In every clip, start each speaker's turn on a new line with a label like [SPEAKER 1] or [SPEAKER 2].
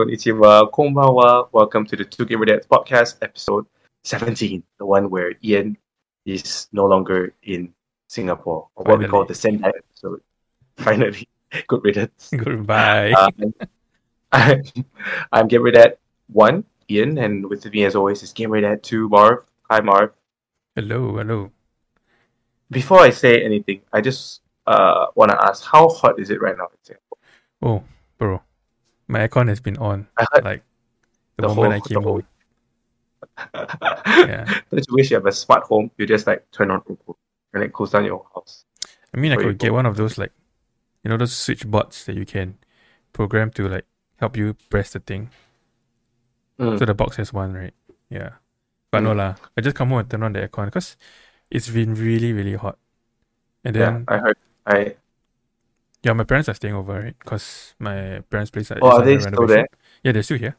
[SPEAKER 1] Konnichiwa, konbanwa. Welcome to the Two Gamer Dads podcast, episode 17, the one where Ian is no longer in Singapore, or what we call the Sendai episode. Finally, good riddance.
[SPEAKER 2] Goodbye.
[SPEAKER 1] Um, I'm, I'm Gamer Dad 1, Ian, and with me as always is Gamer Dad 2, Marv. Hi, Marv.
[SPEAKER 2] hello, hello.
[SPEAKER 1] Before I say anything, I just uh, want to ask, how hot is it right now in Singapore?
[SPEAKER 2] Oh, bro. My aircon has been on like the,
[SPEAKER 1] the
[SPEAKER 2] moment
[SPEAKER 1] whole-
[SPEAKER 2] I came home. Yeah.
[SPEAKER 1] Don't you wish you have a smart home? You just like turn on and it cools down your house.
[SPEAKER 2] I mean, I could get one of those like, you know, those switch bots that you can program to like help you press the thing.
[SPEAKER 1] Mm.
[SPEAKER 2] So the box has one, right? Yeah. But no
[SPEAKER 1] Mm.
[SPEAKER 2] lah. I just come home and turn on the aircon because it's been really, really hot. And
[SPEAKER 1] yeah,
[SPEAKER 2] then
[SPEAKER 1] I heard. I
[SPEAKER 2] yeah, my parents are staying over, right? Because my parents' place
[SPEAKER 1] Oh, are they still there?
[SPEAKER 2] Yeah, they're still here.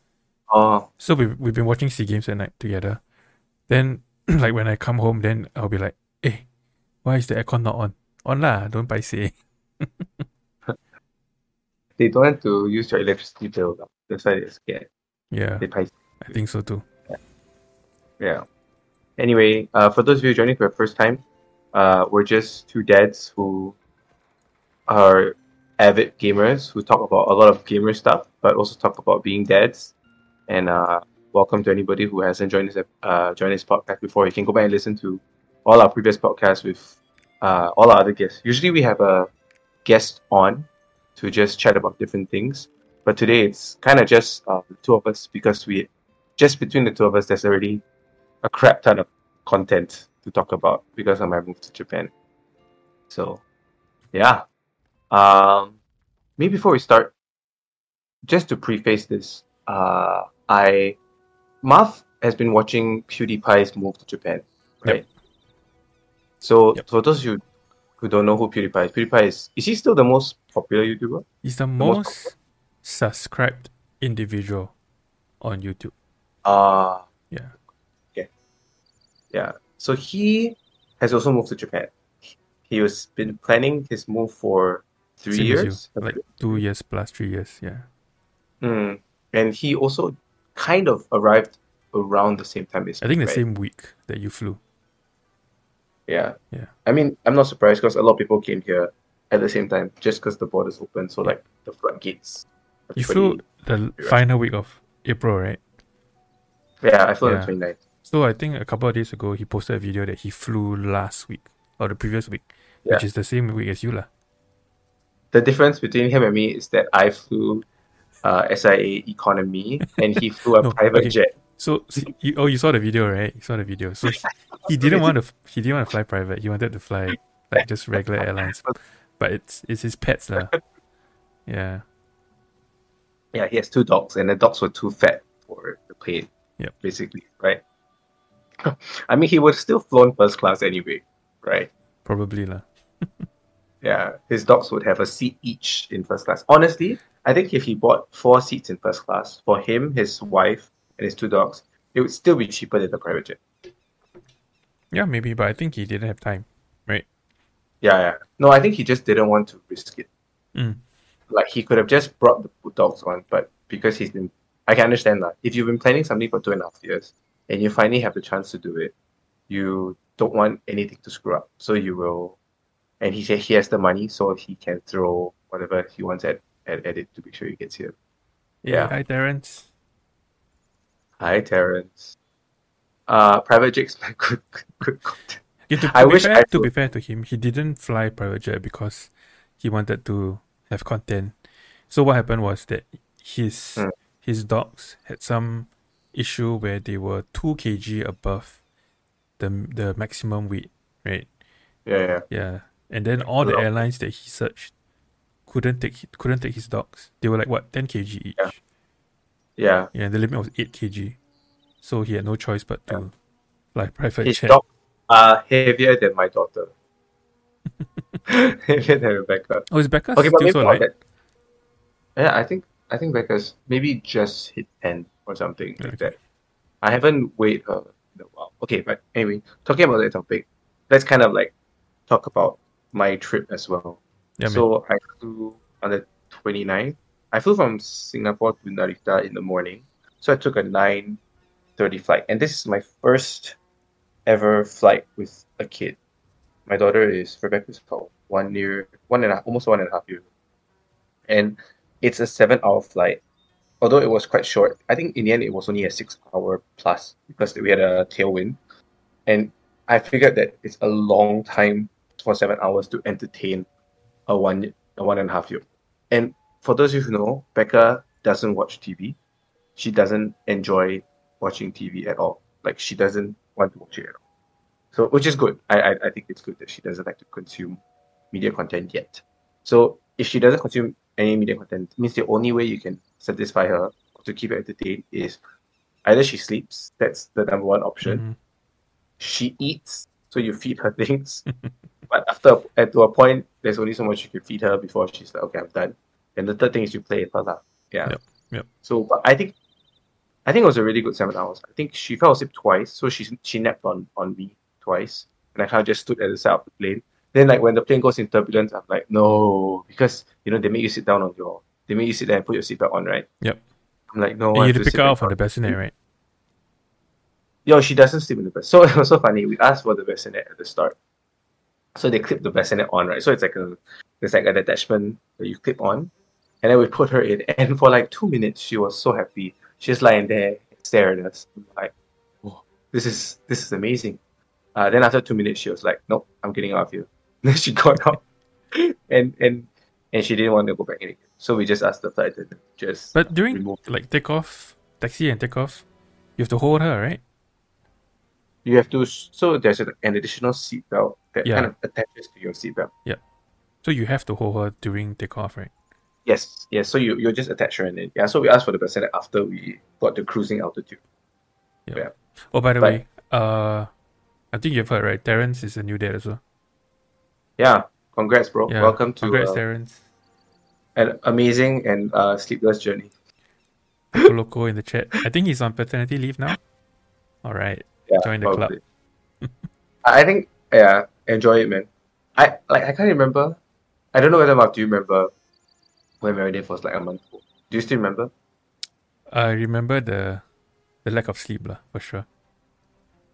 [SPEAKER 1] oh
[SPEAKER 2] So we we've been watching Sea Games at night together. Then like when I come home, then I'll be like, "Hey, why is the aircon not on? On lah, don't buy say."
[SPEAKER 1] they don't want to use your electricity bill. That's why they're scared.
[SPEAKER 2] Yeah,
[SPEAKER 1] They pay.
[SPEAKER 2] I think so too.
[SPEAKER 1] Yeah. Yeah. Anyway, uh, for those of you joining for the first time, uh, we're just two dads who are avid gamers who talk about a lot of gamer stuff, but also talk about being dads. And uh, welcome to anybody who hasn't joined this uh, joined this podcast before. You can go back and listen to all our previous podcasts with uh, all our other guests. Usually, we have a guest on to just chat about different things, but today it's kind of just uh, the two of us because we just between the two of us, there's already a crap ton of content to talk about because my move to Japan. So, yeah. Um, maybe before we start, just to preface this, uh, I Marv has been watching PewDiePie's move to Japan,
[SPEAKER 2] Yep.
[SPEAKER 1] right? So,
[SPEAKER 2] Yep.
[SPEAKER 1] for those of you who don't know who PewDiePie is, PewDiePie is is he still the most popular YouTuber?
[SPEAKER 2] He's the
[SPEAKER 1] most
[SPEAKER 2] most subscribed individual on YouTube.
[SPEAKER 1] Uh
[SPEAKER 2] Yeah,
[SPEAKER 1] Yeah. So he has also moved to Japan. He was been planning his move for three
[SPEAKER 2] Same
[SPEAKER 1] years.
[SPEAKER 2] like two years plus three years. Yeah,
[SPEAKER 1] Mm. And he also kind of arrived around the same time as
[SPEAKER 2] I think
[SPEAKER 1] me,
[SPEAKER 2] the
[SPEAKER 1] right?
[SPEAKER 2] same week that you flew.
[SPEAKER 1] Yeah.
[SPEAKER 2] Yeah.
[SPEAKER 1] I mean, I'm not surprised because a lot of people came here at the same time just because the borders open. So like the floodgates.
[SPEAKER 2] You flew
[SPEAKER 1] everybody-
[SPEAKER 2] the final week of April, right?
[SPEAKER 1] Yeah, I flew on the 29th.
[SPEAKER 2] So I think a couple of days ago he posted a video that he flew last week or the previous week, which is the same week as you lah.
[SPEAKER 1] The difference between him and me is that I flew uh, SIA economy and he flew a
[SPEAKER 2] No,
[SPEAKER 1] private
[SPEAKER 2] okay.
[SPEAKER 1] jet.
[SPEAKER 2] So, s- you, oh, you saw the video, right? You saw the video. So he, he didn't want to. He didn't want to fly private. He wanted to fly like just regular airlines. But it's it's his pets lah. Yeah,
[SPEAKER 1] Yeah, he has two dogs, and the dogs were too fat for the plane.
[SPEAKER 2] Yeah.
[SPEAKER 1] Basically, right? I mean, he would still flown first class anyway, right?
[SPEAKER 2] probably lah.
[SPEAKER 1] Yeah, his dogs would have a seat each in first class. Honestly, I think if he bought four seats in first class for him, his wife, and his two dogs, it would still be cheaper than the private jet.
[SPEAKER 2] Yeah, maybe, but I think he didn't have time. Right?
[SPEAKER 1] Yeah, yeah. No, I think he just didn't want to risk it.
[SPEAKER 2] Mm.
[SPEAKER 1] Like he could have just brought the dogs on, but because he's been, I can understand that. If you've been planning something for two and a half years and you finally have the chance to do it, you don't want anything to screw up. So you will, and he said he has the money, so he can throw whatever he wants at, at, at it to make sure he gets here. Yeah.
[SPEAKER 2] Hi, Terrence.
[SPEAKER 1] Hi, Terrence. Uh, private Jake's my good, good, good content.
[SPEAKER 2] Yeah, to, to
[SPEAKER 1] I wish
[SPEAKER 2] fair,
[SPEAKER 1] I
[SPEAKER 2] to be fair to him, he didn't fly private jet because he wanted to have content. So what happened was that his
[SPEAKER 1] Hmm.
[SPEAKER 2] his dogs had some issue where they were two kg above the the maximum weight, right?
[SPEAKER 1] Yeah, yeah.
[SPEAKER 2] Yeah, and then all the airlines that he searched couldn't take couldn't take his dogs. They were like what ten kg each.
[SPEAKER 1] Yeah. Yeah.
[SPEAKER 2] Yeah, the limit was eight kg, so he had no choice but to fly private
[SPEAKER 1] His
[SPEAKER 2] jet.
[SPEAKER 1] dogs are uh, heavier than my daughter. heavier than Rebecca.
[SPEAKER 2] Oh, is Becca
[SPEAKER 1] Okay, but
[SPEAKER 2] still so light?
[SPEAKER 1] that. Yeah, I think I think Becca's maybe just hit ten or something like that. I haven't weighed her in a while. Okay, but anyway, talking about that topic, let's kind of like talk about my trip as well.
[SPEAKER 2] Yeah, man.
[SPEAKER 1] so I flew on the 29th I flew from Singapore to Narita in the morning, so I took a nine thirty flight, and this is my first ever flight with a kid. My daughter is Rebecca's about one year, one and a, almost one and a half years, and it's a seven hour flight. Although it was quite short, I think in the end it was only a six hour plus because we had a tailwind, and I figured that it's a long time for seven hours to entertain a one a one and a half year. And for those of you who know, Becca doesn't watch TV. She doesn't enjoy watching TV at all. Like she doesn't want to watch it at all. So which is good. I, I I think it's good that she doesn't like to consume media content yet. So if she doesn't consume any media content, it means the only way you can satisfy her to keep her entertained is either she sleeps, that's the number one option.
[SPEAKER 2] Mhm.
[SPEAKER 1] She eats, so you feed her things. but after at to a point, there's only so much you can feed her before she's like, okay, I'm done. And the third thing is you play with her. lah. Yeah.
[SPEAKER 2] Yep, yep.
[SPEAKER 1] So but I think I think it was a really good seven hours. I think she fell asleep twice, so she she napped on on me twice, and I kind of just stood at the side of the plane. Then like when the plane goes in turbulence, I'm like, no, because you know they make you sit down on your, they make you sit there and put your seatbelt on, right?
[SPEAKER 2] Yep.
[SPEAKER 1] I'm like, no,
[SPEAKER 2] and
[SPEAKER 1] I
[SPEAKER 2] you
[SPEAKER 1] have
[SPEAKER 2] had to pick her up from
[SPEAKER 1] down.
[SPEAKER 2] the bassinet, right?
[SPEAKER 1] Yo, she doesn't sleep in the bed. So it was so funny. We asked for the bassinet at the start. So they clip the bassinet on, right? So it's like a there's like an attachment that you clip on. And then we put her in. And for like two minutes she was so happy. She's lying there staring at us. Like, oh, this is this is amazing. Uh, then after two minutes she was like, Nope, I'm getting out of here. Then she got out. and and and she didn't want to go back in. So we just asked the flight attendant just
[SPEAKER 2] But during like takeoff, taxi and takeoff, you have to hold her, right?
[SPEAKER 1] You have to so there's an additional seat belt that
[SPEAKER 2] Yeah.
[SPEAKER 1] kind of attaches to your seat belt. Yeah.
[SPEAKER 2] So you have to hold her during takeoff, right?
[SPEAKER 1] Yes, yes. So you you just attach her in it. Yeah. So we asked for the bassinet after we got the cruising altitude. Yeah.
[SPEAKER 2] Oh, by the
[SPEAKER 1] But-
[SPEAKER 2] way, uh, I think you've heard, right? Terrence is a new dad as well.
[SPEAKER 1] Yeah. Congrats, bro.
[SPEAKER 2] Yeah.
[SPEAKER 1] Welcome to
[SPEAKER 2] Congrats,
[SPEAKER 1] uh,
[SPEAKER 2] Terrence.
[SPEAKER 1] an amazing and uh, sleepless journey.
[SPEAKER 2] Loco in the chat. I think he's on paternity leave now. All right.
[SPEAKER 1] Yeah.
[SPEAKER 2] Join the club.
[SPEAKER 1] I think yeah, enjoy it, man. I like I can't remember. I don't know whether Marv, do you remember when Meredith was like a month old? Do you still remember?
[SPEAKER 2] I remember the the lack of sleep, lah, for sure.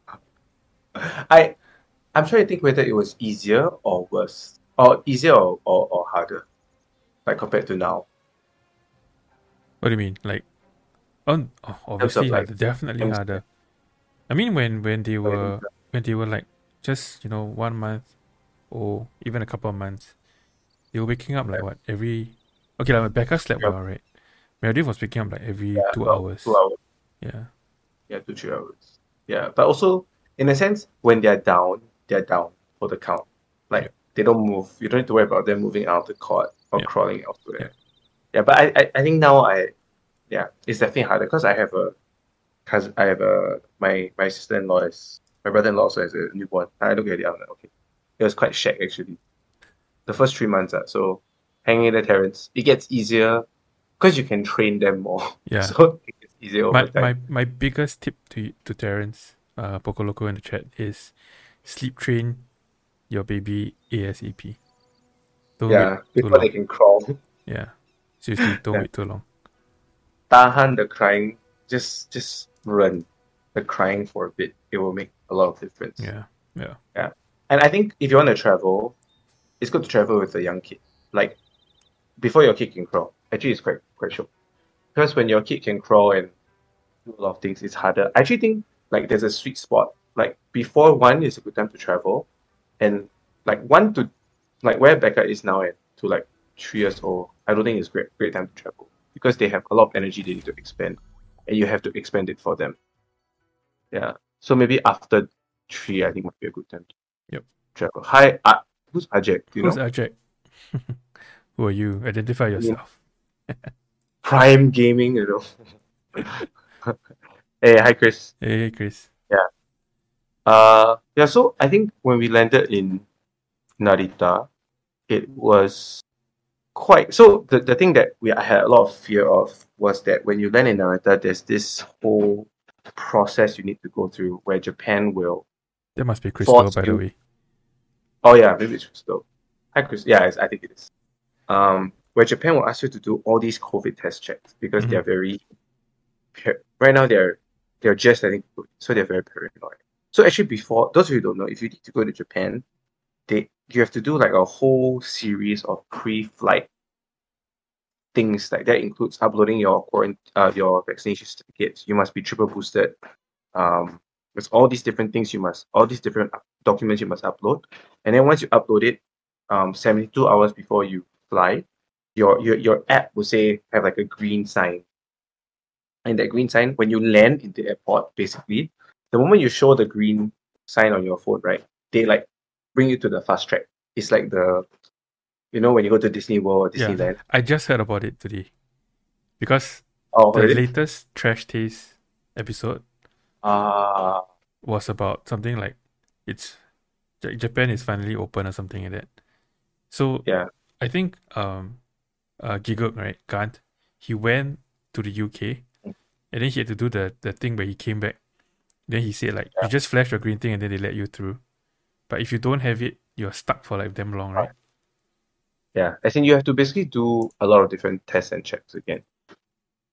[SPEAKER 1] I I'm trying to think whether it was easier or worse. Or easier or, or, or harder. Like compared to now.
[SPEAKER 2] What do you mean? Like, oh, oh, obviously
[SPEAKER 1] like,
[SPEAKER 2] harder, definitely
[SPEAKER 1] things-
[SPEAKER 2] harder. I mean, when when they were when they were like just you know one month or even a couple of months, they were waking up like what every. Okay, like Becca slept well, right? Meredith was waking up like every
[SPEAKER 1] Yeah,
[SPEAKER 2] two hours.
[SPEAKER 1] Two hours.
[SPEAKER 2] Yeah,
[SPEAKER 1] Yeah, two, three hours. Yeah. But also in a sense, when they're down, they're down for the count. Like
[SPEAKER 2] Yeah.
[SPEAKER 1] they don't move. You don't need to worry about them moving out of the cot or
[SPEAKER 2] Yeah.
[SPEAKER 1] crawling elsewhere.
[SPEAKER 2] Yeah.
[SPEAKER 1] Yeah, but I, I, I think now I yeah, it's definitely harder because I have a cousin I have a my my sister in law is my brother in law also has a newborn. I look at it, I'm like, okay. It was quite shack actually. The first three months, uh, so hanging in the terrace, it gets easier because you can train them more.
[SPEAKER 2] yeah.
[SPEAKER 1] So it gets easier over
[SPEAKER 2] my,
[SPEAKER 1] time.
[SPEAKER 2] my my biggest tip to to Terrence, uh, Poco Loco in the chat is sleep train your baby ASAP. Don't
[SPEAKER 1] yeah, before they can crawl.
[SPEAKER 2] Yeah, seriously, don't
[SPEAKER 1] Yeah.
[SPEAKER 2] wait too long.
[SPEAKER 1] Tahan the crying, just just run the crying for a bit. It will make a lot of difference.
[SPEAKER 2] Yeah, yeah, yeah.
[SPEAKER 1] And I think if you want to travel, it's good to travel with a young kid. Like before your kid can crawl. Actually, it's quite quite short. Because when your kid can crawl and do a lot of things, it's harder. I actually think like there's a sweet spot. Like before one is a good time to travel, and like one to like where Becca is now at to like three years old, I don't think it's great great time to travel because they have a lot of energy they need to expend, and you have to expand it for them. Yeah. So maybe after three, I think might be a good time to
[SPEAKER 2] Yep.
[SPEAKER 1] travel. Hi, uh, who's Ajay? Do you
[SPEAKER 2] Who's
[SPEAKER 1] know?
[SPEAKER 2] Ajak? Who are you? Identify yourself.
[SPEAKER 1] Prime Gaming, you know. hey, hi Chris.
[SPEAKER 2] Hey, Chris. Yeah.
[SPEAKER 1] Uh, yeah. So I think when we landed in Narita, it was quite. So the, the thing that we I had a lot of fear of was that when you land in Narita, there's this whole process you need to go through where Japan will.
[SPEAKER 2] That must be Crystal, by the way.
[SPEAKER 1] Oh yeah, maybe it's Crystal. Hi Chris. Yeah, it's, I think it is. Um, where Japan will ask you to do all these COVID test checks because
[SPEAKER 2] Mhm.
[SPEAKER 1] they're very right now they're they're just letting people in, so they're very paranoid. So actually before those of you who don't know, if you need to go to Japan, they you have to do like a whole series of pre-flight things like that includes uploading your quarant- uh, your vaccination certificates. You must be triple boosted. Um, there's all these different things you must, all these different documents you must upload, and then once you upload it, um, 72 hours before you fly, your your your app will say have like a green sign, and that green sign when you land in the airport, basically, the moment you show the green sign on your phone, right, they like bring you to the fast track. It's like the, you know, when you go to Disney World or Disneyland. Yeah.
[SPEAKER 2] I just heard about it today because
[SPEAKER 1] Oh,
[SPEAKER 2] the
[SPEAKER 1] really?
[SPEAKER 2] latest Trash Taste episode
[SPEAKER 1] Ah,
[SPEAKER 2] was about something like it's Japan is finally open or something like that. So
[SPEAKER 1] Yeah.
[SPEAKER 2] I think um uh right, Garnt, he went to the UK and then he had to do the, the thing where he came back. Then he said like
[SPEAKER 1] Yeah.
[SPEAKER 2] you just flash your green thing and then they let you through. But if you don't have it, you're stuck for like damn long, right?
[SPEAKER 1] yeah. I think you have to basically do a lot of different tests and checks again.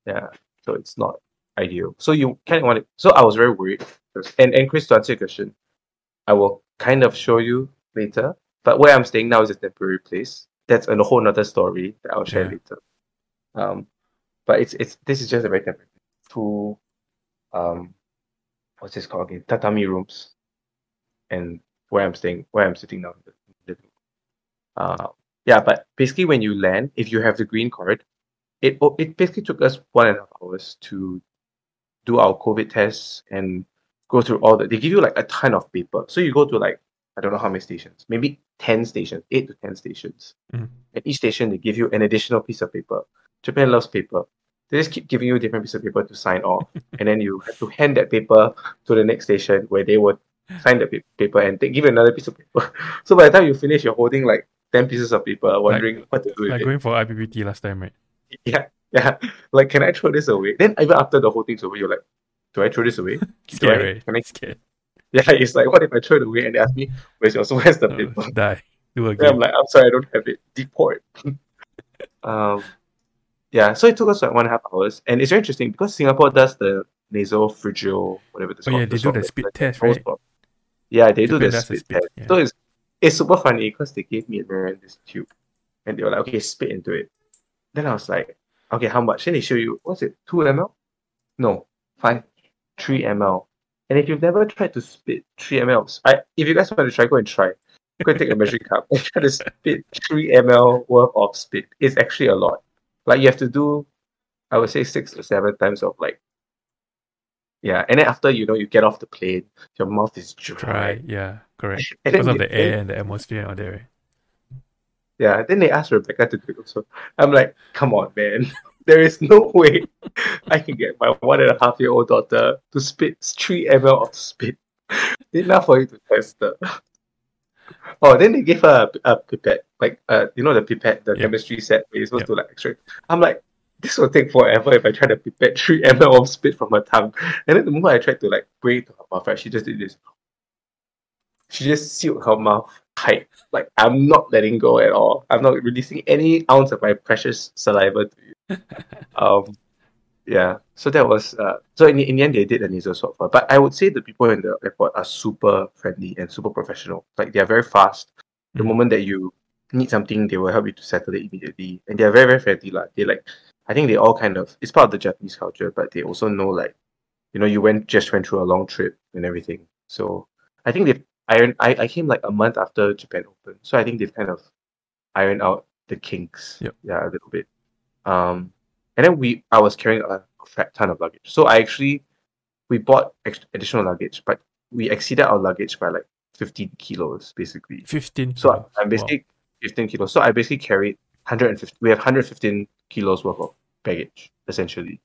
[SPEAKER 1] Yeah. So it's not ideal. So you kind of want it. So I was very worried. And and Chris, to answer your question, I will kind of show you later. But where I'm staying now is a temporary place. That's a whole nother story that I'll share
[SPEAKER 2] Yeah.
[SPEAKER 1] later. Um, but it's it's this is just a very temporary two, um, what's this called again? Tatami rooms, and where I'm staying, where I'm sitting now. in the living room. Uh, yeah, but basically when you land, if you have the green card, it it basically took us one and a half hours to do our COVID tests and go through all the. They give you like a ton of paper, so you go to like I don't know how many stations, maybe ten stations, eight to ten stations.
[SPEAKER 2] Mhm.
[SPEAKER 1] At each station, they give you an additional piece of paper. Japan loves paper. They just keep giving you different piece of paper to sign off, and then you have to hand that paper to the next station where they would sign the paper and take, give another piece of paper. So by the time you finish, you're holding like ten pieces of paper, wondering what to do with
[SPEAKER 2] Like
[SPEAKER 1] it.
[SPEAKER 2] going for IPPT last time, right?
[SPEAKER 1] Yeah, yeah. Like, can I throw this away? Then even after the whole thing's over, you're like, do I throw this away?
[SPEAKER 2] Right?
[SPEAKER 1] can I-
[SPEAKER 2] Scared.
[SPEAKER 1] Yeah, it's like, what if I throw it away and they ask me, where's your, so where's the
[SPEAKER 2] Oh,
[SPEAKER 1] paper?
[SPEAKER 2] die. Do
[SPEAKER 1] Then
[SPEAKER 2] again.
[SPEAKER 1] I'm like, I'm sorry, I don't have it. Deport. um, yeah, so it took us like one and a half hours, and it's very interesting because Singapore does the nasopharyngeal, whatever the
[SPEAKER 2] Oh yeah, they do the spit
[SPEAKER 1] like,
[SPEAKER 2] test, right?
[SPEAKER 1] swab. Yeah, they do the spit
[SPEAKER 2] spit,
[SPEAKER 1] test.
[SPEAKER 2] yeah.
[SPEAKER 1] So it's it's super funny because they gave me a this tube, and they were like, okay, spit into it. Then I was like, okay, how much? Then they show you, what's it, two ml? No, five, three ml. And if you've never tried to spit three ml, I if you guys want to try, go and try. Go and take a measuring cup and try to spit three ml worth of spit. It's actually a lot. Like you have to do, I would say six to seven times of like, yeah. And then after you know you get off the plane, your mouth is dry.
[SPEAKER 2] Dry. Yeah, correct.
[SPEAKER 1] And
[SPEAKER 2] Because of the air and the atmosphere that, right?
[SPEAKER 1] Yeah, then they asked Rebecca to do it also. I'm like, come on, man. There is no way I can get my one and a half year old daughter to spit three ml of spit. Enough for you to test her. Oh, then they gave her a, a pipette, like uh, you know the pipette, the
[SPEAKER 2] Yeah.
[SPEAKER 1] chemistry set where you're supposed
[SPEAKER 2] Yeah.
[SPEAKER 1] to like extract. I'm like, this will take forever if I try to pipette three ml of spit from her tongue. And then the moment I tried to like it to her mouth, right, she just did this. She just sealed her mouth tight. Like I'm not letting go at all. I'm not releasing any ounce of my precious saliva to you. um, yeah. So that was uh. So in, the- in the end, they did a nasal swab for. But I would say the people in the airport are super friendly and super professional. Like they are very fast. The
[SPEAKER 2] Mm.
[SPEAKER 1] moment that you need something, they will help you to settle it immediately, and they are very very friendly. Like they like. I think they all kind of. It's part of the Japanese culture, but they also know like, you know, you went just went through a long trip and everything. So I think they've ironed. I, I came like a month after Japan opened, so I think they've kind of ironed out the kinks.
[SPEAKER 2] Yep.
[SPEAKER 1] Yeah, a little bit. Um, and then we, I was carrying a crap ton of luggage. So I actually, we bought ex- additional luggage, but we exceeded our luggage by like 15 kilos, basically.
[SPEAKER 2] 15
[SPEAKER 1] So. I'm basically 15 kilos. So I basically carried 150. We have 115 kilos worth of baggage, essentially.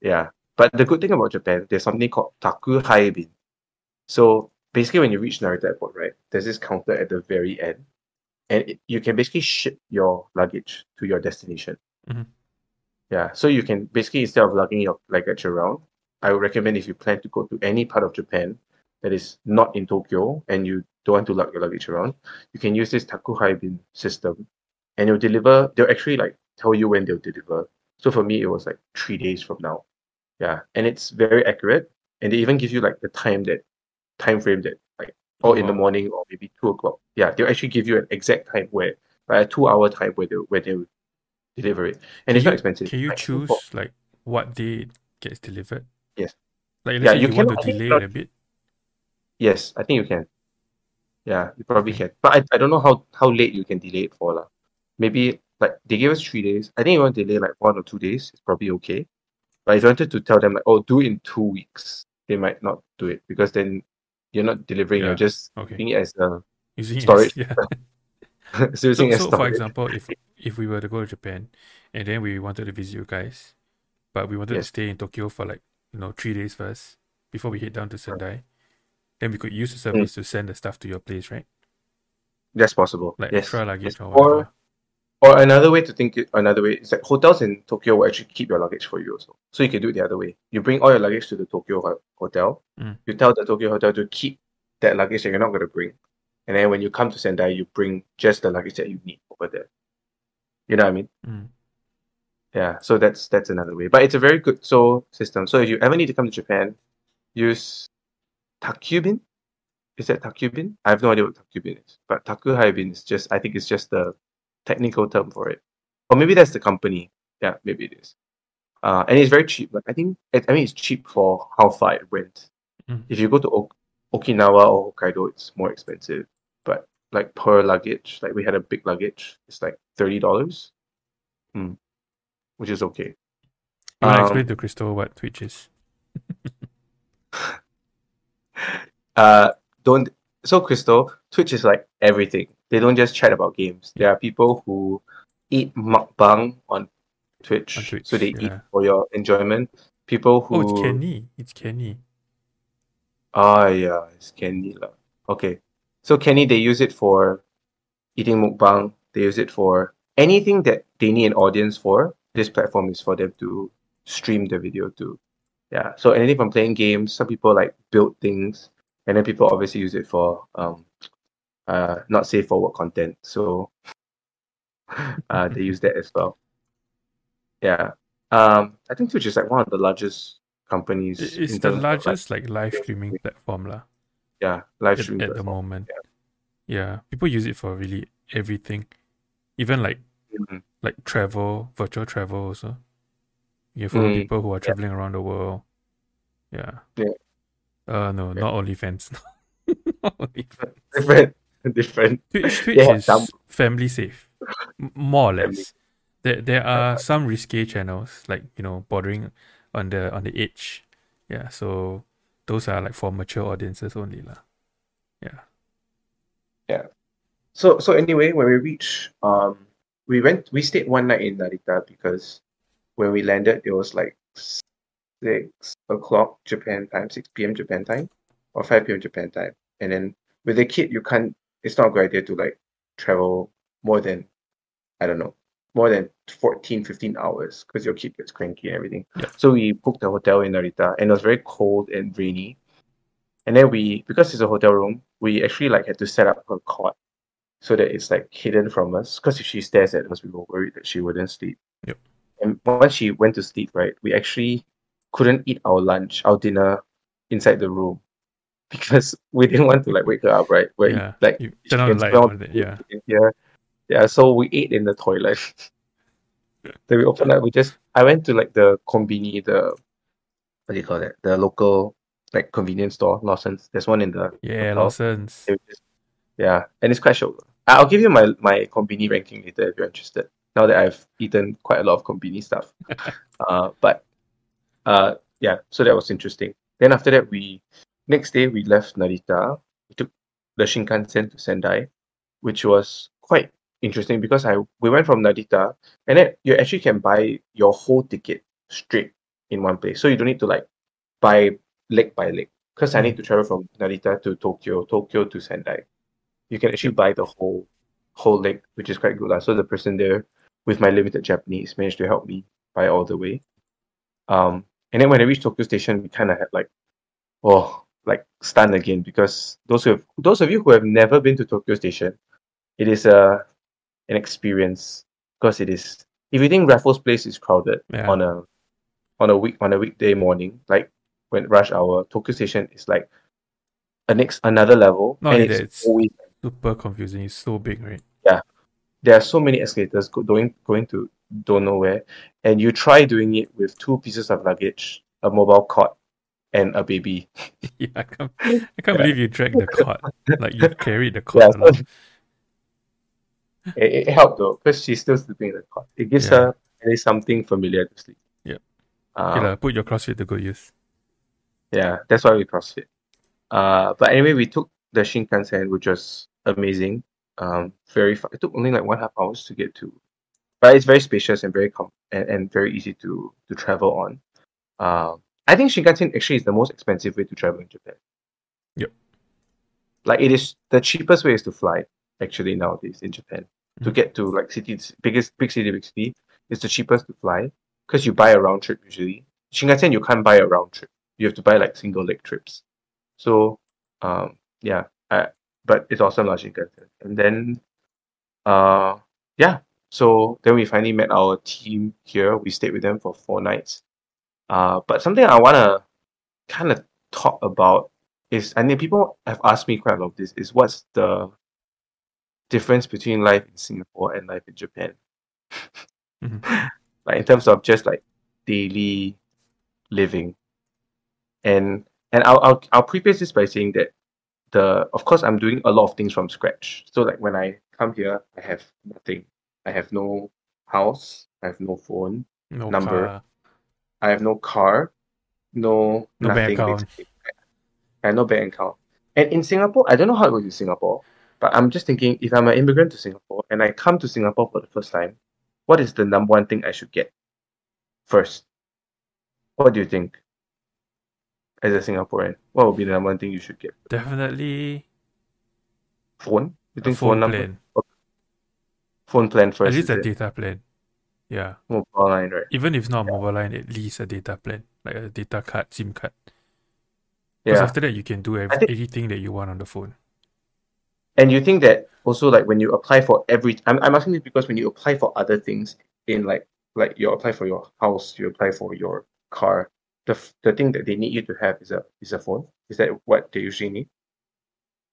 [SPEAKER 1] Yeah. But the good thing about Japan, there's something called taku haibin. So basically, when you reach Narita Airport, right, there's this counter at the very end, and it, you can basically ship your luggage to your destination.
[SPEAKER 2] Mhm.
[SPEAKER 1] Yeah. So you can basically instead of lugging your luggage around, I would recommend if you plan to go to any part of Japan that is not in Tokyo and you don't want to lug your luggage around, you can use this taku haibin system and they'll deliver. They'll actually like tell you when they'll deliver. So for me, it was like three days from now. Yeah, and it's very accurate, and they even give you like the time that time frame that like or in the
[SPEAKER 2] uh-huh.
[SPEAKER 1] morning or maybe two o'clock. Yeah, they'll actually give you an exact time where like a two hour time where they where they will deliver it, and it's
[SPEAKER 2] Can
[SPEAKER 1] not expensive.
[SPEAKER 2] Can you
[SPEAKER 1] Like,
[SPEAKER 2] choose
[SPEAKER 1] for-
[SPEAKER 2] like what day it gets delivered?
[SPEAKER 1] Yes.
[SPEAKER 2] Like
[SPEAKER 1] Yeah, you
[SPEAKER 2] you, want to delay it a bit.
[SPEAKER 1] Yes, I think you can. Yeah, you probably
[SPEAKER 2] Okay.
[SPEAKER 1] can. But I, I don't know how, how late you can delay it for. lah. Maybe like they gave us three days. I think you want to delay like one or two days, it's probably okay. But if you wanted to tell them like, oh, do it in two weeks, they might not do it because then you're not delivering,
[SPEAKER 2] Yeah,
[SPEAKER 1] you're just
[SPEAKER 2] okay.
[SPEAKER 1] using it as a
[SPEAKER 2] Using it as-
[SPEAKER 1] Storage.
[SPEAKER 2] yeah.
[SPEAKER 1] so
[SPEAKER 2] so,
[SPEAKER 1] using it as
[SPEAKER 2] so for example, if if we were to go to Japan and then we wanted to visit you guys, but we wanted
[SPEAKER 1] Yes.
[SPEAKER 2] to stay in Tokyo for like you know three days first before we head down to Sendai, then we could use the
[SPEAKER 1] Mm.
[SPEAKER 2] service to send the stuff to your place, right?
[SPEAKER 1] That's possible.
[SPEAKER 2] Like
[SPEAKER 1] yes.
[SPEAKER 2] extra luggage
[SPEAKER 1] Yes.
[SPEAKER 2] or
[SPEAKER 1] Or
[SPEAKER 2] whatever.
[SPEAKER 1] or another way to think it another way is that hotels in Tokyo will actually keep your luggage for you also. So you can do it the other way. You bring all your luggage to the Tokyo ho- hotel.
[SPEAKER 2] Mm.
[SPEAKER 1] You tell the Tokyo hotel to keep that luggage that you're not going to bring. And then when you come to Sendai, you bring just the luggage that you need over there. You know what I mean?
[SPEAKER 2] Mm.
[SPEAKER 1] Yeah. So that's that's another way. But it's a very good so system. So if you ever need to come to Japan, use Takubin. Is that Takubin? I have no idea what Takubin is. But Takuhaibin is just I think it's just the technical term for it. Or maybe that's the company. Yeah, maybe it is. Uh, and it's very cheap. Like I think it, I mean it's cheap for how far it went.
[SPEAKER 2] Mm.
[SPEAKER 1] If you go to ok- Okinawa or Hokkaido, it's more expensive. But like per luggage, like we had a big luggage, it's like thirty dollars, mm. which is okay.
[SPEAKER 2] To
[SPEAKER 1] Um,
[SPEAKER 2] explain to Crystal what Twitch is?
[SPEAKER 1] uh don't so crystal twitch is like everything they don't just chat about games. There are people who eat mukbang on twitch,
[SPEAKER 2] On Twitch,
[SPEAKER 1] so they eat for your enjoyment. People who
[SPEAKER 2] Oh, it's Kenny. It's Kenny.
[SPEAKER 1] ah yeah it's kenny lah. okay. So kenny they use it for eating mukbang. They use it for anything that they need an audience for. This platform is for them to stream the video to. Yeah. So anything from playing games some people like build things and then people obviously use it for um uh not safe for work content so uh they use that as well yeah um i think twitch is like one of the largest companies
[SPEAKER 2] It's the
[SPEAKER 1] terms of, like,
[SPEAKER 2] largest like live streaming platform lah
[SPEAKER 1] yeah live
[SPEAKER 2] at,
[SPEAKER 1] streaming
[SPEAKER 2] at the moment. Yeah, people use it for really everything, even like
[SPEAKER 1] Mhm.
[SPEAKER 2] like travel, virtual travel also. You follow
[SPEAKER 1] Mm,
[SPEAKER 2] people who are traveling around the world. Yeah.
[SPEAKER 1] Yeah.
[SPEAKER 2] Uh no,
[SPEAKER 1] Yeah.
[SPEAKER 2] not OnlyFans. not OnlyFans.
[SPEAKER 1] different
[SPEAKER 2] Twitch, Twitch is
[SPEAKER 1] some-
[SPEAKER 2] family safe, more or less. There, there are some risque channels like you know bordering on the on the edge. Yeah, so those are like for mature audiences only lah. Yeah. Yeah.
[SPEAKER 1] So so anyway, when we reached, um, we went we stayed one night in Narita because when we landed, it was like six o'clock Japan time, six p.m. Japan time, or five p.m. Japan time. And then with a kid, you can't. It's not a good idea to like travel more than, I don't know, more than 14, 15 hours because your kid gets cranky and everything.
[SPEAKER 2] Yeah.
[SPEAKER 1] So we booked a hotel in Narita, and it was very cold and rainy. And then we, because it's a hotel room, we actually like had to set up a cot so that it's like hidden from us. Because if she stares at us, we were worried that she wouldn't sleep.
[SPEAKER 2] Yep.
[SPEAKER 1] And once she went to sleep, right, we actually couldn't eat our lunch, our dinner inside the room because we didn't want to like wake her up, right? Where
[SPEAKER 2] Yeah,
[SPEAKER 1] like
[SPEAKER 2] You
[SPEAKER 1] she can smell
[SPEAKER 2] it, yeah.
[SPEAKER 1] yeah, yeah. So we ate in the toilet. then we opened up. We just I went to like the conveni, the what do you call that? The local like convenience store, Lawson's. There's one in the
[SPEAKER 2] Yeah,
[SPEAKER 1] hotel.
[SPEAKER 2] Lawson's.
[SPEAKER 1] Just- Yeah, and it's quite short. I'll give you my my conveni ranking later if you're interested. Now that I've eaten quite a lot of conveni stuff, uh, but uh, yeah, so that was interesting. Then after that, we next day we left Narita. We took the Shinkansen to Sendai, which was quite interesting because I we went from Narita and then you actually can buy your whole ticket straight in one place, so you don't need to like buy leg by leg. Because I need to travel from Narita to Tokyo, Tokyo to Sendai. You can actually buy the whole whole leg, which is quite good. lah. So the person there with my limited Japanese managed to help me buy all the way. Um, and then when I reached Tokyo Station, we kind of had like, oh, like stunned again because those who have, those of you who have never been to Tokyo Station, it is a an experience because it is. If you think Raffles Place is crowded
[SPEAKER 2] Yeah.
[SPEAKER 1] on a on a week on a weekday morning, like when rush hour, Tokyo Station is like a next another level,
[SPEAKER 2] Not
[SPEAKER 1] and it's- always
[SPEAKER 2] Super confusing. It's so big, right?
[SPEAKER 1] Yeah, there are so many escalators going going to don't know where, and you try doing it with two pieces of luggage, a mobile cot, and a baby.
[SPEAKER 2] Yeah, I can't, I can't believe you dragged the cot. Like you carried the cot.
[SPEAKER 1] Yeah, so- It, it helped though, because she's still sleeping in the cot. It gives
[SPEAKER 2] Yeah.
[SPEAKER 1] her at least something familiar to sleep.
[SPEAKER 2] Yeah.
[SPEAKER 1] Um,
[SPEAKER 2] Okay lah, put your CrossFit to good use.
[SPEAKER 1] Yeah, that's why we CrossFit. Uh, but anyway, we took the Shinkansen, which was amazing. Um, very fun. It took only like one half hours to get to, but it's very spacious and very com- and, and very easy to to travel on. Um, I think Shinkansen actually is the most expensive way to travel in Japan.
[SPEAKER 2] Yep.
[SPEAKER 1] Like it is the cheapest way is to fly actually nowadays in Japan. To
[SPEAKER 2] Mhm.
[SPEAKER 1] get to like cities, biggest big city, big city, it's the cheapest to fly because you buy a round trip usually. Shinkansen you can't buy a round trip. You have to buy like single leg trips. So um yeah, I, but it's awesome lah Shinkansen. And then uh yeah, so then we finally met our team here. We stayed with them for four nights. Uh but something I wanna kind of talk about is I mean people have asked me quite a lot of this is what's the difference between life in Singapore and life in Japan?
[SPEAKER 2] Mhm.
[SPEAKER 1] like in terms of just like daily living. And and I'll I'll I'll preface this by saying that the of course I'm doing a lot of things from scratch. So like when I come here, I have nothing. I have no house, I have no phone,
[SPEAKER 2] No
[SPEAKER 1] Number.
[SPEAKER 2] car.
[SPEAKER 1] I have no car, no,
[SPEAKER 2] No bank
[SPEAKER 1] nothing. basically. I have no bank account. And in Singapore, I don't know how it works in Singapore, but I'm just thinking if I'm an immigrant to Singapore and I come to Singapore for the first time, what is the number one thing I should get first? What do you think? As a Singaporean, what would be the number one thing you should get?
[SPEAKER 2] Definitely
[SPEAKER 1] Phone? You think
[SPEAKER 2] phone
[SPEAKER 1] number?
[SPEAKER 2] plan.
[SPEAKER 1] Phone plan first.
[SPEAKER 2] At least a data plan. Yeah.
[SPEAKER 1] mobile line, right?
[SPEAKER 2] Even if not a mobile line, at least a data plan. Like a data card, SIM card. Because
[SPEAKER 1] Yeah.
[SPEAKER 2] after that you can do ev-
[SPEAKER 1] I think-
[SPEAKER 2] anything that you want on the phone.
[SPEAKER 1] And you think that also like when you apply for every I'm, I'm asking this because when you apply for other things in like like you apply for your house, you apply for your car, the the thing that they need you to have is a is a phone. Is that what they usually need?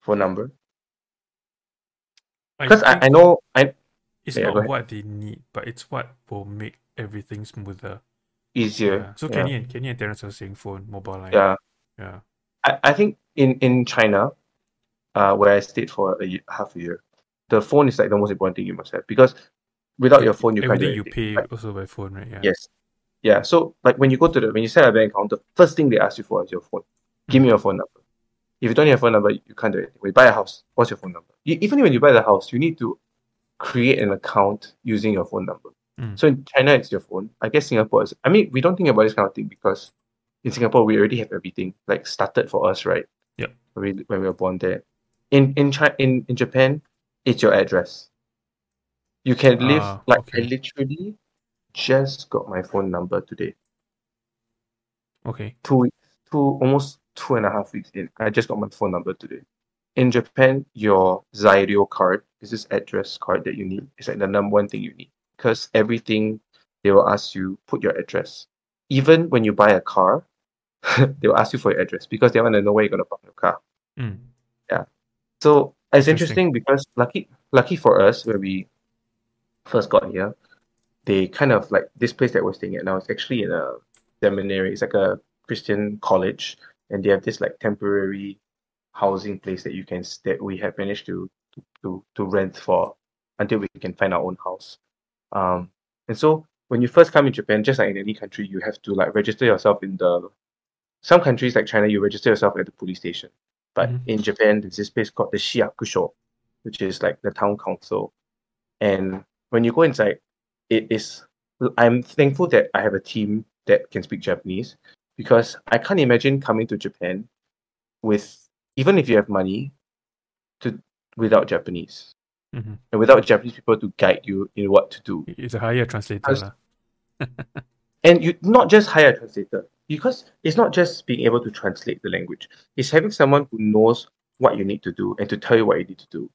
[SPEAKER 1] Phone number? Because I,
[SPEAKER 2] think
[SPEAKER 1] I know I
[SPEAKER 2] it's
[SPEAKER 1] Yeah,
[SPEAKER 2] not what they need, but it's what will make everything smoother.
[SPEAKER 1] easier.
[SPEAKER 2] Yeah. So. Kenny and Kenny and Terence are saying phone, mobile line.
[SPEAKER 1] yeah.
[SPEAKER 2] Yeah.
[SPEAKER 1] I, I think in, in China, uh, where I stayed for a year, half a year, the phone is like the most important thing you must have because without your phone you can't do
[SPEAKER 2] Everything you pay also by phone, right? Yeah.
[SPEAKER 1] Yes. Yeah. So like when you go to the when you set a bank account, the first thing they ask you for is your phone. Give me your phone number. If you don't have a phone number, you can't do anything. When you buy a house, what's your phone number? You, even when you buy the house, you need to create an account using your phone number.
[SPEAKER 2] Mm.
[SPEAKER 1] So in China, it's your phone. I guess Singapore is. I mean, we don't think about this kind of thing because in Singapore we already have everything like started for us, right?
[SPEAKER 2] Yeah.
[SPEAKER 1] When we when we were born there. In in China, in, in Japan, it's your address. You can live
[SPEAKER 2] Ah,
[SPEAKER 1] like
[SPEAKER 2] okay.
[SPEAKER 1] I literally just got my phone number today.
[SPEAKER 2] Okay.
[SPEAKER 1] Two weeks, two almost two and a half weeks in. I just got my phone number today. In Japan, your Zairyu card is this address card that you need. It's like the number one thing you need because everything they will ask you put your address. Even when you buy a car, they will ask you for your address because they want to know where you're gonna park your car.
[SPEAKER 2] Mm.
[SPEAKER 1] So it's
[SPEAKER 2] Interesting.
[SPEAKER 1] interesting because lucky lucky for us when we first got here, they kind of like this place that we're staying at now is actually in a seminary. It's like a Christian college, and they have this like temporary housing place that you can that we have managed to to to rent for until we can find our own house. Um, and so when you first come in Japan, just like in any country, you have to like register yourself in the some countries like China, you register yourself at the police station. But
[SPEAKER 2] Mhm.
[SPEAKER 1] in Japan, there's this place called the Shiyakusho, which is like the town council. And when you go inside, it is. I'm thankful that I have a team that can speak Japanese because I can't imagine coming to Japan with even if you have money to without Japanese
[SPEAKER 2] hmm
[SPEAKER 1] and without Japanese people to guide you in what to do.
[SPEAKER 2] It's a higher translator.
[SPEAKER 1] And you not just hire a translator because it's not just being able to translate the language it's having someone who knows what you need to do and to tell you what you need to do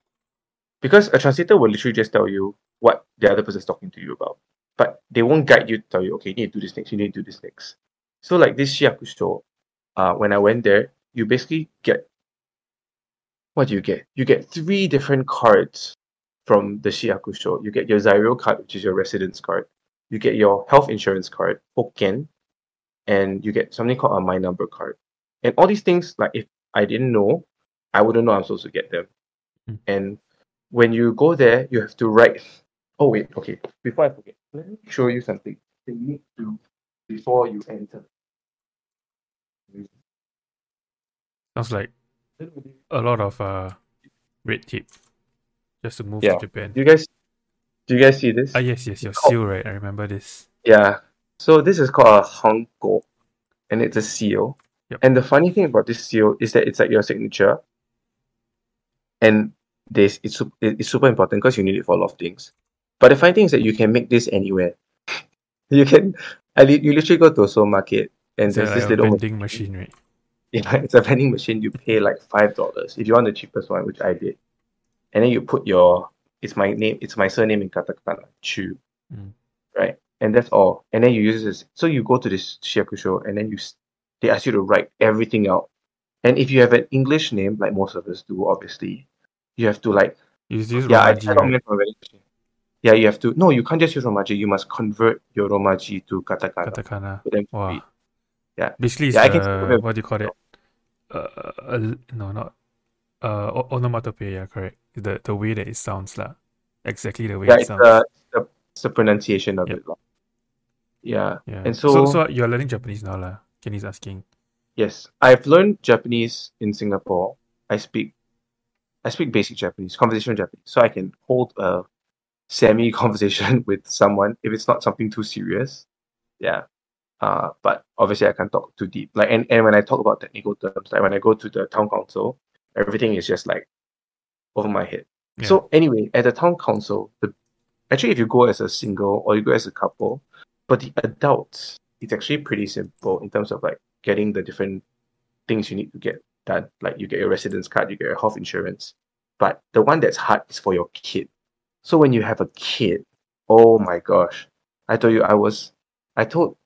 [SPEAKER 1] because a translator will literally just tell you what the other person is talking to you about, but they won't guide you to tell you, okay, you need to do this next, you need to do this next. So like this Shiyakusho, uh, when I went there, you basically get what do you get? You get three different cards from the Shiyakusho. You get your Zairyu card, which is your residence card. You get your health insurance card, Hoken, and you get something called a My Number card. And all these things, like if I didn't know, I wouldn't know I'm supposed to get them.
[SPEAKER 2] Mm.
[SPEAKER 1] And when you go there, you have to write. Oh wait, okay. Before I forget, let me show you something you need to before you enter.
[SPEAKER 2] Sounds like a lot of uh red tape just to move
[SPEAKER 1] Yeah.
[SPEAKER 2] to Japan.
[SPEAKER 1] Do you guys, do you guys see this?
[SPEAKER 2] Ah yes, yes, your
[SPEAKER 1] called-
[SPEAKER 2] seal, right? I remember this.
[SPEAKER 1] Yeah. So this is called a hanko, and it's a seal.
[SPEAKER 2] Yep.
[SPEAKER 1] And the funny thing about this seal is that it's like your signature, and this it's it's super important because you need it for a lot of things. But the funny thing is that you can make this anywhere. You can, I you literally go to a supermarket and there's
[SPEAKER 2] a,
[SPEAKER 1] this
[SPEAKER 2] a
[SPEAKER 1] little
[SPEAKER 2] vending machine, right?
[SPEAKER 1] Yeah, it's a vending machine. You pay like five dollars if you want the cheapest one, which I did, and then you put your it's my name, it's my surname in katakana, Chu,
[SPEAKER 2] Mm.
[SPEAKER 1] right? And that's all. And then you use this. So you go to this Shiyakusho, and then you they ask you to write everything out. And if you have an English name, like most of us do, obviously, you have to like
[SPEAKER 2] use
[SPEAKER 1] yeah, I
[SPEAKER 2] Romaji,
[SPEAKER 1] tried out from a vending machine. Yeah, you have to no, you can't just use Romaji. You must convert your Romaji to katakana
[SPEAKER 2] Katakana.
[SPEAKER 1] for them to
[SPEAKER 2] Wow.
[SPEAKER 1] Yeah.
[SPEAKER 2] Basically, it's
[SPEAKER 1] Yeah,
[SPEAKER 2] uh, what do you call it? Uh, uh, no, not uh, onomatopoeia. Correct. The the way that it sounds, lah. Exactly the way
[SPEAKER 1] Yeah,
[SPEAKER 2] it
[SPEAKER 1] it's
[SPEAKER 2] sounds.
[SPEAKER 1] the, the, it's the pronunciation of
[SPEAKER 2] Yep.
[SPEAKER 1] it. lah. Yeah.
[SPEAKER 2] yeah.
[SPEAKER 1] and
[SPEAKER 2] so,
[SPEAKER 1] so-
[SPEAKER 2] so you're learning Japanese now, lah. Kenny's asking.
[SPEAKER 1] Yes, I've learned Japanese in Singapore. I speak, I speak basic Japanese, conversational Japanese, so I can hold a semi conversation with someone if it's not something too serious. Yeah. Uh, but obviously I can't talk too deep. Like, and, and when I talk about technical terms, like when I go to the town council, everything is just like over my head.
[SPEAKER 2] Yeah.
[SPEAKER 1] So anyway, at the town council, the actually if you go as a single or you go as a couple, but the adults, it's actually pretty simple in terms of like getting the different things you need to get done. Like you get your residence card, you get your health insurance. But the one that's hard is for your kid. So when you have a kid, oh my gosh. I told you I was I told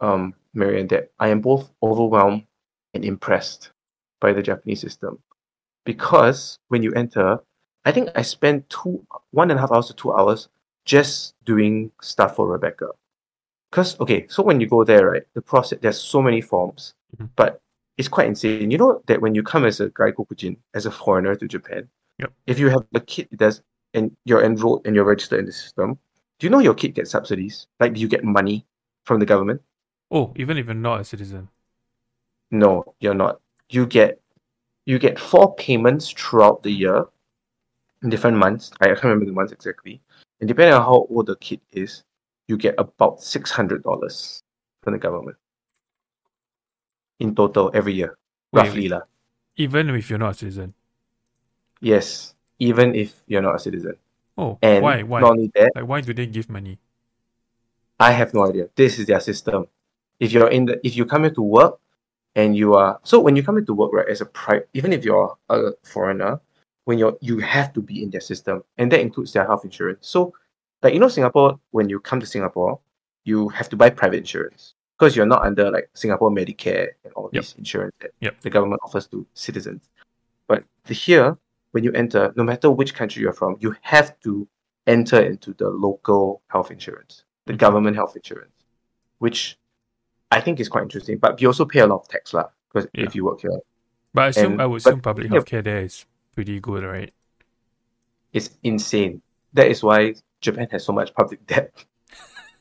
[SPEAKER 1] um Marian that I am both overwhelmed and impressed by the Japanese system. Because when you enter, I think I spent two one and a half hours to two hours just doing stuff for Rebecca. Because okay, so when you go there, right, the process there's so many forms,
[SPEAKER 2] Mhm.
[SPEAKER 1] but it's quite insane. You know that when you come as a gaikokujin, as a foreigner to Japan,
[SPEAKER 2] Yep.
[SPEAKER 1] if you have a kid that's and you're enrolled and you're registered in the system, do you know your kid gets subsidies? Like do you get money from the government?
[SPEAKER 2] Oh, even if you're not a citizen.
[SPEAKER 1] No, you're not. You get you get four payments throughout the year in different months. I can't remember the months exactly. And depending on how old the kid is, you get about six hundred dollars from the government. In total every year.
[SPEAKER 2] Wait,
[SPEAKER 1] roughly lah.
[SPEAKER 2] Even if you're not a citizen.
[SPEAKER 1] Yes. Even if you're not a citizen.
[SPEAKER 2] Oh,
[SPEAKER 1] And
[SPEAKER 2] why? Why?
[SPEAKER 1] not only that,
[SPEAKER 2] Like, why do they give money?
[SPEAKER 1] I have no idea. This is their system. If you're in the if you come here to work and you are so when you come here to work, right, as a pri even if you're a foreigner, when you're you have to be in their system. And that includes their health insurance. So like you know Singapore, when you come to Singapore, you have to buy private insurance. Because you're not under like Singapore Medicare and all
[SPEAKER 2] Yep.
[SPEAKER 1] these insurance that
[SPEAKER 2] Yep.
[SPEAKER 1] the government offers to citizens. But here, when you enter, no matter which country you're from, you have to enter into the local health insurance, the
[SPEAKER 2] Mhm.
[SPEAKER 1] government health insurance, which I think it's quite interesting. But you also pay a lot of tax, lah, because
[SPEAKER 2] Yeah.
[SPEAKER 1] if you work here,
[SPEAKER 2] But I assume
[SPEAKER 1] And-
[SPEAKER 2] I would assume public
[SPEAKER 1] yeah.
[SPEAKER 2] healthcare there is pretty good, right?
[SPEAKER 1] it's insane. That is why Japan has so much public debt.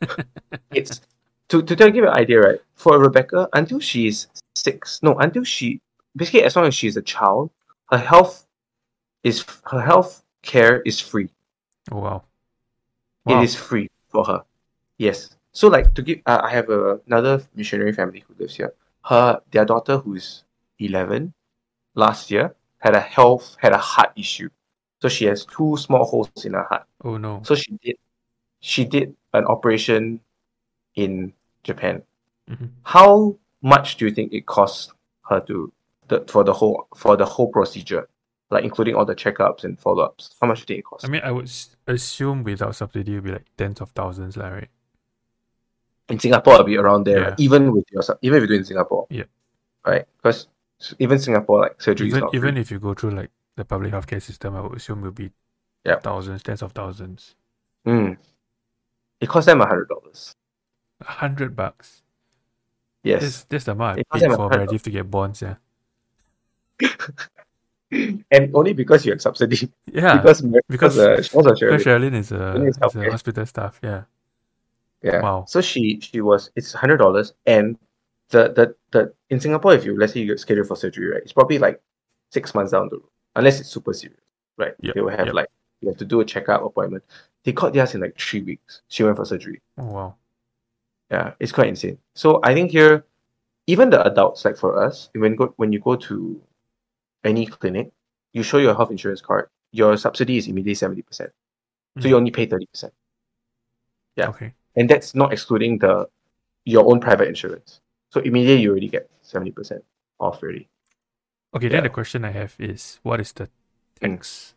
[SPEAKER 1] it's to to tell you an idea, right? For Rebecca, until she is six, no, until she basically as long as she's a child, her health is her health care is free.
[SPEAKER 2] Oh wow. Wow.
[SPEAKER 1] It is free for her. Yes. So like to give, uh, I have a, another missionary family who lives here. Her their daughter who's eleven, last year had a health had a heart issue, so she has two small holes in her heart.
[SPEAKER 2] Oh no.
[SPEAKER 1] So she did she did an operation in Japan.
[SPEAKER 2] Mhm.
[SPEAKER 1] How much do you think it cost her to the for the whole for the whole procedure? like including all the checkups and follow ups? How much do you think it costs?
[SPEAKER 2] I mean, I would assume without subsidy, it'd be like tens of thousands, lah, right?
[SPEAKER 1] In Singapore, it'll be around there,
[SPEAKER 2] Yeah.
[SPEAKER 1] right? even with your even if you do in Singapore.
[SPEAKER 2] Yeah.
[SPEAKER 1] Right? Because even Singapore, like surgery
[SPEAKER 2] Even even
[SPEAKER 1] free.
[SPEAKER 2] if you go through like the public healthcare system, I would assume it'll be
[SPEAKER 1] Yeah.
[SPEAKER 2] thousands, tens of thousands,
[SPEAKER 1] Mm. It costs them a hundred dollars.
[SPEAKER 2] a hundred bucks.
[SPEAKER 1] Yes.
[SPEAKER 2] That's that's the amount I paid for Meredith to get bonds. Yeah,
[SPEAKER 1] and only because you had subsidy.
[SPEAKER 2] yeah.
[SPEAKER 1] because
[SPEAKER 2] because-
[SPEAKER 1] because uh, she was a
[SPEAKER 2] Because. Sherilyn is a,
[SPEAKER 1] is
[SPEAKER 2] a hospital staff. Yeah.
[SPEAKER 1] Yeah.
[SPEAKER 2] Wow.
[SPEAKER 1] So she she was it's hundred dollars and the, the the in Singapore if you let's say you get scheduled for surgery, right, it's probably like six months down the road. Unless it's super serious. Right.
[SPEAKER 2] Yep,
[SPEAKER 1] They will have
[SPEAKER 2] yep.
[SPEAKER 1] like you have to do a checkup appointment. They got theirs in like three weeks. She went for surgery.
[SPEAKER 2] Oh wow.
[SPEAKER 1] Yeah, it's quite insane. So I think here, even the adults, like for us, when go when you go to any clinic, you show your health insurance card, your subsidy is immediately seventy percent. So you
[SPEAKER 2] Mhm.
[SPEAKER 1] only pay thirty percent, Yeah.
[SPEAKER 2] Okay.
[SPEAKER 1] And that's not excluding the your own private insurance. So immediately you already get seventy percent off already.
[SPEAKER 2] Okay. Then the question I have is, what is the
[SPEAKER 1] Mm.
[SPEAKER 2] tax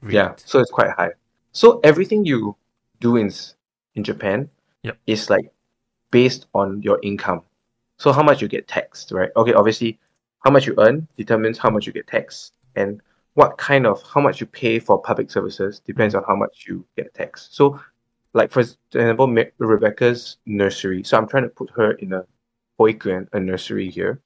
[SPEAKER 2] rate?
[SPEAKER 1] Yeah, so it's quite high. So everything you do in in Japan
[SPEAKER 2] Yep.
[SPEAKER 1] is like based on your income. So how much you get taxed, right? Okay, obviously, how much you earn determines how much you get taxed, and what kind of how much you pay for public services depends on how much you get taxed. So, like for example, Rebecca's nursery. So I'm trying to put her in a boyfriend, a nursery here,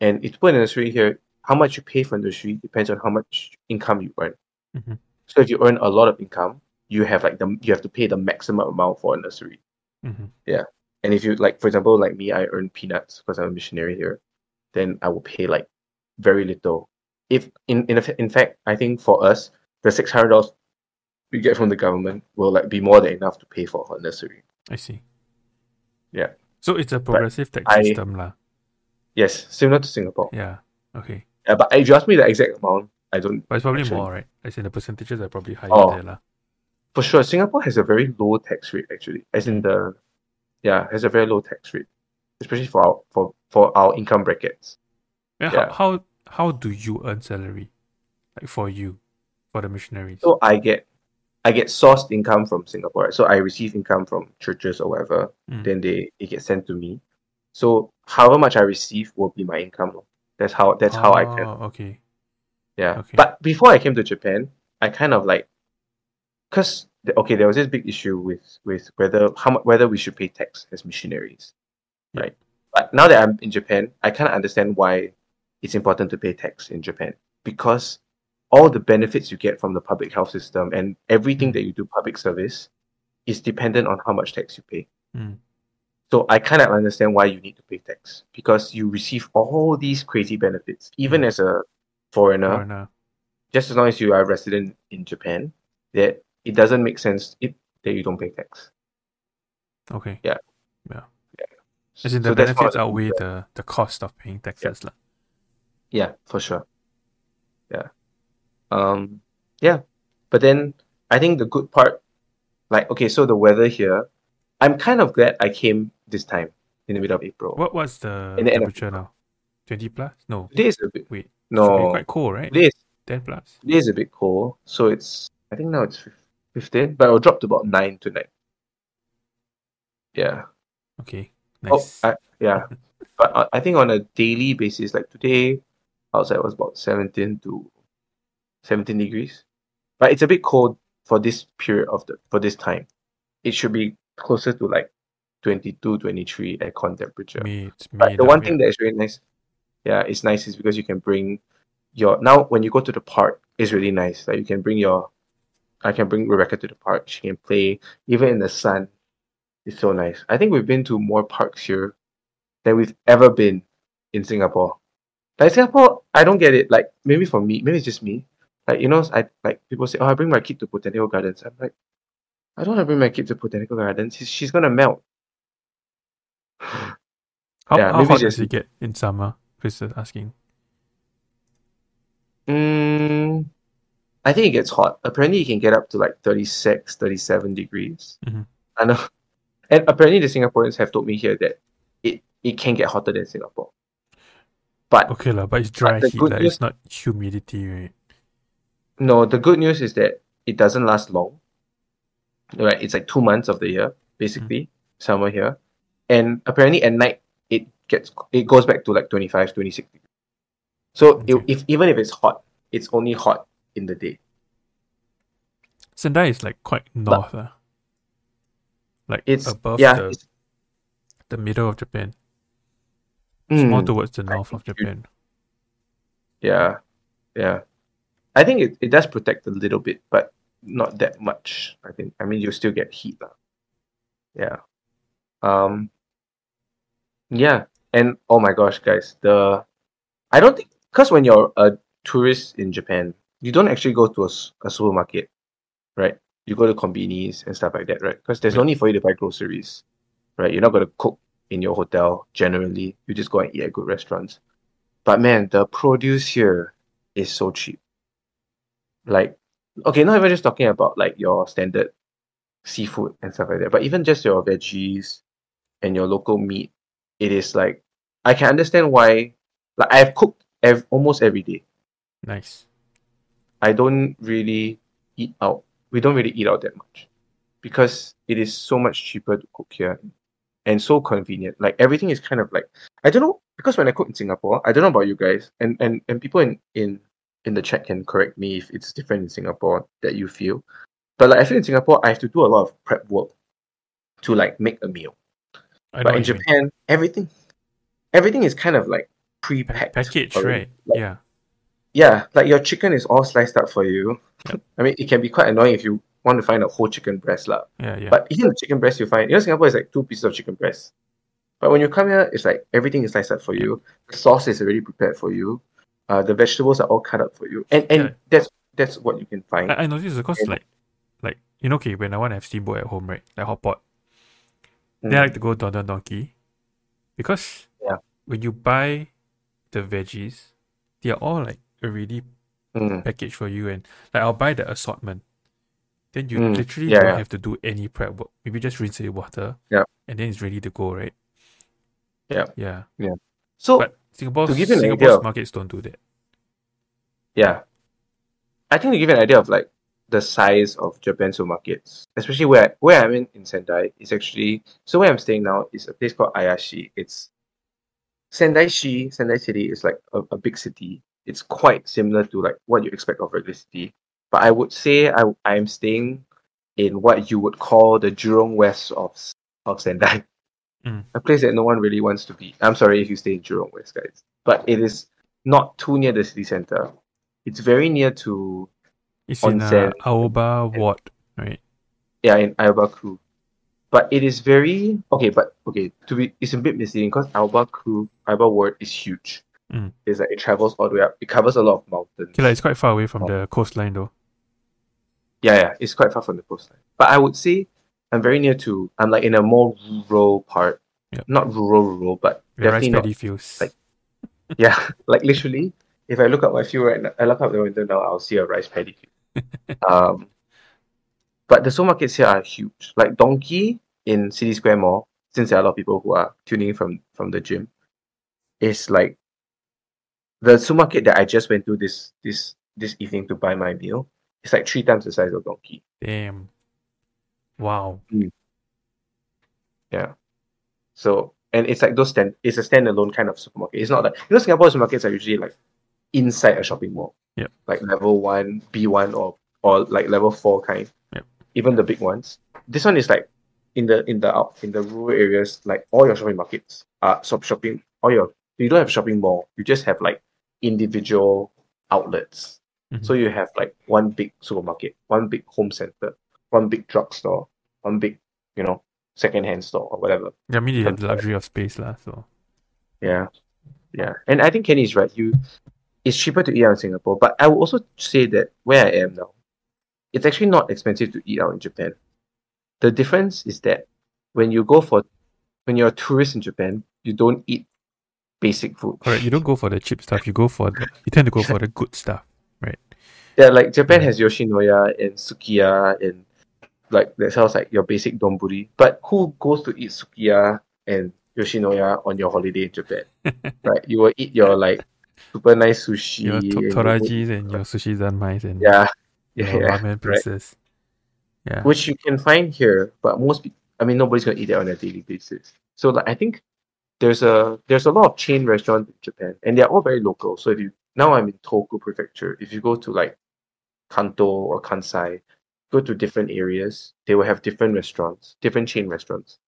[SPEAKER 1] and if you put a nursery here, how much you pay for a nursery depends on how much income you earn.
[SPEAKER 2] Mhm.
[SPEAKER 1] So if you earn a lot of income, you have like the you have to pay the maximum amount for a nursery.
[SPEAKER 2] Mhm.
[SPEAKER 1] And if you like, for example, like me, I earn peanuts because I'm a missionary here, then I will pay like very little. If in in, in fact, I think for us, the six hundred dollars we get from the government will like be more than enough to pay for her nursery.
[SPEAKER 2] I see.
[SPEAKER 1] Yeah.
[SPEAKER 2] So it's a progressive tax
[SPEAKER 1] I-
[SPEAKER 2] system, lah.
[SPEAKER 1] Yes, similar to Singapore.
[SPEAKER 2] Yeah. Okay.
[SPEAKER 1] Yeah, but if you ask me the exact amount, I don't
[SPEAKER 2] But it's probably
[SPEAKER 1] Actually-
[SPEAKER 2] more, right? As in the percentages are probably higher
[SPEAKER 1] Oh.
[SPEAKER 2] there, lah.
[SPEAKER 1] for sure. Singapore has a very low tax rate actually, as in the yeah has a very low tax rate, especially for our for for our income brackets.
[SPEAKER 2] Yeah,
[SPEAKER 1] Yeah.
[SPEAKER 2] How, how how do you earn salary? Like for you, for the missionaries.
[SPEAKER 1] So I get I get sourced income from Singapore. So I receive income from churches or whatever.
[SPEAKER 2] Mm.
[SPEAKER 1] Then they it gets sent to me. So however much I receive will be my income. That's how that's how I can
[SPEAKER 2] Oh, okay.
[SPEAKER 1] yeah.
[SPEAKER 2] okay.
[SPEAKER 1] But before I came to Japan, I kind of like because okay, there was this big issue with with whether how whether we should pay tax as missionaries,
[SPEAKER 2] Yeah.
[SPEAKER 1] right? But now that I'm in Japan, I kind of understand why it's important to pay tax in Japan because all the benefits you get from the public health system and everything
[SPEAKER 2] Mm.
[SPEAKER 1] that you do public service is dependent on how much tax you pay.
[SPEAKER 2] Mm.
[SPEAKER 1] So I kind of understand why you need to pay tax because you receive all these crazy benefits, even
[SPEAKER 2] Mm.
[SPEAKER 1] as a foreigner
[SPEAKER 2] Foreigner.
[SPEAKER 1] just as long as you are a resident in Japan, that it doesn't make sense if, that you don't pay tax.
[SPEAKER 2] Okay.
[SPEAKER 1] Yeah.
[SPEAKER 2] Yeah. As in the
[SPEAKER 1] So that's one of
[SPEAKER 2] benefits outweigh the, the cost of paying taxes,
[SPEAKER 1] that- Yeah, for sure. Yeah. Um. Yeah, but then I think the good part, like okay, so the weather here, I'm kind of glad I came this time in the middle of April.
[SPEAKER 2] What was the
[SPEAKER 1] In the
[SPEAKER 2] temperature now? Twenty plus? No.
[SPEAKER 1] Today is a bit
[SPEAKER 2] Wait.
[SPEAKER 1] No.
[SPEAKER 2] quite cool, right?
[SPEAKER 1] Today is
[SPEAKER 2] Ten plus.
[SPEAKER 1] today is a bit cool, so it's I think now it's fifteen, but it'll drop to about nine tonight. Yeah.
[SPEAKER 2] Okay.
[SPEAKER 1] Oh, I, yeah. but uh, I think on a daily basis, like today, outside was about 17 to 17 degrees. But it's a bit cold for this period of the for this time. It should be closer to like 22, 23 aircon temperature.
[SPEAKER 2] It's
[SPEAKER 1] But the one thing that is really nice, yeah, it's nice is because you can bring your now when you go to the park, it's really nice. Like you can bring your I can bring Rebecca to the park. She can play even in the sun. It's so nice. I think we've been to more parks here than we've ever been in Singapore. Like Singapore, I don't get it. Like maybe for me, maybe it's just me. Like you know, I like people say, "Oh, I bring my kid to botanical gardens." I'm like, I don't want to bring my kid to botanical gardens. She's, she's gonna melt.
[SPEAKER 2] How,
[SPEAKER 1] yeah,
[SPEAKER 2] how hot does it get in summer? Chris is asking.
[SPEAKER 1] Mm, I think it gets hot. Apparently, it can get up to like 36, 37 degrees.
[SPEAKER 2] Mhm.
[SPEAKER 1] I know. And apparently, the Singaporeans have told me here that it, it can get hotter than Singapore. But
[SPEAKER 2] Okay, lah, but it's dry
[SPEAKER 1] the
[SPEAKER 2] heat,
[SPEAKER 1] good
[SPEAKER 2] it's not humidity, right?
[SPEAKER 1] No, the good news is that it doesn't last long. Right, it's like two months of the year, basically, summer here. And apparently at night it gets it goes back to like 25, 26 degrees. So it,
[SPEAKER 2] Okay.
[SPEAKER 1] if even if it's hot, it's only hot in the day.
[SPEAKER 2] Sendai is like quite north, uh, like
[SPEAKER 1] It's
[SPEAKER 2] above
[SPEAKER 1] yeah,
[SPEAKER 2] the,
[SPEAKER 1] it's,
[SPEAKER 2] the middle of Japan. It's more
[SPEAKER 1] mm,
[SPEAKER 2] towards the north of
[SPEAKER 1] think you-
[SPEAKER 2] Japan.
[SPEAKER 1] yeah, yeah. I think it, it does protect a little bit, but not that much. I think. I mean, you still get heat, lah. Yeah. Um. Yeah, and oh my gosh, guys, the I don't think because when you're a tourist in Japan, you don't actually go to a, a supermarket, right? You go to convenies and stuff like that, right? Because there's no need for you to buy groceries, right? You're not going to cook in your hotel generally. You just go and eat at good restaurants. But man, the produce here is so cheap. Like, okay, not even just talking about like your standard seafood and stuff like that, but even just your veggies and your local meat, it is like I can understand why. Like I've cooked ev- almost every day.
[SPEAKER 2] Nice.
[SPEAKER 1] I don't really eat out. We don't really eat out that much because it is so much cheaper to cook here and so convenient. Like everything is kind of like I don't know because when I cook in Singapore, I don't know about you guys and and and people in in in the chat can correct me if it's different in Singapore that you feel. But like I feel in Singapore, I have to do a lot of prep work to like make a meal.
[SPEAKER 2] I
[SPEAKER 1] But in
[SPEAKER 2] you mean.
[SPEAKER 1] Japan, everything everything is kind of like pre-packed.
[SPEAKER 2] package, right?
[SPEAKER 1] Like,
[SPEAKER 2] yeah.
[SPEAKER 1] yeah, like your chicken is all sliced up for you. I mean, it can be quite annoying if you want to find a whole chicken breast, lah.
[SPEAKER 2] Yeah, yeah.
[SPEAKER 1] But even the chicken breast you find, you know, Singapore is like two pieces of chicken breast. But when you come here, it's like everything is sliced up for you. The sauce is already prepared for you. Uh, the vegetables are all cut up for you, and and
[SPEAKER 2] Yeah.
[SPEAKER 1] that's that's what you can find.
[SPEAKER 2] I, I noticed because
[SPEAKER 1] Yeah.
[SPEAKER 2] like like you know okay when I want to have steamboat at home right like hot pot
[SPEAKER 1] Mm.
[SPEAKER 2] then I like to go Don Don Donki because
[SPEAKER 1] Yeah.
[SPEAKER 2] when you buy the veggies they are all like already
[SPEAKER 1] Mm.
[SPEAKER 2] packaged for you and like I'll buy the assortment then you
[SPEAKER 1] Mm.
[SPEAKER 2] literally
[SPEAKER 1] Yeah,
[SPEAKER 2] don't
[SPEAKER 1] yeah.
[SPEAKER 2] have to do any prep work maybe just rinse it with water
[SPEAKER 1] Yeah.
[SPEAKER 2] and then it's ready to go right
[SPEAKER 1] Yeah,
[SPEAKER 2] Yeah.
[SPEAKER 1] yeah So
[SPEAKER 2] but Singapore
[SPEAKER 1] to give an
[SPEAKER 2] Singapore's
[SPEAKER 1] idea of-
[SPEAKER 2] markets don't do that
[SPEAKER 1] Yeah. I think to give you an idea of like the size of Japan markets, especially where where I'm in in Sendai, is actually so where I'm staying now is a place called Ayashi. It's Sendai Shi, Sendai City is like a, a big city. It's quite similar to like what you expect of a regular city. But I would say I I'm staying in what you would call the Jurong West of of Sendai.
[SPEAKER 2] Mm.
[SPEAKER 1] A place that no one really wants to be. I'm sorry if you stay in Jurong West, guys. But it is not too near the city center. It's very near to
[SPEAKER 2] it's in uh,
[SPEAKER 1] Onsen.
[SPEAKER 2] Aoba Ward right
[SPEAKER 1] yeah in Aoba But it is very okay, but okay, to be it's a bit misleading because Aoba Ku, Aoba Ward is huge.
[SPEAKER 2] Mm.
[SPEAKER 1] It's like it travels all the way up. It covers a lot of mountains.
[SPEAKER 2] okay like it's quite far away from
[SPEAKER 1] Oh.
[SPEAKER 2] the coastline though
[SPEAKER 1] Yeah, yeah, it's quite far from the coastline. But I would say I'm very near to. I'm like in a more rural part.
[SPEAKER 2] Yep.
[SPEAKER 1] Not rural, rural, but
[SPEAKER 2] rice
[SPEAKER 1] definitely not.
[SPEAKER 2] paddy fields
[SPEAKER 1] like- Yeah, like literally, if I look out my field right now, I look out the window now, I'll see a rice paddy field. um, but the supermarkets here are huge. Like Donki in City Square Mall, since there are a lot of people who are tuning in from from the gym, is like the supermarket that I just went to this this this evening to buy my meal. It's like three times the size of Donki.
[SPEAKER 2] damn wow Yeah.
[SPEAKER 1] So and it's like those stand it's a standalone kind of supermarket. It's not like you know Singapore supermarkets are usually like inside a shopping mall.
[SPEAKER 2] Yeah.
[SPEAKER 1] Like level one, B one or or like level four kind.
[SPEAKER 2] Yep.
[SPEAKER 1] Even the big ones. This one is like in the in the out in the rural areas, like all your shopping markets are shop shopping all your you don't have shopping mall. You just have like individual outlets.
[SPEAKER 2] Mhm.
[SPEAKER 1] So you have like one big supermarket, one big home center, one big drugstore, one big, you know, second-hand store or whatever.
[SPEAKER 2] Yeah, I mean, you have the luxury of space, lah. So
[SPEAKER 1] Yeah, yeah, and I think Kenny's right. You, it's cheaper to eat out in Singapore, but I will also say that where I am now, it's actually not expensive to eat out in Japan. The difference is that when you go for, when you're a tourist in Japan, you don't eat basic food.
[SPEAKER 2] correct. You don't go for the cheap stuff. You go for the. You tend to go for the good stuff. Right?
[SPEAKER 1] Yeah, like Japan has Yoshinoya and Sukiya and like that sounds like your basic donburi. But who goes to eat Sukiya and Yoshinoya on your holiday in Japan? right? You will eat your like super nice sushi.
[SPEAKER 2] Your to-
[SPEAKER 1] and-
[SPEAKER 2] Torajis and your sushi zanmais and
[SPEAKER 1] Yeah,
[SPEAKER 2] your
[SPEAKER 1] yeah,
[SPEAKER 2] ramen places. Yeah.
[SPEAKER 1] which you can find here, but most people, I mean, nobody's gonna eat it on a daily basis. So like, I think there's a there's a lot of chain restaurants in Japan, and they're all very local. So if you now I'm in Tohoku Prefecture, if you go to like Kanto or Kansai, go to different areas, they will have different restaurants, different chain restaurants.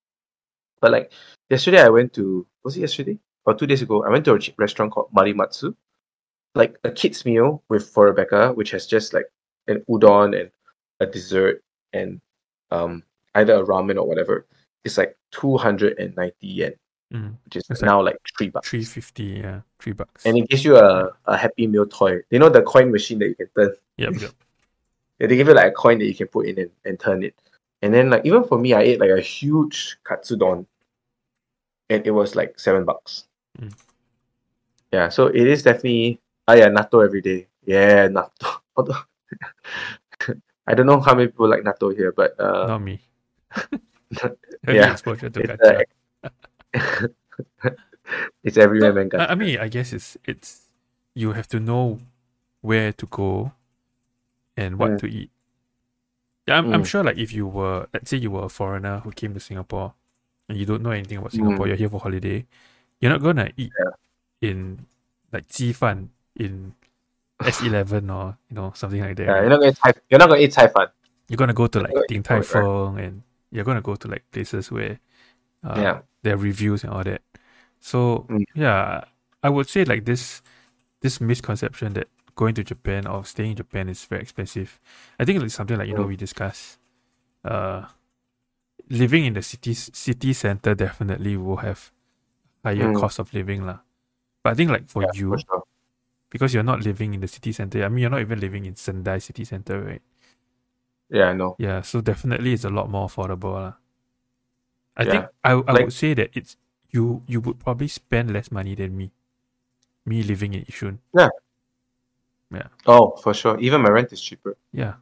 [SPEAKER 1] But like yesterday, I went to was it yesterday or two days ago? I went to a restaurant called Marumatsu, like a kids meal with for Rebecca, which has just like an udon and a dessert and um either a ramen or whatever. It's like two hundred and ninety yen,
[SPEAKER 2] Mm.
[SPEAKER 1] which is
[SPEAKER 2] It's
[SPEAKER 1] now like three bucks.
[SPEAKER 2] Three fifty, yeah. Three bucks.
[SPEAKER 1] And it gives you a, a happy meal toy. You know the coin machine that you can turn.
[SPEAKER 2] Yep, yep.
[SPEAKER 1] Yeah, they give you like a coin that you can put in and, and turn it. And then like even for me, I ate like a huge katsudon, and it was like seven bucks.
[SPEAKER 2] Mm.
[SPEAKER 1] Yeah, so it is definitely ah yeah natto every day. Yeah, natto. Although I don't know how many people like natto here, but uh,
[SPEAKER 2] Not me.
[SPEAKER 1] yeah,
[SPEAKER 2] exposure to
[SPEAKER 1] it's, uh, it's everywhere, man.
[SPEAKER 2] I. I mean, I guess it's it's you have to know where to go and what
[SPEAKER 1] Mm.
[SPEAKER 2] to eat. Yeah, I'm, I'm
[SPEAKER 1] Mm.
[SPEAKER 2] sure. Like if you were, let's say, you were a foreigner who came to Singapore and you don't know anything about Singapore,
[SPEAKER 1] Mm.
[SPEAKER 2] you're here for holiday. You're not gonna eat
[SPEAKER 1] Yeah.
[SPEAKER 2] in like 鸡饭 in S11 or you know something like that.
[SPEAKER 1] Yeah,
[SPEAKER 2] right?
[SPEAKER 1] you're not gonna Thai, you're not gonna eat Thai fan.
[SPEAKER 2] You're gonna go to like Ding Tai
[SPEAKER 1] right?
[SPEAKER 2] Fung and you're gonna go to like places where uh,
[SPEAKER 1] Yeah.
[SPEAKER 2] there are reviews and all that. So
[SPEAKER 1] Mm.
[SPEAKER 2] yeah, I would say like this this misconception that going to Japan or staying in Japan is very expensive. I think it's something like you know we discussed. Uh, living in the city city center definitely will have higher
[SPEAKER 1] Mm.
[SPEAKER 2] cost of living lah. But I think like for
[SPEAKER 1] Yeah,
[SPEAKER 2] you,
[SPEAKER 1] for sure.
[SPEAKER 2] because you're not living in the city center. I mean, you're not even living in Sendai city center, right?
[SPEAKER 1] Yeah, I know.
[SPEAKER 2] Yeah, so definitely it's a lot more affordable. lah. I
[SPEAKER 1] Yeah.
[SPEAKER 2] think I, I
[SPEAKER 1] Like-
[SPEAKER 2] would say that it's you you would probably spend less money than me. Me living in Yishun.
[SPEAKER 1] Oh, for sure. Even my rent is cheaper.
[SPEAKER 2] Yeah.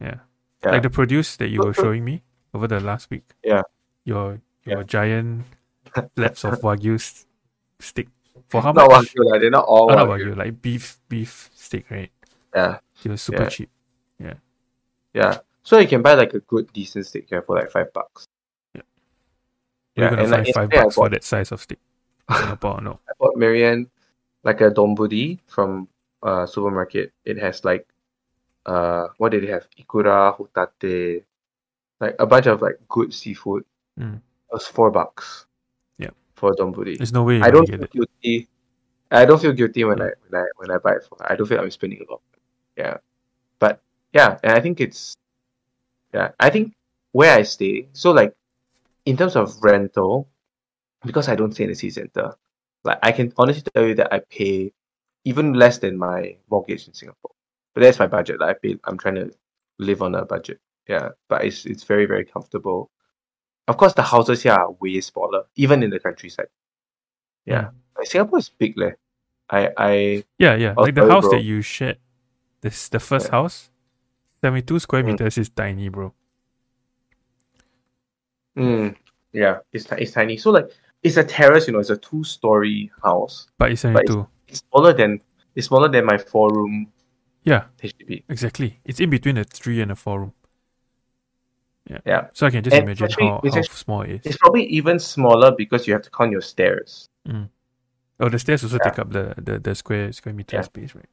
[SPEAKER 2] Yeah.
[SPEAKER 1] Yeah.
[SPEAKER 2] Like the produce that you were showing me over the last week.
[SPEAKER 1] Yeah.
[SPEAKER 2] Your your
[SPEAKER 1] Yeah.
[SPEAKER 2] giant slabs of wagyu steak. For how
[SPEAKER 1] not
[SPEAKER 2] much?
[SPEAKER 1] wagyu, like, they're not all
[SPEAKER 2] Oh, not
[SPEAKER 1] wagyu.
[SPEAKER 2] wagyu, like beef beef steak, right?
[SPEAKER 1] Yeah,
[SPEAKER 2] It was super
[SPEAKER 1] Yeah.
[SPEAKER 2] cheap.
[SPEAKER 1] yeah. Yeah. So you can buy like a good decent steak here for like five bucks. Yeah.
[SPEAKER 2] You're
[SPEAKER 1] Yeah,
[SPEAKER 2] gonna
[SPEAKER 1] and,
[SPEAKER 2] find
[SPEAKER 1] like,
[SPEAKER 2] five bucks for that size of steak. In Singapore, no.
[SPEAKER 1] I bought Marianne like a donburi from uh supermarket. It has like uh what did it have? Ikura, hotate, like a bunch of like good seafood.
[SPEAKER 2] Mm.
[SPEAKER 1] It was four bucks.
[SPEAKER 2] Yeah.
[SPEAKER 1] For donburi.
[SPEAKER 2] There's no way
[SPEAKER 1] I don't
[SPEAKER 2] get
[SPEAKER 1] feel
[SPEAKER 2] it.
[SPEAKER 1] guilty. I don't feel guilty when
[SPEAKER 2] Yeah.
[SPEAKER 1] I when I when I buy it for. I don't feel I'm spending a lot. Yeah, but yeah, and I think it's yeah. I think where I stay. So like in terms of rental, because I don't stay in the city center, like I can honestly tell you that I pay even less than my mortgage in Singapore. But that's my budget. Like I pay. I'm trying to live on a budget. Yeah, but it's it's very very comfortable. Of course, the houses here are way smaller, even in the countryside. Yeah. Like, Singapore is big, leh. I I
[SPEAKER 2] Yeah, yeah. Like the house
[SPEAKER 1] bro.
[SPEAKER 2] that you shared, this the first
[SPEAKER 1] Yeah.
[SPEAKER 2] house, seventy-two square
[SPEAKER 1] Mm.
[SPEAKER 2] meters is tiny, bro.
[SPEAKER 1] mm, yeah, it's it's tiny. So like it's a terrace, you know, it's a two story house.
[SPEAKER 2] But it's
[SPEAKER 1] But
[SPEAKER 2] seventy-two.
[SPEAKER 1] It's smaller than it's smaller than my four room
[SPEAKER 2] Yeah,
[SPEAKER 1] HDB.
[SPEAKER 2] exactly. It's in between a three and a four room.
[SPEAKER 1] Yeah. Yeah.
[SPEAKER 2] So I can just
[SPEAKER 1] And
[SPEAKER 2] imagine
[SPEAKER 1] actually,
[SPEAKER 2] how,
[SPEAKER 1] it's
[SPEAKER 2] how
[SPEAKER 1] actually-
[SPEAKER 2] small it is.
[SPEAKER 1] It's probably even smaller because you have to count your stairs. Mm.
[SPEAKER 2] Oh, the stairs also
[SPEAKER 1] Yeah.
[SPEAKER 2] take up the, the, the square square meter
[SPEAKER 1] Yeah.
[SPEAKER 2] space, right?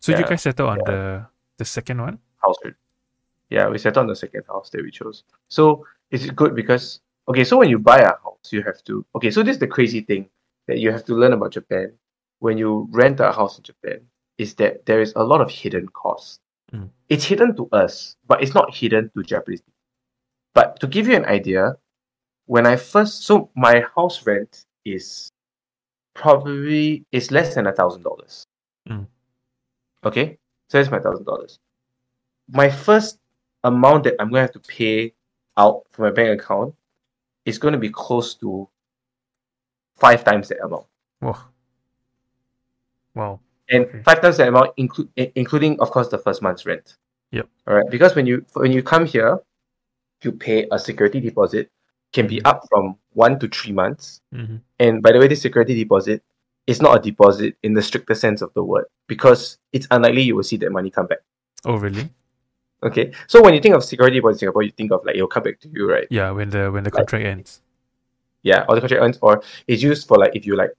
[SPEAKER 2] So you guys settle on the the second one.
[SPEAKER 1] house. Yeah, we settled on the second house that we chose. So it's good because okay, so when you buy a house, you have to okay, so this is the crazy thing that you have to learn about Japan when you rent a house in Japan is that there is a lot of hidden costs.
[SPEAKER 2] Mm.
[SPEAKER 1] It's hidden to us, but it's not hidden to Japanese people. But to give you an idea, when I first so my house rent is probably is less than a thousand dollars.
[SPEAKER 2] Mm.
[SPEAKER 1] Okay, so that's my thousand dollars. My first amount that I'm going to have to pay out from my bank account is going to be close to five times that amount.
[SPEAKER 2] Wow.
[SPEAKER 1] and
[SPEAKER 2] Okay.
[SPEAKER 1] five times that amount, include including of course the first month's rent.
[SPEAKER 2] Yep.
[SPEAKER 1] All right, because when you when you come here, you pay a security deposit, can be up from one to three months.
[SPEAKER 2] hmm
[SPEAKER 1] And by the way, this security deposit is not a deposit in the stricter sense of the word because it's unlikely you will see that money come back.
[SPEAKER 2] Oh, really?
[SPEAKER 1] Okay, so when you think of security deposit in Singapore, you think of like it'll come back to you, right?
[SPEAKER 2] Yeah, when the when the contract ends.
[SPEAKER 1] Yeah, or the contract ends, or it's used for like if you like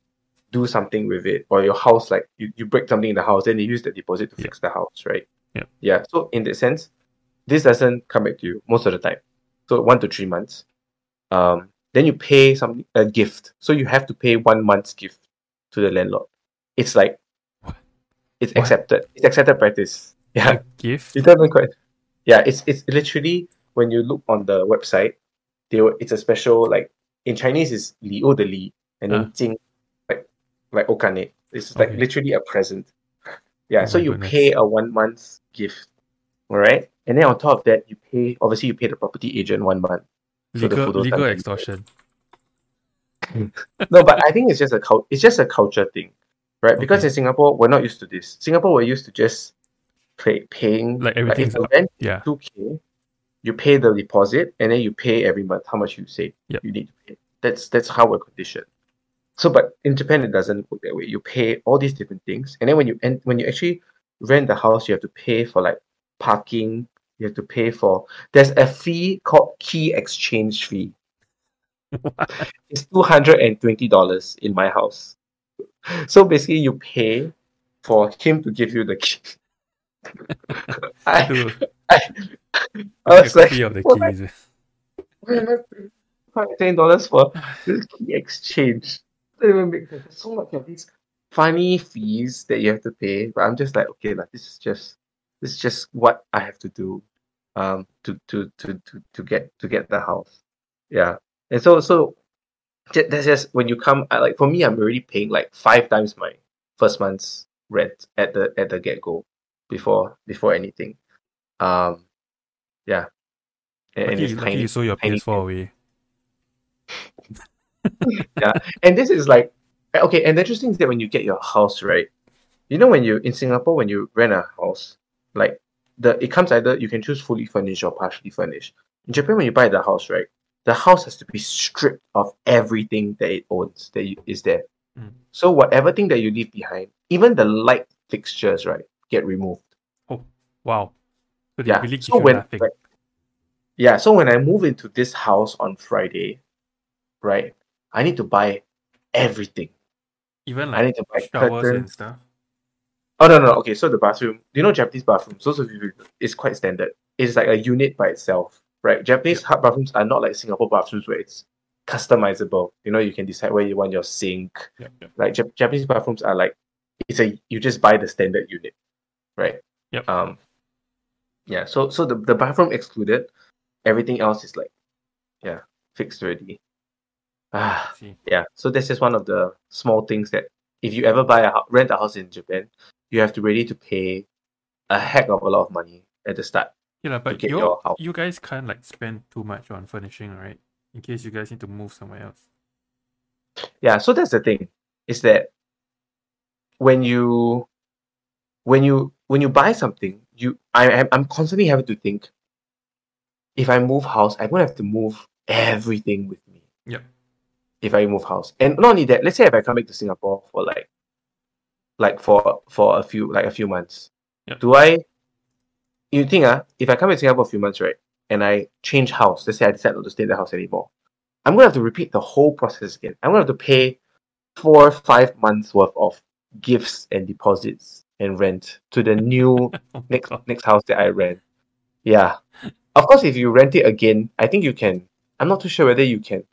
[SPEAKER 1] do something with it, or your house like you, you break something in the house, then they use the deposit to
[SPEAKER 2] Yeah.
[SPEAKER 1] fix the house, right?
[SPEAKER 2] Yeah.
[SPEAKER 1] Yeah. So in that sense, this doesn't come back to you most of the time. So one to three months. Um, then you pay some a gift. So you have to pay one month's gift to the landlord. It's like
[SPEAKER 2] What?
[SPEAKER 1] it's
[SPEAKER 2] What?
[SPEAKER 1] accepted. It's accepted practice. Yeah.
[SPEAKER 2] A gift?
[SPEAKER 1] You don't quite. Yeah, it's it's literally when you look on the website, they will, it's a special like in Chinese is li o the li and then
[SPEAKER 2] Ah.
[SPEAKER 1] jing like oh, like okane. It's like
[SPEAKER 2] Okay.
[SPEAKER 1] literally a present. Yeah,
[SPEAKER 2] Oh
[SPEAKER 1] so you
[SPEAKER 2] goodness.
[SPEAKER 1] pay a one month's gift, all right, and then on top of that you pay obviously you pay the property agent one month.
[SPEAKER 2] Legal legal extortion.
[SPEAKER 1] No, but I think it's just a it's just a culture thing, right? Because
[SPEAKER 2] Okay.
[SPEAKER 1] in Singapore we're not used to this. Singapore we're used to just pay, paying
[SPEAKER 2] Like everything.
[SPEAKER 1] the
[SPEAKER 2] Yeah.
[SPEAKER 1] two k, you pay the deposit and then you pay every month how much you say
[SPEAKER 2] Yep.
[SPEAKER 1] you need to pay. That's that's how we're conditioned. So, but in Japan it doesn't work that way. You pay all these different things, and then when you and when you actually rent the house, you have to pay for like parking. You have to pay for. There's a fee called key exchange fee. It's two hundred and twenty dollars in my house. So basically, you pay for him to give you the key. I, I, I was like,
[SPEAKER 2] of the keys.
[SPEAKER 1] Ten dollars for this key exchange? Doesn't even make sense. There's so much of these funny fees that you have to pay, but I'm just like, okay, like this is just this is just what I have to do, um, to to to to to get to get the house, yeah. And so so that's just when you come. I, like for me, I'm already paying like five times my first month's rent at the at the get go, before before anything, um, yeah. And, and
[SPEAKER 2] Lucky,
[SPEAKER 1] it's
[SPEAKER 2] lucky you sold your
[SPEAKER 1] tiny
[SPEAKER 2] PS4 away.
[SPEAKER 1] And this is like okay and the interesting thing is that when you get your house right you know when you in singapore when you rent a house like the it comes either you can choose fully furnished or partially furnished in japan when you buy the house right the house has to be stripped of everything that it owns that you, is there
[SPEAKER 2] Mm.
[SPEAKER 1] so whatever thing that you leave behind even the light fixtures right get removed Oh,
[SPEAKER 2] Wow. So
[SPEAKER 1] yeah
[SPEAKER 2] really
[SPEAKER 1] so when like, yeah so when i move into this house on friday right i need to buy everything.
[SPEAKER 2] Even
[SPEAKER 1] I need to buy
[SPEAKER 2] showers
[SPEAKER 1] curtains.
[SPEAKER 2] and stuff.
[SPEAKER 1] Oh no no okay so the bathroom do you know Japanese bathrooms those of you it's quite standard. It's like a unit by itself right? Japanese hard bathrooms are not like Singapore bathrooms where it's customizable. You know you can decide where you want your sink.
[SPEAKER 2] Yep, yep.
[SPEAKER 1] like Jap- Japanese bathrooms are like it's a you just buy the standard unit right?
[SPEAKER 2] Yep.
[SPEAKER 1] um yeah so so the, the bathroom excluded. Everything else is like yeah fixed already ah yeah so this is one of the small things that if you ever buy a rent a house in japan you have to ready to pay a heck of a lot of money at the start
[SPEAKER 2] Yeah, lah, but
[SPEAKER 1] get
[SPEAKER 2] you
[SPEAKER 1] your
[SPEAKER 2] you guys can't like spend too much on furnishing, right? In case you guys need to move somewhere else.
[SPEAKER 1] yeah so that's the thing is that when you when you when you buy something you I, I'm- i'm constantly having to think if i move house i'm gonna have to move everything with. If i move house and not only that let's say if i come back to singapore for like like for for a few like a few months
[SPEAKER 2] Yep.
[SPEAKER 1] do i you think uh, if i come back to singapore a few months right and i change house let's say i decide not to stay in the house anymore i'm gonna have to repeat the whole process again i'm gonna have to pay four five months worth of gifts and deposits and rent to the new
[SPEAKER 2] Oh
[SPEAKER 1] next
[SPEAKER 2] God.
[SPEAKER 1] next house that I rent. Yeah. Of course if you rent it again, I think you can I'm not too sure whether you can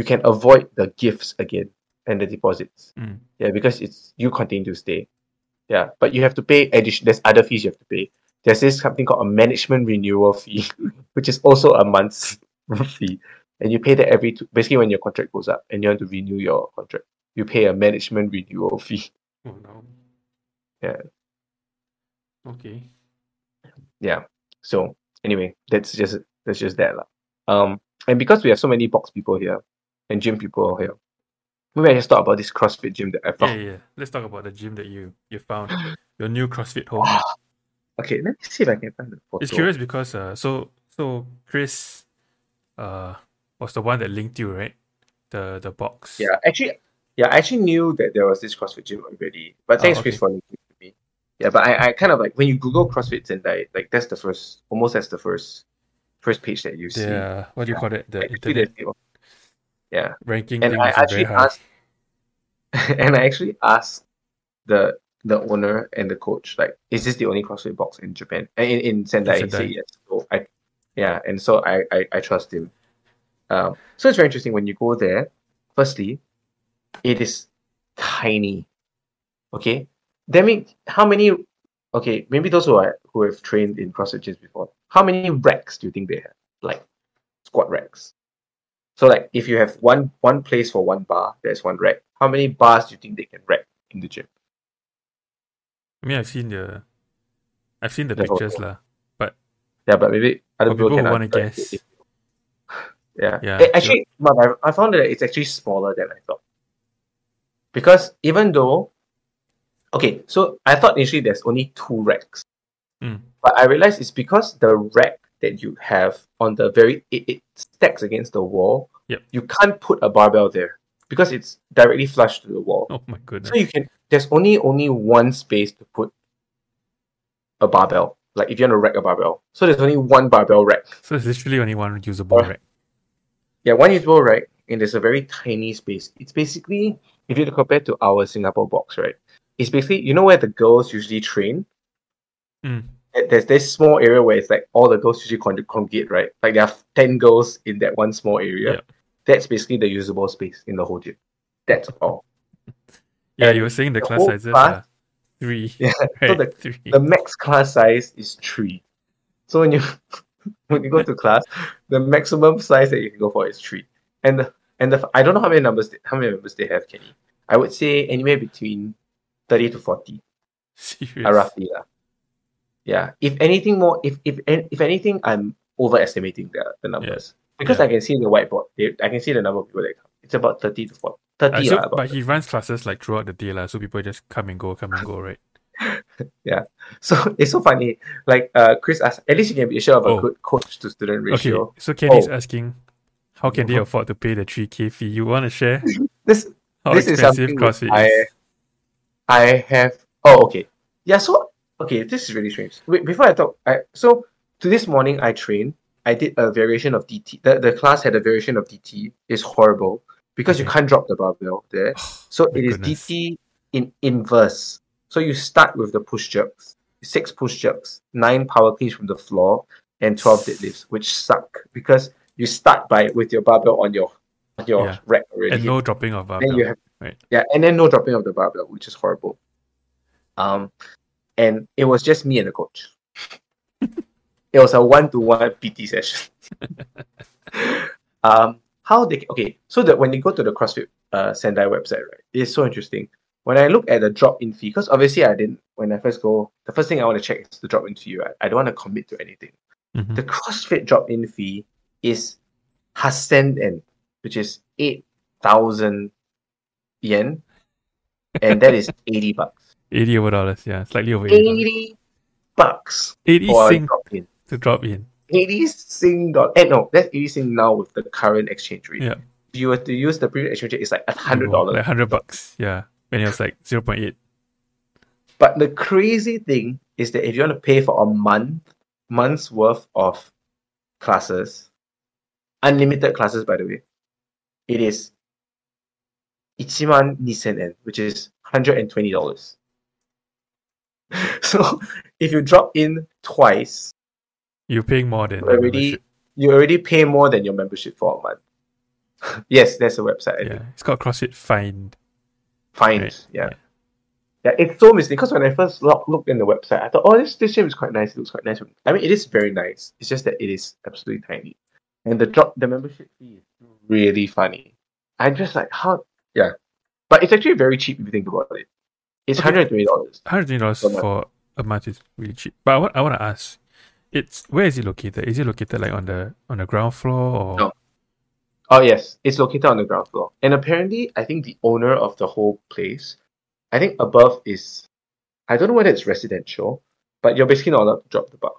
[SPEAKER 1] you can avoid the gifts again and the deposits.
[SPEAKER 2] Mm.
[SPEAKER 1] Yeah, because it's you continue to stay. Yeah. But you have to pay addition there's other fees you have to pay. There's this something called a management renewal fee, which is also a month's fee. And you pay that every two, basically when your contract goes up and you want to renew your contract, you pay a management renewal fee.
[SPEAKER 2] Oh no.
[SPEAKER 1] Yeah.
[SPEAKER 2] Okay.
[SPEAKER 1] yeah so anyway that's just that's just that lah. um and because we have so many box people here and gym people here maybe i just talk about this crossfit gym that i
[SPEAKER 2] Yeah,
[SPEAKER 1] found
[SPEAKER 2] yeah. yeah. Let's talk about the gym that you you found. Your new CrossFit home.
[SPEAKER 1] okay let me see if i can find the photo
[SPEAKER 2] It's curious because uh so so Chris uh was the one that linked you, right? The the box.
[SPEAKER 1] yeah actually Yeah, I actually knew that there was this CrossFit gym already, but thanks
[SPEAKER 2] Oh,
[SPEAKER 1] Chris for linking to me. Yeah, but I, I kind of like when you Google CrossFit Sendai, like that's the first, almost that's the first, first page that you see.
[SPEAKER 2] Yeah, what do you call it? The internet
[SPEAKER 1] yeah,
[SPEAKER 2] ranking
[SPEAKER 1] and I actually asked, and I actually asked the the owner and the coach, like, is this the only CrossFit box in Japan? In, in Sendai,
[SPEAKER 2] Sendai.
[SPEAKER 1] yes. So I, yeah, and so I, I, I trust him. Um, so it's very interesting when you go there. Firstly, it is tiny. Okay, that means how many? Okay, maybe those who are who have trained in CrossFit gyms before, how many racks do you think they have? Like squat racks. So like if you have one one place for one bar, there's one rack. How many bars do you think they can rack in the gym?
[SPEAKER 2] I mean, I've seen the, I've seen the
[SPEAKER 1] The
[SPEAKER 2] pictures lah.
[SPEAKER 1] Yeah, but maybe other people,
[SPEAKER 2] people wanna
[SPEAKER 1] answer it
[SPEAKER 2] guess.
[SPEAKER 1] Yeah.
[SPEAKER 2] Yeah,
[SPEAKER 1] Eh, Actually, but I, I found that it's actually smaller than I thought. Because even though, okay, so I thought initially there's only two racks,
[SPEAKER 2] Mm.
[SPEAKER 1] but I realized it's because the rack that you have on the very it, it stacks against the wall.
[SPEAKER 2] Yep.
[SPEAKER 1] You can't put a barbell there because it's directly flush to the wall.
[SPEAKER 2] Oh my goodness.
[SPEAKER 1] So you can there's only only one space to put a barbell. Like if you want to rack a barbell. So there's only one barbell rack.
[SPEAKER 2] So it's literally only one usable
[SPEAKER 1] Oh.
[SPEAKER 2] rack.
[SPEAKER 1] Yeah, one usable rack, and there's a very tiny space. It's basically if you compare to our Singapore box, right? It's basically you know where the girls usually train.
[SPEAKER 2] Mm.
[SPEAKER 1] There's this small area where it's like all the girls usually con- congregate, right? Like there are ten girls in that one small area.
[SPEAKER 2] Yeah.
[SPEAKER 1] That's basically the usable space in the whole gym. That's all.
[SPEAKER 2] Yeah,
[SPEAKER 1] And
[SPEAKER 2] you were saying the
[SPEAKER 1] the
[SPEAKER 2] class sizes
[SPEAKER 1] class-
[SPEAKER 2] three.
[SPEAKER 1] Yeah,
[SPEAKER 2] right?
[SPEAKER 1] so the-
[SPEAKER 2] three.
[SPEAKER 1] the max class size is three. So when you when you go to class, the maximum size that you can go for is three. And the, and the I don't know how many numbers they, how many members they have, Kenny. I would say anywhere between thirty to forty,
[SPEAKER 2] Serious.
[SPEAKER 1] uh, roughly lah. Yeah. If anything more, if if if anything, I'm overestimating the, the numbers because
[SPEAKER 2] Yeah.
[SPEAKER 1] I can see the whiteboard. I can see the number of people that come. It's about thirty to 40.
[SPEAKER 2] Uh,
[SPEAKER 1] 30
[SPEAKER 2] so-
[SPEAKER 1] lah, about
[SPEAKER 2] but he runs classes like throughout the day, lah, so people just come and go, come and go, right? Yeah.
[SPEAKER 1] So it's so funny. Like uh, Chris asked, at least you can be sure of a
[SPEAKER 2] Oh.
[SPEAKER 1] good coach to student ratio.
[SPEAKER 2] Okay, so Kenny's
[SPEAKER 1] Oh.
[SPEAKER 2] asking, how can they afford to pay the 3K fee? You want to share
[SPEAKER 1] This
[SPEAKER 2] how
[SPEAKER 1] this is something
[SPEAKER 2] CrossFit
[SPEAKER 1] I
[SPEAKER 2] is?
[SPEAKER 1] I have. Oh, okay. Yeah. So okay, this is really strange. Wait, before I talk, I so to this morning I trained. I did a variation of DT. The, the class had a variation of DT. It's horrible because you can't drop the barbell there. So it is
[SPEAKER 2] goodness.
[SPEAKER 1] DT in inverse. So you start with the push jerks, six push jerks, nine power cleans from the floor, and twelve deadlifts, which suck because you start by with your barbell on your on your
[SPEAKER 2] Yeah.
[SPEAKER 1] rack already.
[SPEAKER 2] And no dropping of
[SPEAKER 1] then
[SPEAKER 2] barbell.
[SPEAKER 1] you have
[SPEAKER 2] right.
[SPEAKER 1] yeah, and then no dropping of the barbell, which is horrible. Um, and it was just me and the coach. it was a one-to-one PT session. um, how they okay? So that when you go to the CrossFit uh, Sendai website, right, it's so interesting. When I look at the drop-in fee, because obviously I didn't. When I first go, the first thing I want to check is the drop-in fee. Right? I don't want to commit to anything.
[SPEAKER 2] Mhm.
[SPEAKER 1] The CrossFit drop-in fee is Hasen en, which is eight thousand yen, and that is eighty bucks.
[SPEAKER 2] 80 over dollars, yeah, slightly over 80.
[SPEAKER 1] Eighty bucks
[SPEAKER 2] 80
[SPEAKER 1] for a
[SPEAKER 2] sing
[SPEAKER 1] drop-in.
[SPEAKER 2] to drop in.
[SPEAKER 1] Eighty sing dollar. Eh, no, that's eighty sing now with the current exchange rate.
[SPEAKER 2] Yeah.
[SPEAKER 1] If you were to use the previous exchange rate, it's like a hundred
[SPEAKER 2] More,
[SPEAKER 1] dollars.
[SPEAKER 2] Like 100 bucks, yeah. When it was like 0.8.
[SPEAKER 1] But the crazy thing is that if you want to pay for a month, month's worth of classes, unlimited classes, by the way, it is ichiman nisen en, which is hundred and twenty dollars. So if you drop in twice,
[SPEAKER 2] You're paying more than
[SPEAKER 1] you already
[SPEAKER 2] membership.
[SPEAKER 1] you already pay more than your membership for a month. yes, that's a website. I think.
[SPEAKER 2] Yeah, it's called CrossFit Find.
[SPEAKER 1] Fines.
[SPEAKER 2] Right,
[SPEAKER 1] Yeah.
[SPEAKER 2] yeah.
[SPEAKER 1] yeah. it's so misleading because when I first look, looked in the website, I thought, oh, this, this gym is quite nice. It looks quite nice. I mean, it is very nice. It's just that it is absolutely tiny. And the drop, the membership fee is really funny. I'm just like, how? Yeah. But it's actually very cheap if you think about it. It's
[SPEAKER 2] Okay.
[SPEAKER 1] $120.
[SPEAKER 2] $120 for a month is really cheap. But I want, I want to ask, it's where is it located? Is it located like on the on the ground floor or
[SPEAKER 1] No. Oh, yes. It's located on the ground floor. And apparently, I think the owner of the whole place, I think above is, I don't know whether it's residential, but you're basically not allowed to drop the bar.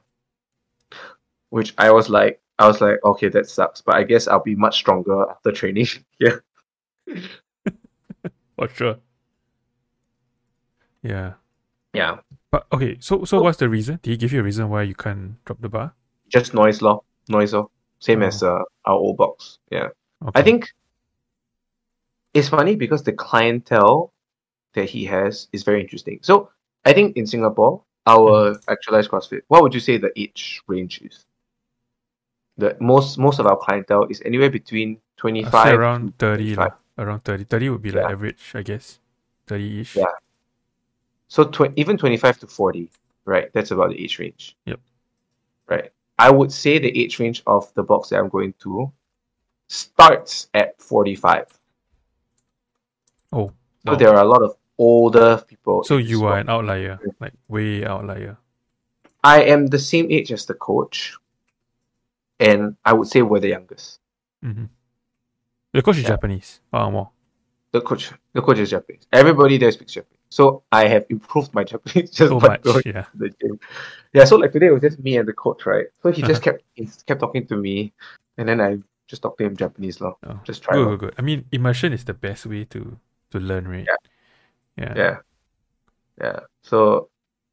[SPEAKER 1] Which I was like, I was like, okay, that sucks. But I guess I'll be much stronger after training. yeah.
[SPEAKER 2] For sure. Yeah.
[SPEAKER 1] Yeah,
[SPEAKER 2] But okay, so so
[SPEAKER 1] Oh.
[SPEAKER 2] what's the reason? Did he give you a reason why you can't drop the bar?
[SPEAKER 1] just noise law, noise law. Same
[SPEAKER 2] Oh.
[SPEAKER 1] as uh, our old box. Yeah,
[SPEAKER 2] Okay.
[SPEAKER 1] I think it's funny because the clientele that he has is very interesting. So I think in Singapore, our actualized CrossFit, what would you say the age range is? The most most of our clientele is anywhere between twenty five
[SPEAKER 2] around thirty. Around thirty. Thirty would be like average, I guess. Thirty ish.
[SPEAKER 1] Yeah. So tw- even 25 to 40, right? That's about the age range.
[SPEAKER 2] Yep.
[SPEAKER 1] Right. I would say the age range of the box that I'm going to starts at 45.
[SPEAKER 2] Oh.
[SPEAKER 1] So
[SPEAKER 2] wow.
[SPEAKER 1] there are a lot of older people.
[SPEAKER 2] So you are an outlier, like way outlier.
[SPEAKER 1] I am the same age as the coach, and I would say we're the youngest.
[SPEAKER 2] Mm-hmm. The coach is
[SPEAKER 1] Yeah.
[SPEAKER 2] Japanese. Oh, more.
[SPEAKER 1] The coach, the coach is Japanese. Everybody there speaks Japanese. So I have improved my Japanese just
[SPEAKER 2] So
[SPEAKER 1] by
[SPEAKER 2] much.
[SPEAKER 1] going
[SPEAKER 2] Yeah.
[SPEAKER 1] to the gym. Yeah, so like today it was just me and the coach, right? So he just kept he kept talking to me, and then I just talked to him Japanese, lor.
[SPEAKER 2] Oh.
[SPEAKER 1] Just try.
[SPEAKER 2] Good, good, good. I mean, immersion is the best way to to learn, right?
[SPEAKER 1] Yeah.
[SPEAKER 2] Yeah.
[SPEAKER 1] Yeah, yeah. So,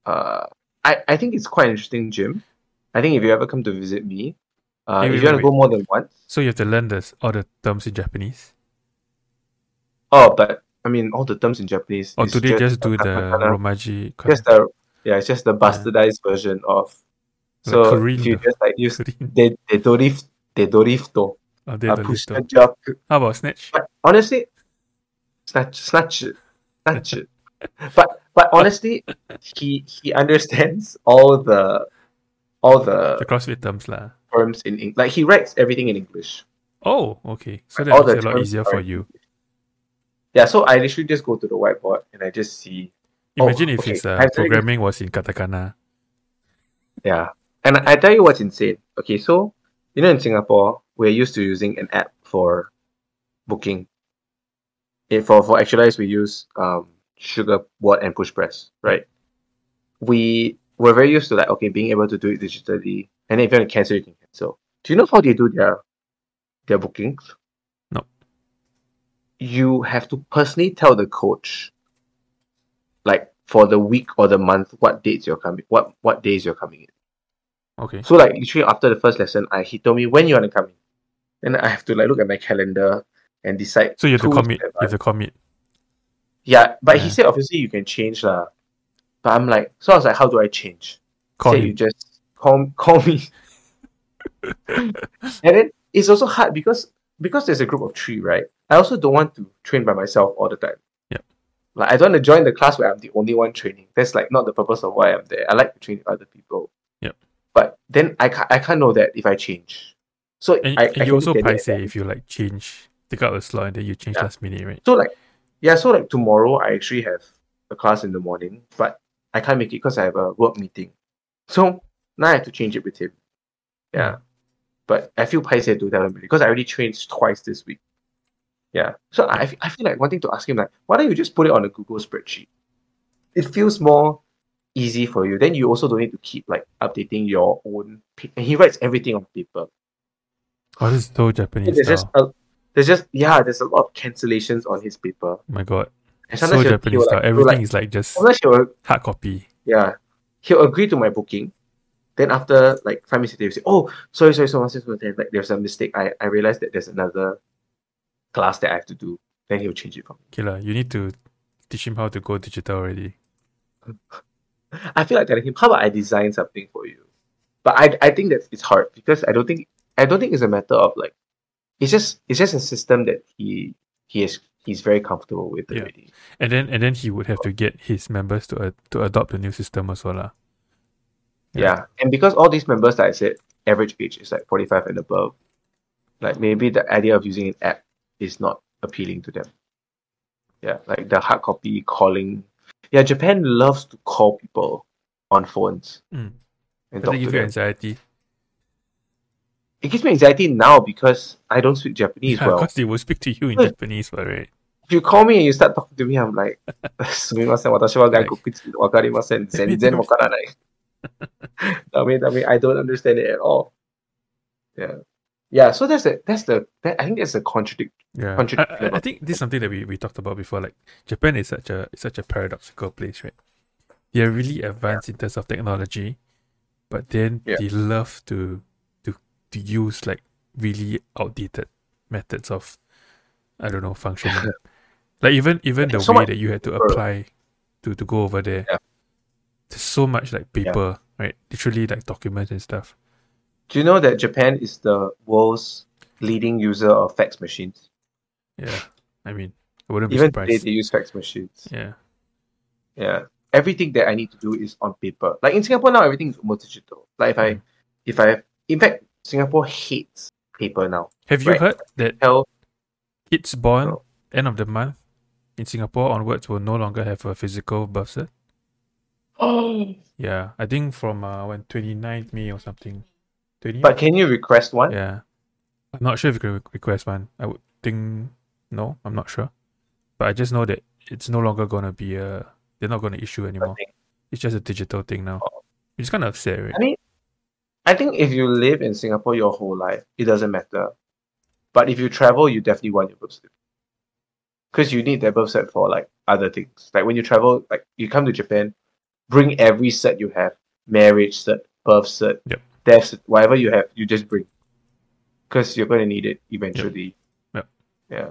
[SPEAKER 1] uh, I I think it's quite interesting gym. I think if you ever come to visit me, uh,
[SPEAKER 2] Hey,
[SPEAKER 1] if
[SPEAKER 2] wait,
[SPEAKER 1] you want to go more than once,
[SPEAKER 2] So you have to learn this all the terms in Japanese.
[SPEAKER 1] oh, but I mean all the terms in Japanese.
[SPEAKER 2] Or do they just do the. Romaji?
[SPEAKER 1] just the yeah, it's just the bastardized version of.
[SPEAKER 2] Like
[SPEAKER 1] So
[SPEAKER 2] Korean
[SPEAKER 1] if you just like use de de dorif de dorifto,
[SPEAKER 2] Oh,
[SPEAKER 1] uh,
[SPEAKER 2] the
[SPEAKER 1] push the
[SPEAKER 2] little.
[SPEAKER 1] job.
[SPEAKER 2] How about snatch?
[SPEAKER 1] But honestly, snatch snatch it, snatch. But but honestly, he he understands all the all
[SPEAKER 2] The
[SPEAKER 1] the
[SPEAKER 2] CrossFit terms, lah.
[SPEAKER 1] terms in English. Like he writes everything in English.
[SPEAKER 2] Oh, okay. So that
[SPEAKER 1] All
[SPEAKER 2] makes it a lot easier for you.
[SPEAKER 1] Yeah, so I literally just go to the whiteboard and I just see. Oh,
[SPEAKER 2] Imagine if
[SPEAKER 1] okay.
[SPEAKER 2] his uh, programming was in katakana.
[SPEAKER 1] Yeah, and I tell you what's insane. Okay, so you know in Singapore we're used to using an app for booking. For for actualize we use um sugar Board and PushPress, right? We we're very used to like okay being able to do it digitally, and if you want to cancel, you can cancel. Do you know how they do their their bookings? You have to personally tell the coach, like for the week or the month, what dates you're coming, what what days you're coming in.
[SPEAKER 2] Okay.
[SPEAKER 1] So like literally after the first lesson, I he told me when you want to come in. Then I have to like look at my calendar and decide.
[SPEAKER 2] So you have to commit. You have to commit.
[SPEAKER 1] Yeah, but he said obviously you can change lah. But I'm like, so I was like, how do I change?
[SPEAKER 2] Call
[SPEAKER 1] Say you just call call me. and then it's also hard because because there's a group of three, right? I also don't want to train by myself all the time.
[SPEAKER 2] Yeah.
[SPEAKER 1] Like I don't want to join the class where I'm the only one training. That's like not the purpose of why I'm there. I like to train with other people.
[SPEAKER 2] Yeah.
[SPEAKER 1] But then I can't, I can't know that if I change. So
[SPEAKER 2] And,
[SPEAKER 1] I,
[SPEAKER 2] and
[SPEAKER 1] I
[SPEAKER 2] you also
[SPEAKER 1] look at
[SPEAKER 2] probably
[SPEAKER 1] it
[SPEAKER 2] say if you like change, take out a slot and then you change
[SPEAKER 1] Yeah.
[SPEAKER 2] last minute, right?
[SPEAKER 1] So like, yeah, so like tomorrow I actually have a class in the morning, but I can't make it because I have a work meeting. So now I have to change it with him. Yeah. But I feel paiseh to tell him because I already trained twice this week. Yeah. So I, I feel like wanting to ask him like, why don't you just put it on a Google spreadsheet? It feels more easy for you. Then you also don't need to keep like updating your own. And he writes everything on paper.
[SPEAKER 2] Oh, this is so Japanese
[SPEAKER 1] There's just a, there's just yeah, there's a lot of cancellations on his paper.
[SPEAKER 2] Oh my god. So Japanese style.
[SPEAKER 1] like,
[SPEAKER 2] Everything
[SPEAKER 1] like,
[SPEAKER 2] is like just
[SPEAKER 1] he'll
[SPEAKER 2] hard copy.
[SPEAKER 1] Yeah. He'll agree to my booking. Then after like five minutes later, he'll say, Oh, sorry, sorry, so much, so much. Then, Like there's a mistake. I, I realized that there's another class that I have to do. Then he'll change it for me.
[SPEAKER 2] Okay, lah. You need to teach him how to go digital already.
[SPEAKER 1] I feel like telling him, How about I design something for you? But I I think that it's hard because I don't think I don't think it's a matter of like it's just it's just a system that he he is he's very comfortable with
[SPEAKER 2] Yeah.
[SPEAKER 1] already.
[SPEAKER 2] And then and then he would have to get his members to uh, to adopt the new system also lah.
[SPEAKER 1] Yeah.
[SPEAKER 2] Yeah.
[SPEAKER 1] And because all these members that I said, average age is like 45 and above, like maybe the idea of using an app is not appealing to them. Yeah, like the hard copy calling. Yeah, Japan loves to call people on phones
[SPEAKER 2] Mm.
[SPEAKER 1] and
[SPEAKER 2] Does
[SPEAKER 1] talk
[SPEAKER 2] it
[SPEAKER 1] to
[SPEAKER 2] give you
[SPEAKER 1] them.
[SPEAKER 2] anxiety?
[SPEAKER 1] It gives me anxiety now because I don't speak Japanese
[SPEAKER 2] Yeah,
[SPEAKER 1] well.
[SPEAKER 2] because they will speak to you in
[SPEAKER 1] Wait.
[SPEAKER 2] Japanese, but right?
[SPEAKER 1] If you call me and you start talking to me, I'm like, すみません、私は外国人わかりません。全然わからない。 I mean, I mean, I don't understand it at all. Yeah, yeah. So that's the that's the that, I think that's a contradict.
[SPEAKER 2] Yeah,
[SPEAKER 1] contradict
[SPEAKER 2] I, I, I, think this is something that we, we talked about before. Like Japan is such a such a paradoxical place, right? They're really advanced yeah. in terms of technology, but then
[SPEAKER 1] yeah.
[SPEAKER 2] they love to to to use like really outdated methods of I don't know functioning. like even even the
[SPEAKER 1] so
[SPEAKER 2] way that you had to apply to to go over there.
[SPEAKER 1] Yeah
[SPEAKER 2] there's so much like paper, right? Literally like documents and stuff.
[SPEAKER 1] Do you know that Japan is the world's leading user of fax machines?
[SPEAKER 2] Yeah, I mean, I wouldn't be
[SPEAKER 1] Even today,
[SPEAKER 2] surprised.
[SPEAKER 1] they use fax machines.
[SPEAKER 2] Yeah,
[SPEAKER 1] Yeah. Everything that I need to do is on paper. Like in Singapore now, everything is almost digital. Like if I,
[SPEAKER 2] Mm.
[SPEAKER 1] if I, in fact, Singapore hates paper now.
[SPEAKER 2] have you
[SPEAKER 1] Right.
[SPEAKER 2] heard that
[SPEAKER 1] Hell,
[SPEAKER 2] kids born
[SPEAKER 1] No.
[SPEAKER 2] end of the month in Singapore onwards will no longer have a physical birth cert?
[SPEAKER 1] Oh.
[SPEAKER 2] Yeah, I think from uh, when 29th May or something. 20?
[SPEAKER 1] But can you request one?
[SPEAKER 2] yeah, I'm not sure if you can request one. I would think no, I'm not sure. But I just know that it's no longer gonna be a. They're not gonna issue anymore.
[SPEAKER 1] think-
[SPEAKER 2] It's just a digital thing now.
[SPEAKER 1] Oh.
[SPEAKER 2] It's kind of upset, right?
[SPEAKER 1] I mean, I think if you live in Singapore your whole life, it doesn't matter. But if you travel, you definitely want your birth certificate. Because you need that birth cert for like other things. Like when you travel, like you come to Japan, bring every set you have. Marriage set, birth set,
[SPEAKER 2] Yep.
[SPEAKER 1] death set, whatever you have, you just bring. Because you're gonna need it eventually.
[SPEAKER 2] Yep.
[SPEAKER 1] Yeah.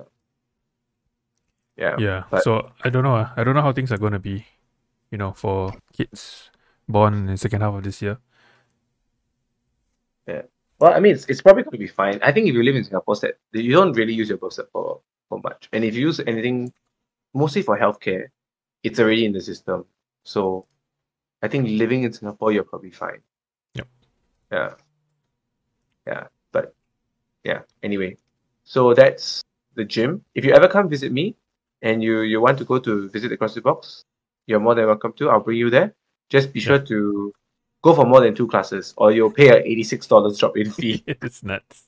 [SPEAKER 1] Yeah.
[SPEAKER 2] Yeah.
[SPEAKER 1] but-
[SPEAKER 2] so I don't know. ah. I don't know how things are gonna be, you know, for kids born in the second half of this year. Yeah.
[SPEAKER 1] Well, I mean, it's, it's probably going to be fine. I think if you live in Singapore, that you don't really use your birth cert for, for much. And if you use anything, mostly for healthcare, it's already in the system. So I think living in Singapore, you're probably fine.
[SPEAKER 2] Yep.
[SPEAKER 1] Yeah. Yeah. But yeah, anyway. So that's the gym. If you ever come visit me and you, you want to go to visit the CrossFit Box, you're more than welcome to. I'll bring you there. Just be sure to go for more than two classes or you'll pay a $86 drop in fee.
[SPEAKER 2] it's nuts.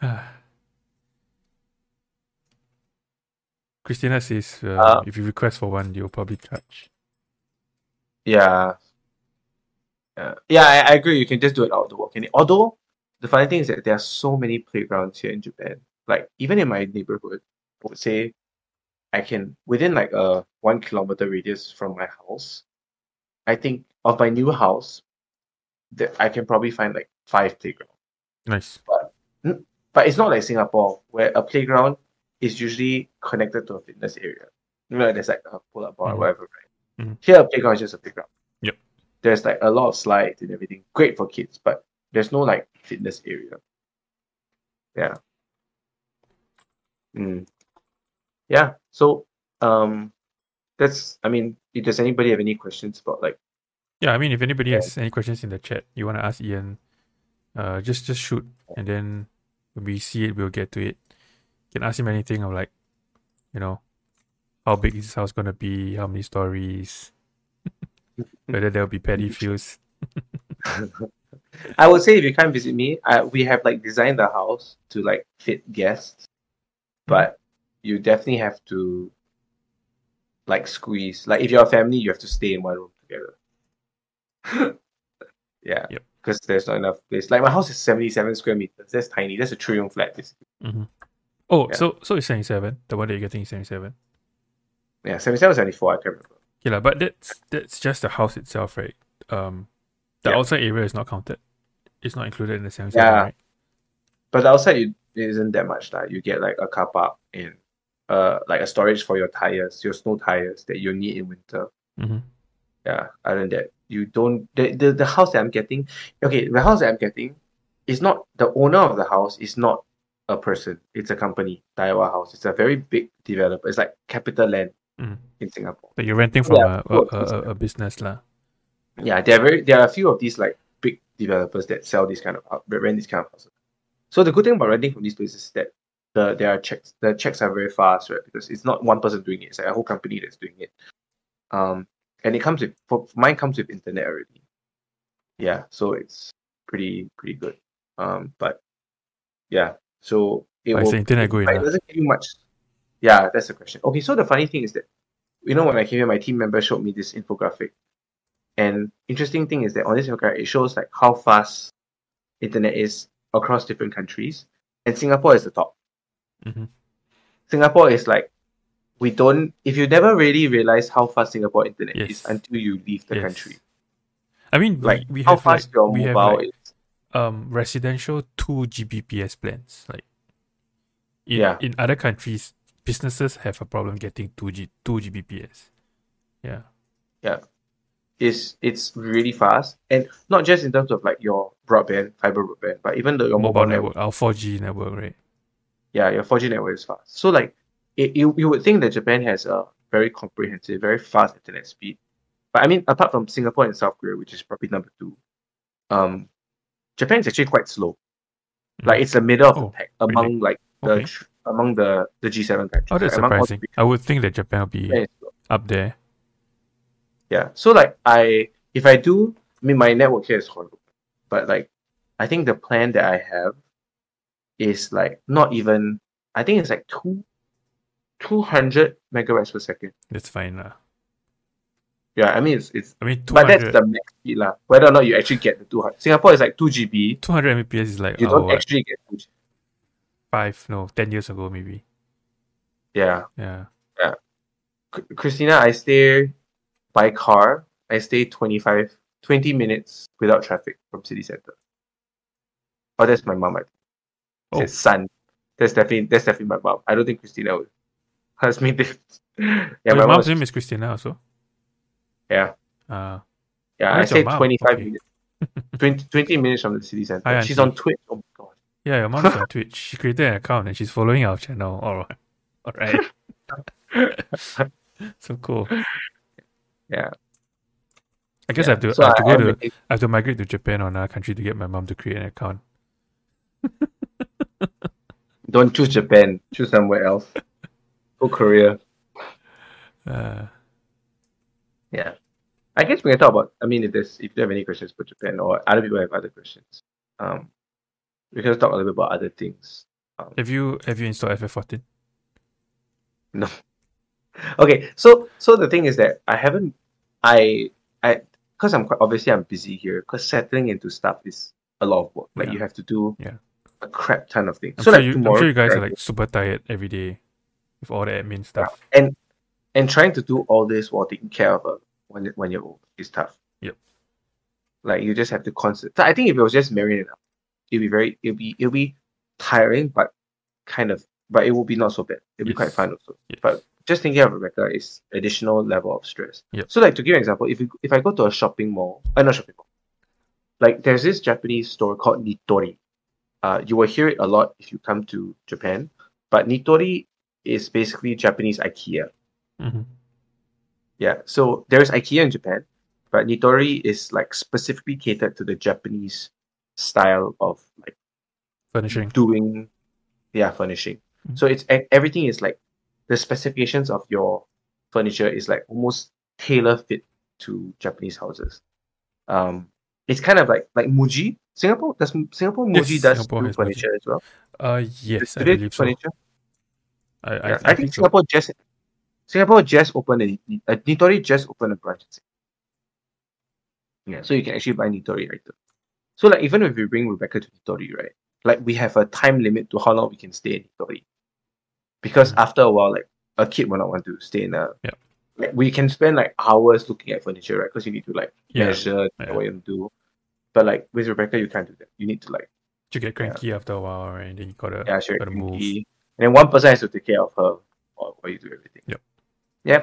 [SPEAKER 2] Christina says uh,
[SPEAKER 1] Uh,
[SPEAKER 2] if you request for one, you'll probably charge.
[SPEAKER 1] Yeah. Yeah, yeah I, I agree. You can just do it outdoor. Can Although, the funny thing is that there are so many playgrounds here in Japan. Like, even in my neighborhood, I would say I can, within like a one kilometer radius from my house, I think of my new house, that I can probably find like five playgrounds.
[SPEAKER 2] Nice.
[SPEAKER 1] But but it's not like Singapore, where a playground is usually connected to a fitness area. You know, there's like a pull up bar or
[SPEAKER 2] Mhm.
[SPEAKER 1] whatever, right?
[SPEAKER 2] Mhm.
[SPEAKER 1] Here, a playground is just a playground.
[SPEAKER 2] Yep.
[SPEAKER 1] There's like a lot of slides and everything. Great for kids, but there's no like fitness area. Yeah. Mm. Yeah. So, um, that's, I mean, if does anybody have any questions about like,
[SPEAKER 2] Yeah, I mean, if anybody
[SPEAKER 1] Yeah.
[SPEAKER 2] has any questions in the chat, you want to ask Ian, uh, just just shoot, and then when we see it, we'll get to it. You can ask him anything of like, you know, how big is his house gonna be, how many stories, whether there'll be paddy fields.
[SPEAKER 1] I would say if you can't visit me, I, we have like designed the house to like fit guests, but you definitely have to like squeeze. Like if you're a family, you have to stay in one room together. yeah.
[SPEAKER 2] Yep.
[SPEAKER 1] Because there's not enough place. Like my house is 77 square meters. That's tiny. That's a three room flat. basically. Mm-hmm.
[SPEAKER 2] Oh,
[SPEAKER 1] Yeah.
[SPEAKER 2] so so it's seventy seven. The one that you're getting is seventy seven.
[SPEAKER 1] Yeah, 77, 74, I can't remember.
[SPEAKER 2] Yeah, but that's that's just the house itself, right? Um, the
[SPEAKER 1] Yeah.
[SPEAKER 2] outside area is not counted. It's not included in the seventy seven,
[SPEAKER 1] Yeah.
[SPEAKER 2] right?
[SPEAKER 1] But the outside you, it isn't that much. Like you get like a car park and uh like a storage for your tires, your snow tires that you need in winter.
[SPEAKER 2] Mm-hmm.
[SPEAKER 1] yeah other than that you don't the, the the house that i'm getting okay the house that i'm getting is not the owner of the house is not a person it's a company Daiwa House it's a very big developer it's like CapitaLand
[SPEAKER 2] Mm.
[SPEAKER 1] in singapore.
[SPEAKER 2] But you're renting from
[SPEAKER 1] Yeah,
[SPEAKER 2] a, a, a, a business, lah.
[SPEAKER 1] yeah there are very there are a few of these like big developers that sell this kind of hou- rent this kind of houses. So the good thing about renting from these places is that the there are checks the checks are very fast right? Because it's not one person doing it it's like a whole company that's doing it. Um and it comes with for mine comes with internet already. Yeah so it's pretty pretty good. Um but yeah so it
[SPEAKER 2] But is
[SPEAKER 1] will
[SPEAKER 2] internet
[SPEAKER 1] but it doesn't give you much yeah that's the question okay so the funny thing is that you know when i came here my team member showed me this infographic and interesting thing is that on this infographic it shows like how fast internet is across different countries, and Singapore is the top.
[SPEAKER 2] Mhm.
[SPEAKER 1] Singapore is like we don't. If you never really realize how fast Singapore internet
[SPEAKER 2] Yes.
[SPEAKER 1] is until you leave the
[SPEAKER 2] Yes.
[SPEAKER 1] country,
[SPEAKER 2] I mean,
[SPEAKER 1] like
[SPEAKER 2] we, we
[SPEAKER 1] how
[SPEAKER 2] have like,
[SPEAKER 1] fast your
[SPEAKER 2] we have
[SPEAKER 1] mobile
[SPEAKER 2] like
[SPEAKER 1] is.
[SPEAKER 2] um residential two Gbps plans. Like in,
[SPEAKER 1] Yeah.
[SPEAKER 2] in other countries, businesses have a problem getting two G two Gbps. Yeah.
[SPEAKER 1] Yeah. It's it's really fast and not just in terms of like your broadband fiber broadband but even the your
[SPEAKER 2] Mobile,
[SPEAKER 1] mobile, network,
[SPEAKER 2] network, our four G network, right?
[SPEAKER 1] yeah your 4G network is fast so like it, you, you would think that Japan has a very comprehensive very fast internet speed but I mean apart from Singapore and South Korea which is probably number two um Japan is actually quite slow like it's the middle of
[SPEAKER 2] Oh,
[SPEAKER 1] the pack among like the
[SPEAKER 2] Okay.
[SPEAKER 1] tr- among the the G7 countries
[SPEAKER 2] Oh, that's
[SPEAKER 1] like, among all the
[SPEAKER 2] surprising. I would think that Japan will be up there.
[SPEAKER 1] Yeah. So like I if I do I mean my network here is horrible. But like I think the plan that I have is like not even I think it's like two two hundred megabytes per second.
[SPEAKER 2] That's fine. lah.
[SPEAKER 1] Yeah, I mean it's it's
[SPEAKER 2] I mean,
[SPEAKER 1] but that's the max speed lah. Whether or not you actually get the two hundred Singapore is like two GB.
[SPEAKER 2] 200 Mbps is like
[SPEAKER 1] You don't
[SPEAKER 2] what,
[SPEAKER 1] actually get two GB.
[SPEAKER 2] Five, no, 10 years ago, maybe.
[SPEAKER 1] Yeah.
[SPEAKER 2] Yeah.
[SPEAKER 1] C- Christina, I stay by car. I stay 25, 20 minutes without traffic from city center. Oh, that's my mom. I think.
[SPEAKER 2] Oh.
[SPEAKER 1] Says son. That's definitely that's definitely my mom. I don't think Christina would ask me this. yeah, my
[SPEAKER 2] mom's
[SPEAKER 1] mom.
[SPEAKER 2] name is Christina also.
[SPEAKER 1] Yeah,
[SPEAKER 2] Uh,
[SPEAKER 1] yeah. I
[SPEAKER 2] that's your
[SPEAKER 1] stay
[SPEAKER 2] mom.
[SPEAKER 1] 25
[SPEAKER 2] Okay.
[SPEAKER 1] minutes. 20, 20 minutes from the city center.
[SPEAKER 2] Hi,
[SPEAKER 1] She's on Twitch. Oh.
[SPEAKER 2] Yeah, your mom's on Twitch. She created an account and she's following our channel. All right. All right. so cool.
[SPEAKER 1] Yeah.
[SPEAKER 2] I guess
[SPEAKER 1] yeah.
[SPEAKER 2] I have to,
[SPEAKER 1] So
[SPEAKER 2] I have to go
[SPEAKER 1] I'm
[SPEAKER 2] to I have to migrate to Japan or another country to get my mom to create an account.
[SPEAKER 1] Don't choose Japan. Choose somewhere else. Go Korea.
[SPEAKER 2] Uh,
[SPEAKER 1] Yeah. I guess we can talk about. I mean, if there's if you have any questions for Japan or other people have other questions, um, we can talk a little bit about other things.
[SPEAKER 2] Um, have you have you installed FF14?
[SPEAKER 1] No. Okay, so so the thing is that I haven't, I I because I'm quite obviously I'm busy here because settling into stuff is a lot of work. Like
[SPEAKER 2] Yeah.
[SPEAKER 1] you have to do
[SPEAKER 2] Yeah.
[SPEAKER 1] a crap ton of things.
[SPEAKER 2] I'm,
[SPEAKER 1] so
[SPEAKER 2] sure
[SPEAKER 1] like
[SPEAKER 2] you, I'm sure you guys are like super tired every day with all the admin stuff.
[SPEAKER 1] and and trying to do all this while taking care of a when you're old is tough.
[SPEAKER 2] Yep.
[SPEAKER 1] Like you just have to constant. So I think if it was just marrying it it'd be very it'll be it'll be tiring, but kind of but it will be not so bad. It'll be quite
[SPEAKER 2] Yes.
[SPEAKER 1] fun also.
[SPEAKER 2] Yes.
[SPEAKER 1] But just thinking of Rebecca is additional level of stress.
[SPEAKER 2] Yep.
[SPEAKER 1] So like to give an example, if you, if I go to a shopping mall, uh, not shopping mall, like there's this Japanese store called Nitori. Uh, you will hear it a lot if you come to Japan, but Nitori is basically Japanese IKEA.
[SPEAKER 2] hmm
[SPEAKER 1] Yeah, so there's IKEA in Japan, but Nitori is like specifically catered to the Japanese style of like
[SPEAKER 2] Furnishing.
[SPEAKER 1] doing yeah furnishing
[SPEAKER 2] Mhm.
[SPEAKER 1] so it's everything is like the specifications of your furniture is like almost tailor fit to japanese houses um it's kind of like like muji singapore does singapore
[SPEAKER 2] Yes,
[SPEAKER 1] muji does
[SPEAKER 2] Singapore
[SPEAKER 1] do
[SPEAKER 2] has Muji.
[SPEAKER 1] furniture as well
[SPEAKER 2] Uh, yes,
[SPEAKER 1] do
[SPEAKER 2] I believe so.
[SPEAKER 1] furniture
[SPEAKER 2] I, I,
[SPEAKER 1] yeah,
[SPEAKER 2] I,
[SPEAKER 1] I, think,
[SPEAKER 2] so.
[SPEAKER 1] singapore just singapore just opened a, a nitori just opened a branch yeah so you can actually buy nitori items so like even if we bring rebecca to nitori right like we have a time limit to how long we can stay in nitori because
[SPEAKER 2] Mhm.
[SPEAKER 1] after a while like a kid will not want to stay in a
[SPEAKER 2] Yeah.
[SPEAKER 1] like we can spend like hours looking at furniture right because you need to like
[SPEAKER 2] Yeah,
[SPEAKER 1] measure
[SPEAKER 2] yeah.
[SPEAKER 1] what you do but like with rebecca you can't do that you need to like
[SPEAKER 2] You get cranky after a while, right? And then you gotta,
[SPEAKER 1] yeah, sure.
[SPEAKER 2] gotta move.
[SPEAKER 1] And then one person has to take care of her while, while you do everything.
[SPEAKER 2] Yep.
[SPEAKER 1] Yep.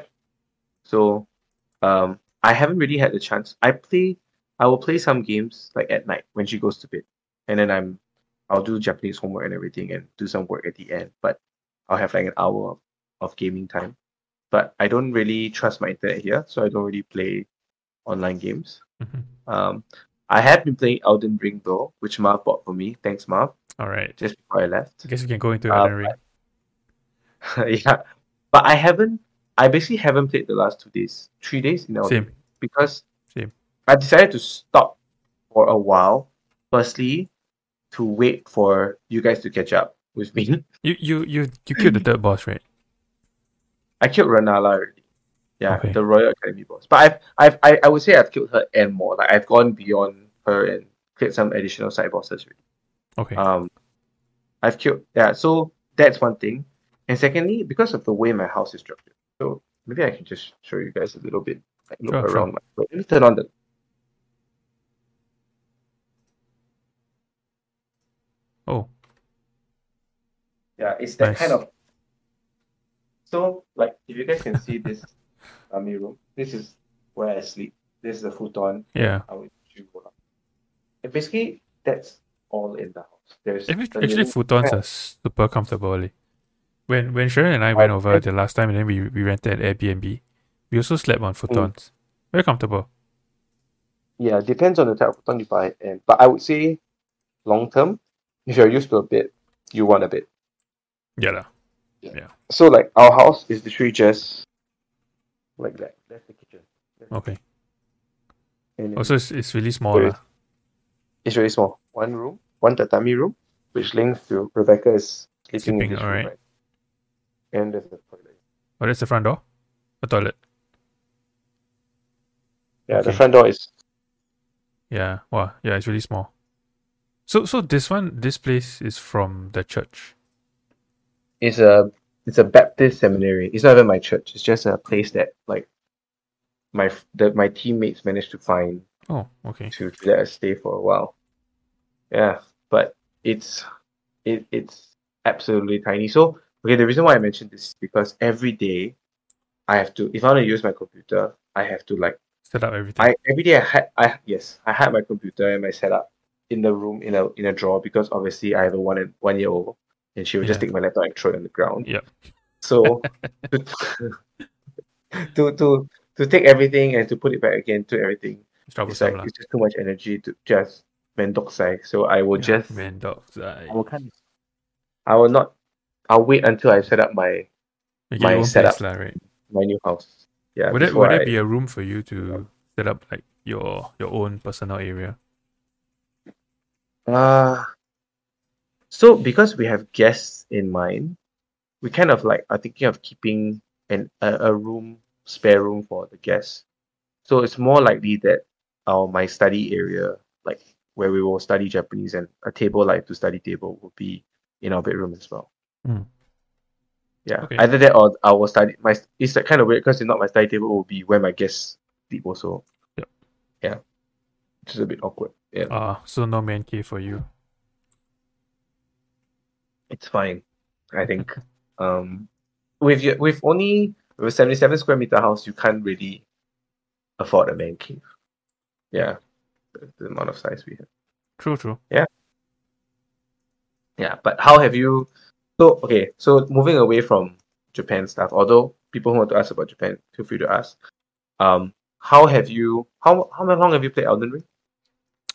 [SPEAKER 1] So, um, I haven't really had the chance. I play, I will play some games like at night when she goes to bed, and then I'm, I'll do Japanese homework and everything, and do some work at the end. But I'll have like an hour of, of gaming time. But I don't really trust my internet here, so I don't really play online games.
[SPEAKER 2] Mhm.
[SPEAKER 1] Um, I have been playing Elden Ring though, which Marv bought for me. Thanks, Marv.
[SPEAKER 2] All right.
[SPEAKER 1] Just before I left.
[SPEAKER 2] I guess we can go into
[SPEAKER 1] Uh,
[SPEAKER 2] Elden Ring.
[SPEAKER 1] yeah, but I haven't. I basically haven't played the last two days, three days in Elden
[SPEAKER 2] Same.
[SPEAKER 1] Because. I decided to stop for a while. Firstly, to wait for you guys to catch up with me.
[SPEAKER 2] You you you you killed the third boss, right?
[SPEAKER 1] I killed Renala already. Yeah,
[SPEAKER 2] Okay.
[SPEAKER 1] the Royal Academy boss. But I've, I've, I, I would say I've killed her and more. Like I've gone beyond her and cleared some additional side bosses already.
[SPEAKER 2] Okay.
[SPEAKER 1] Um, I've killed. Yeah, so that's one thing. And secondly, because of the way my house is structured, so maybe I can just show you guys a little bit. Like look
[SPEAKER 2] Sure, sure.
[SPEAKER 1] around. My, wait, let me turn on the.
[SPEAKER 2] Oh,
[SPEAKER 1] Yeah, it's that
[SPEAKER 2] Nice.
[SPEAKER 1] kind of. So, like, if you guys can see this army room, this is where I sleep. This is the futon.
[SPEAKER 2] yeah.
[SPEAKER 1] I would. And basically, that's all in the house. There's
[SPEAKER 2] Actually,
[SPEAKER 1] the
[SPEAKER 2] actually futons are super comfortable. eh. When when Sharon and I went
[SPEAKER 1] I-
[SPEAKER 2] over
[SPEAKER 1] I-
[SPEAKER 2] the last time, and then we we rented Airbnb, we also slept on futons. Very comfortable.
[SPEAKER 1] Yeah, depends on the type of futon you buy. And but I would say, long term, if you're used to a bed, you want a bed.
[SPEAKER 2] Yeah, lah.
[SPEAKER 1] So like our house is literally just like that. That's the kitchen.
[SPEAKER 2] Okay.
[SPEAKER 1] And oh,
[SPEAKER 2] Also, it's, it's really small.
[SPEAKER 1] Sorry.
[SPEAKER 2] lah.
[SPEAKER 1] it's very small. One room, one tatami room, which links to Rebecca is sleeping
[SPEAKER 2] Sleeping,
[SPEAKER 1] in this room,
[SPEAKER 2] alright.
[SPEAKER 1] right? And there's the toilet.
[SPEAKER 2] Oh, that's the front door. A toilet.
[SPEAKER 1] Yeah, the front door is
[SPEAKER 2] Yeah. Wow. Yeah, it's really small. So so this one, this place is from the church.
[SPEAKER 1] is a it's a Baptist seminary. It's not even my church. It's just a place that like my that my teammates managed to find
[SPEAKER 2] Oh, okay.
[SPEAKER 1] to, to let us stay for a while. Yeah, but it's it it's absolutely tiny. So okay, the reason why I mentioned this is because every day I have to if I want to use my computer, I have to like
[SPEAKER 2] Set up everything.
[SPEAKER 1] I every day I had I yes I had my computer and my setup in the room in a in a drawer because obviously I have a one and one year old and she would just take my laptop and throw it on the ground.
[SPEAKER 2] Yeah.
[SPEAKER 1] So to, to to to take everything and to put it back again to everything,
[SPEAKER 2] it's
[SPEAKER 1] it's like it's just too much energy to just mendoksai. So I will
[SPEAKER 2] Yeah,
[SPEAKER 1] just
[SPEAKER 2] man. I,
[SPEAKER 1] I will kind of I will not I'll wait until I set up my
[SPEAKER 2] you
[SPEAKER 1] my
[SPEAKER 2] your own
[SPEAKER 1] setup.
[SPEAKER 2] place, lah, right?
[SPEAKER 1] my new house. Yeah.
[SPEAKER 2] would that
[SPEAKER 1] before
[SPEAKER 2] would that
[SPEAKER 1] I-
[SPEAKER 2] be a room for you to set up like your your own personal area?
[SPEAKER 1] Uh, so because we have guests in mind, we kind of like are thinking of keeping an a, a room spare room for the guests. So it's more likely that our my study area, like where we will study Japanese and a table like to study table will be in our bedroom as well.
[SPEAKER 2] Hmm.
[SPEAKER 1] Yeah,
[SPEAKER 2] Okay.
[SPEAKER 1] either that or our study my it's like kind of weird because it's not my study table will be where my guests sleep also.
[SPEAKER 2] Yep.
[SPEAKER 1] Yeah, which is a bit awkward. Yeah.
[SPEAKER 2] Ah, so no man cave for you.
[SPEAKER 1] it's fine. I think. um, with your, with only with a seventy seven square meter house, you can't really afford a man cave. Yeah, the, the amount of size we have.
[SPEAKER 2] True, true.
[SPEAKER 1] Yeah. Yeah, but how have you? So okay, so moving away from Japan stuff. Although people who want to ask about Japan, feel free to ask. Um, how have you? How how long have you played Elden Ring?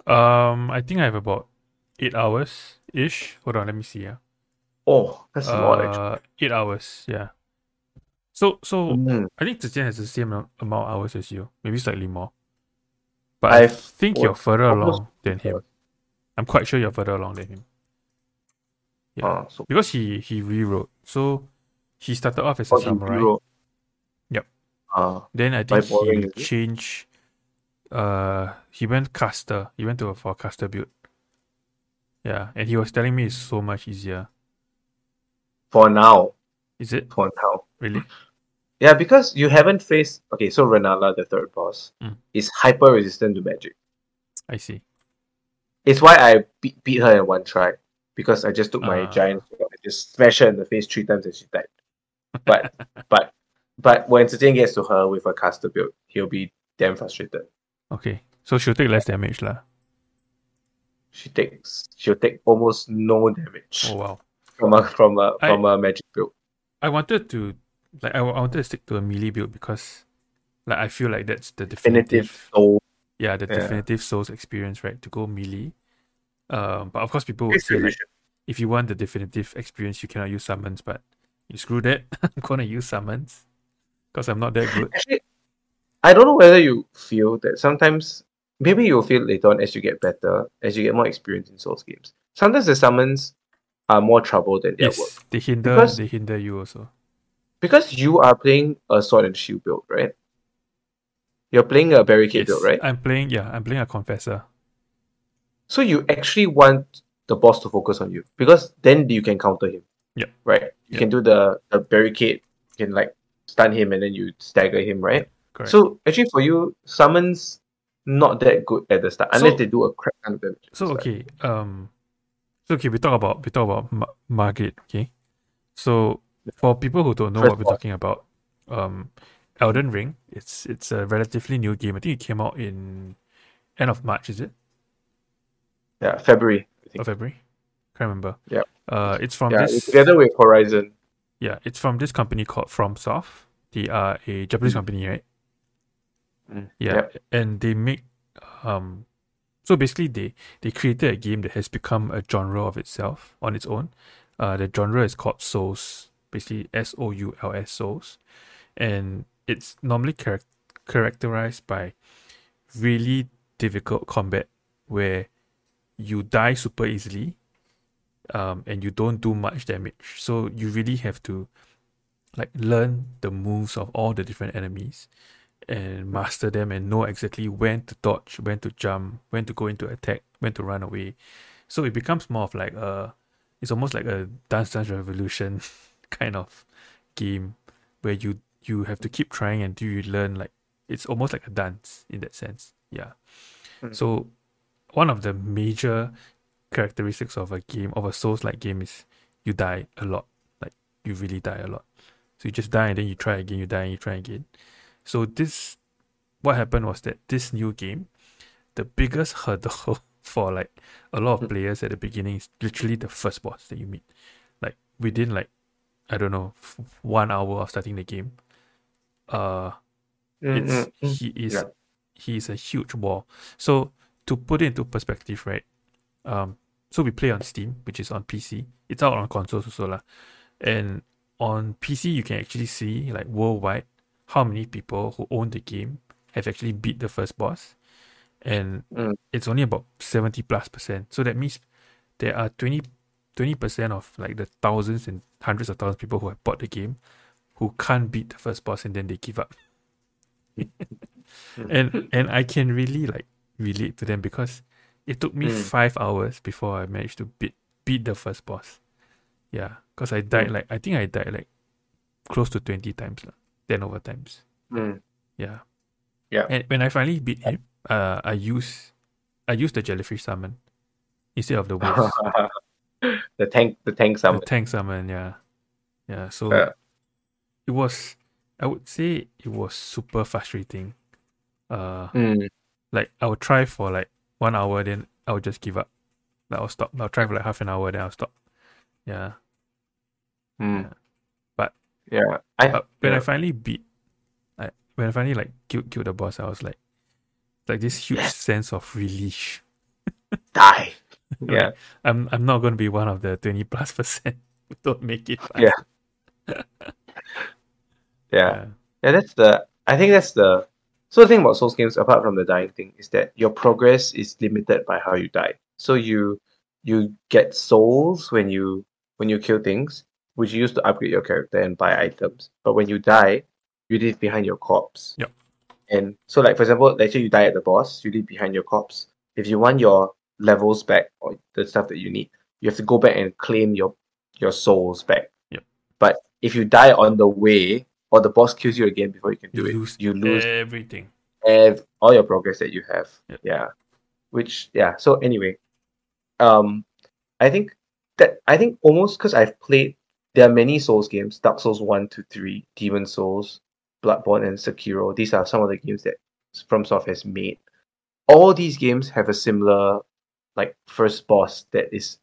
[SPEAKER 2] Um, I think I have about eight hours ish. Hold on, let me see. Yeah.
[SPEAKER 1] Oh, that's a lot actually.
[SPEAKER 2] Uh, eight hours. Yeah. So so
[SPEAKER 1] Mm.
[SPEAKER 2] I think Zhejian has the same amount of hours as you, maybe slightly more. But I
[SPEAKER 1] I've
[SPEAKER 2] think you're further along than him. I'm quite sure you're further along than him. Yeah.
[SPEAKER 1] Uh, so
[SPEAKER 2] Because he he rewrote. So he started off as a
[SPEAKER 1] you
[SPEAKER 2] samurai. Yep.
[SPEAKER 1] Uh,
[SPEAKER 2] Then I think he changed. Uh, he went caster. He went to a for caster build. Yeah, and he was telling me it's so much easier.
[SPEAKER 1] for now,
[SPEAKER 2] Is it
[SPEAKER 1] for now.
[SPEAKER 2] really?
[SPEAKER 1] Yeah, because you haven't faced okay, so Renala, the third boss,
[SPEAKER 2] Mm.
[SPEAKER 1] is hyper resistant to magic.
[SPEAKER 2] I see.
[SPEAKER 1] It's why I beat, beat her in one try. Because I just took my
[SPEAKER 2] Ah.
[SPEAKER 1] giant sword and just smashed her in the face three times and she died. But but but when Zetian gets to her with a caster build, he'll be damn frustrated.
[SPEAKER 2] Okay, so she'll take less damage lah.
[SPEAKER 1] She takes she'll take almost no damage
[SPEAKER 2] Oh wow.
[SPEAKER 1] from a from a
[SPEAKER 2] I-
[SPEAKER 1] from a magic build.
[SPEAKER 2] I wanted to like I, I wanted to stick to a melee build because like I feel like that's the definitive,
[SPEAKER 1] Definitive soul.
[SPEAKER 2] yeah the
[SPEAKER 1] Yeah.
[SPEAKER 2] definitive Souls experience right to go melee. Um, but of course people would say like if you want the definitive experience you cannot use summons, but you screw that. I'm gonna use summons because I'm not that good.
[SPEAKER 1] Actually, I don't know whether you feel that sometimes maybe you'll feel later on as you get better, as you get more experience in Souls games. Sometimes the summons are more trouble than their
[SPEAKER 2] yes,
[SPEAKER 1] work.
[SPEAKER 2] they hinder
[SPEAKER 1] Because-
[SPEAKER 2] they hinder you also.
[SPEAKER 1] Because you are playing a sword and shield build, right? You're playing a barricade
[SPEAKER 2] Yes,
[SPEAKER 1] build, right?
[SPEAKER 2] I'm playing yeah I'm playing a confessor.
[SPEAKER 1] So you actually want the boss to focus on you because then you can counter him.
[SPEAKER 2] Yeah.
[SPEAKER 1] Right. You
[SPEAKER 2] Yep.
[SPEAKER 1] can do the, the barricade. You can like stun him and then you stagger him. Right.
[SPEAKER 2] Correct.
[SPEAKER 1] So actually, for you, summons not that good at the start unless
[SPEAKER 2] So-
[SPEAKER 1] they do a crap ton of damage.
[SPEAKER 2] So okay, um, so okay, we talk about we talk about Ma-. Okay, so for people who don't know
[SPEAKER 1] First
[SPEAKER 2] what we're
[SPEAKER 1] boss.
[SPEAKER 2] talking about, um, Elden Ring. It's it's a relatively new game. I think it came out in end of March. Is it
[SPEAKER 1] Yeah, February. Think.
[SPEAKER 2] February? Can't remember.
[SPEAKER 1] Yeah.
[SPEAKER 2] Uh, it's from
[SPEAKER 1] Yeah,
[SPEAKER 2] this.
[SPEAKER 1] together with Horizon.
[SPEAKER 2] Yeah, it's from this company called FromSoft. They are a Japanese company, right?
[SPEAKER 1] Mm,
[SPEAKER 2] Yeah,
[SPEAKER 1] yep.
[SPEAKER 2] and they make um so basically they they created a game that has become a genre of itself on its own. Uh the genre is called Souls, basically S O U L S Souls. And it's normally charac- characterized by really difficult combat where you die super easily um and you don't do much damage. So you really have to like learn the moves of all the different enemies and master them and know exactly when to dodge, when to jump, when to go into attack, when to run away. So it becomes more of like a, it's almost like a Dance Dance Revolution kind of game where you you have to keep trying until you learn like it's almost like a dance in that sense. Yeah.
[SPEAKER 1] Mm.
[SPEAKER 2] So one of the major characteristics of a game of a Souls like game is you die a lot. Like you really die a lot. So you just die and then you try again, you die and you try again. So this what happened was that this new game, the biggest hurdle for like a lot of
[SPEAKER 1] Mm.
[SPEAKER 2] players at the beginning is literally the first boss that you meet. Like within like I don't know f- one hour of starting the game, uh, it's
[SPEAKER 1] Mm, mm, mm.
[SPEAKER 2] he is
[SPEAKER 1] Yeah.
[SPEAKER 2] he is a huge wall. So to put it into perspective, right? Um, so we play on Steam, which is on PC. It's out on consoles also lah. And on PC, you can actually see like worldwide how many people who own the game have actually beat the first boss, and
[SPEAKER 1] Mm.
[SPEAKER 2] it's only about seventy plus percent. So that means there are 20 percent of like the thousands and hundreds of thousands of people who have bought the game who can't beat the first boss and then they give up. and and I can really like relate to them because it took me
[SPEAKER 1] Mm.
[SPEAKER 2] five hours before I managed to beat beat the first boss. Yeah, because I died
[SPEAKER 1] Mm.
[SPEAKER 2] like I think I died like close to twenty times, lah, ten over times.
[SPEAKER 1] Mm.
[SPEAKER 2] Yeah.
[SPEAKER 1] Yeah.
[SPEAKER 2] And when I finally beat him, uh, I use I use the jellyfish summon instead of the wolves.
[SPEAKER 1] the tank, the tank
[SPEAKER 2] the
[SPEAKER 1] summon.
[SPEAKER 2] tank summon, yeah, yeah. So
[SPEAKER 1] Yeah.
[SPEAKER 2] it was, I would say, it was super frustrating. Uh,
[SPEAKER 1] Mm.
[SPEAKER 2] like I would try for like one hour, then I would just give up. Like I'll stop. I'll try for like half an hour, then I'll stop. Yeah.
[SPEAKER 1] Mm.
[SPEAKER 2] Yeah.
[SPEAKER 1] Yeah, I
[SPEAKER 2] But when I finally beat, I when I finally like killed killed the boss, I was like, like this huge sense of relief.
[SPEAKER 1] die. Yeah,
[SPEAKER 2] I'm I'm not going to be one of the twenty plus percent who don't make it. fast.
[SPEAKER 1] Yeah. yeah, yeah. That's the. I think that's the. So the thing about Souls games, apart from the dying thing, is that your progress is limited by how you die. So you you get souls when you when you kill things, which you use to upgrade your character and buy items. But when you die, you leave behind your corpse.
[SPEAKER 2] Yep.
[SPEAKER 1] And so, like for example, let's say you die at the boss, you leave behind your corpse. If you want your levels back or the stuff that you need, you have to go back and claim your your souls back.
[SPEAKER 2] Yep.
[SPEAKER 1] But if you die on the way, or the boss kills you again before you can do
[SPEAKER 2] You
[SPEAKER 1] it,
[SPEAKER 2] lose
[SPEAKER 1] you lose
[SPEAKER 2] everything.
[SPEAKER 1] ev- all your progress that you have.
[SPEAKER 2] Yep.
[SPEAKER 1] Yeah. Which yeah. So anyway, um, I think that I think almost because I've played there are many Souls games, Dark Souls one to three, Demon Souls, Bloodborne, and Sekiro. These are some of the games that FromSoft has made. All these games have a similar like first boss that is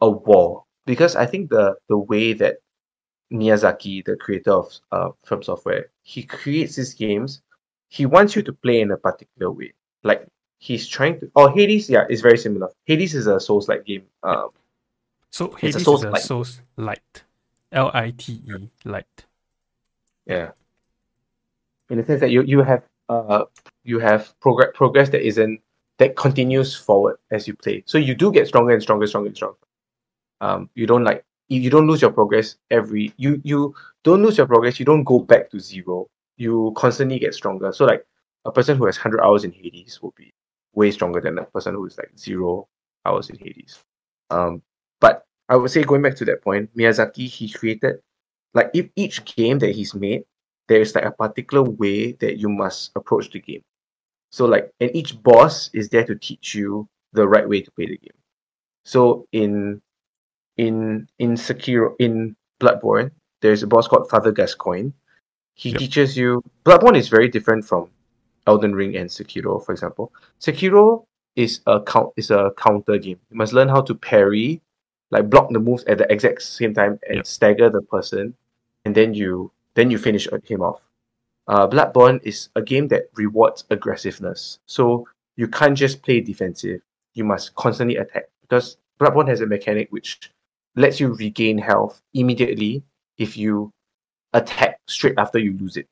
[SPEAKER 1] a wall because I think the the way that Miyazaki, the creator of uh, From Software, he creates these games. He wants you to play in a particular way. Like he's trying to. Oh, Hades, yeah, is very similar. Hades is a Souls-like game. Um,
[SPEAKER 2] So
[SPEAKER 1] It's a
[SPEAKER 2] Hades is a
[SPEAKER 1] Souls
[SPEAKER 2] a
[SPEAKER 1] light.
[SPEAKER 2] L I T E light.
[SPEAKER 1] yeah. In the sense that you you have uh you have progress progress that isn't that continues forward as you play. So you do get stronger and stronger, stronger and stronger. Um, you don't like you you don't lose your progress every you you don't lose your progress. You don't go back to zero. You constantly get stronger. So like a person who has hundred hours in Hades will be way stronger than a person who is like zero hours in Hades. Um, but I would say going back to that point, Miyazaki he created like if each game that he's made, there is like a particular way that you must approach the game. So like and each boss is there to teach you the right way to play the game. So in in in Sekiro in Bloodborne, there's a boss called Father Gascoigne. He
[SPEAKER 2] Yep.
[SPEAKER 1] teaches you Bloodborne is very different from Elden Ring and Sekiro, for example. Sekiro is a count is a counter game. You must learn how to parry, like block the moves at the exact same time and
[SPEAKER 2] Yep.
[SPEAKER 1] stagger the person, and then you then you finish him off. Uh, Bloodborne is a game that rewards aggressiveness. So you can't just play defensive. You must constantly attack because Bloodborne has a mechanic which lets you regain health immediately if you attack straight after you lose it.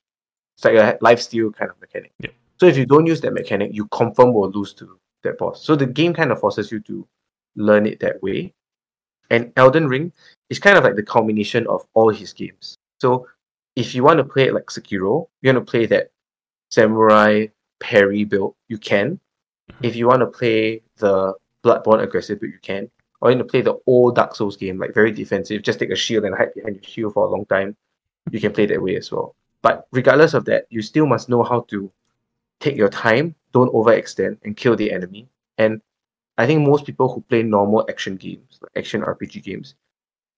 [SPEAKER 1] It's like a life steal kind of mechanic.
[SPEAKER 2] Yep.
[SPEAKER 1] So if you don't use that mechanic, you confirm will lose to that boss. So the game kind of forces you to learn it that way. And Elden Ring is kind of like the culmination of all his games. So if you want to play it like Sekiro, you want to play that samurai parry build, you can. Mm-hmm. If you want to play the Bloodborne aggressive build, you can. Or you want to play the old Dark Souls game, like very defensive, just take a shield and hide behind your shield for a long time. You can play that way as well. But regardless of that, you still must know how to take your time, don't overextend, and kill the enemy. And I think most people who play normal action games, like action RPG games,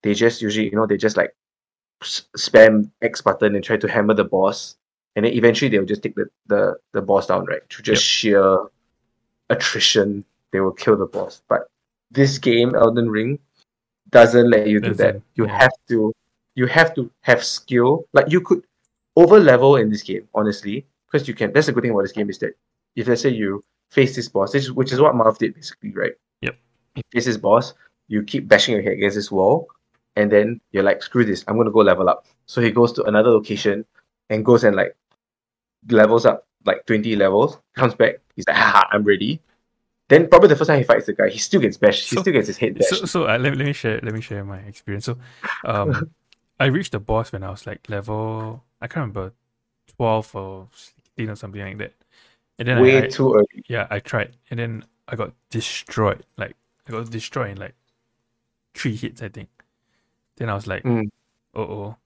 [SPEAKER 1] they just usually, you know, they just like spam X button and try to hammer the boss, and then eventually they'll just take the the, the boss down, right? Through just sheer attrition, they will kill the boss. But this game, Elden Ring, doesn't let you do that. You have to you have to have skill. Like you could over level in this game, honestly, because you can. That's the good thing about this game is that if let's say you face this boss, which is what Marv did basically, right?
[SPEAKER 2] Yep.
[SPEAKER 1] You face this boss, you keep bashing your head against this wall, and then you're like, screw this, I'm gonna go level up. So he goes to another location and goes and like levels up like 20 levels, comes back, he's like, haha, I'm ready. Then probably the first time he fights the guy, he still gets bashed. He still gets his head bashed.
[SPEAKER 2] So, so uh, let, let me share let me share my experience. So, um, I reached the boss when I was like level I can't remember twelve or sixteen or something like that. And then
[SPEAKER 1] Way
[SPEAKER 2] I, I
[SPEAKER 1] too early.
[SPEAKER 2] yeah I tried, and then I got destroyed. Like I got destroyed in like three hits, I think. Then I was like,
[SPEAKER 1] Mm.
[SPEAKER 2] oh oh.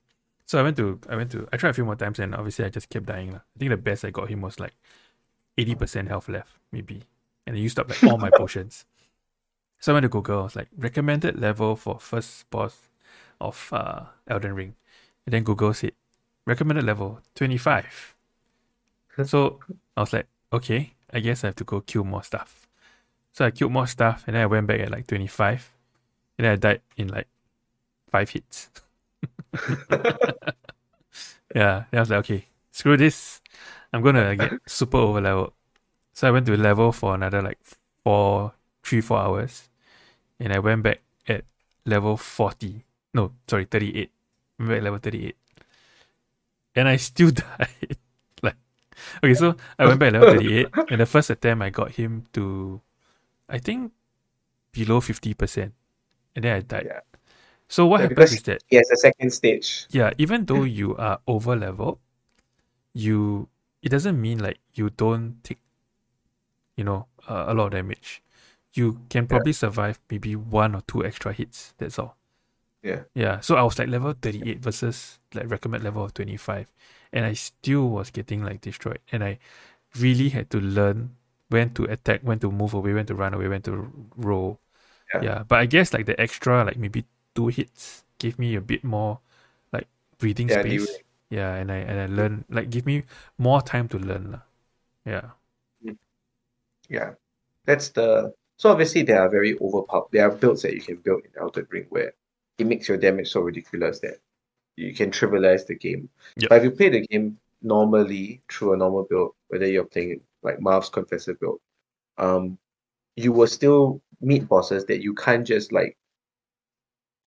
[SPEAKER 2] So I went to I went to I tried a few more times, and obviously I just kept dying. I think the best I got him was like eighty percent health left, maybe, and I used up like all my potions. So I went to Google. I was like recommended level for first boss of uh, Elden Ring, and then Google said recommended level twenty five. so I was like, okay, I guess I have to go kill more stuff. So I killed more stuff, and then I went back at like twenty five, and then I died in like five hits. yeah, then I was like, okay, screw this. I'm gonna get super over level. So I went to level for another like four, three, four hours, and I went back at level forty. No, sorry, thirty eight. Went back at level thirty eight, and I still died. Okay, so I went back level thirty eight, and the first attempt I got him to, I think, below fifty percent, and then I died.
[SPEAKER 1] Yeah.
[SPEAKER 2] So what
[SPEAKER 1] Yeah,
[SPEAKER 2] happens is that
[SPEAKER 1] Yes, the second stage.
[SPEAKER 2] yeah, even though you are over level, you it doesn't mean like you don't take, you know, uh, a lot of damage. You can probably survive maybe one or two extra hits. That's all.
[SPEAKER 1] Yeah.
[SPEAKER 2] Yeah. So I was like level thirty eight versus like recommend level of twenty five, and I still was getting like destroyed, and I really had to learn when to attack, when to move away, when to run away, when to roll.
[SPEAKER 1] Yeah.
[SPEAKER 2] yeah but I guess like the extra like maybe two hits gave me a bit more like breathing
[SPEAKER 1] Yeah,
[SPEAKER 2] space.
[SPEAKER 1] leeway.
[SPEAKER 2] Yeah, and I and I learn like give me more time to learn. lah. Yeah. Mm.
[SPEAKER 1] Yeah, that's the. So obviously there are very overpowered. There are builds that you can build in Elden Ring where it makes your damage so ridiculous that you can trivialize the game.
[SPEAKER 2] Yep.
[SPEAKER 1] But if you play the game normally through a normal build, whether you're playing like Marv's Confessor build, um, you will still meet bosses that you can't just like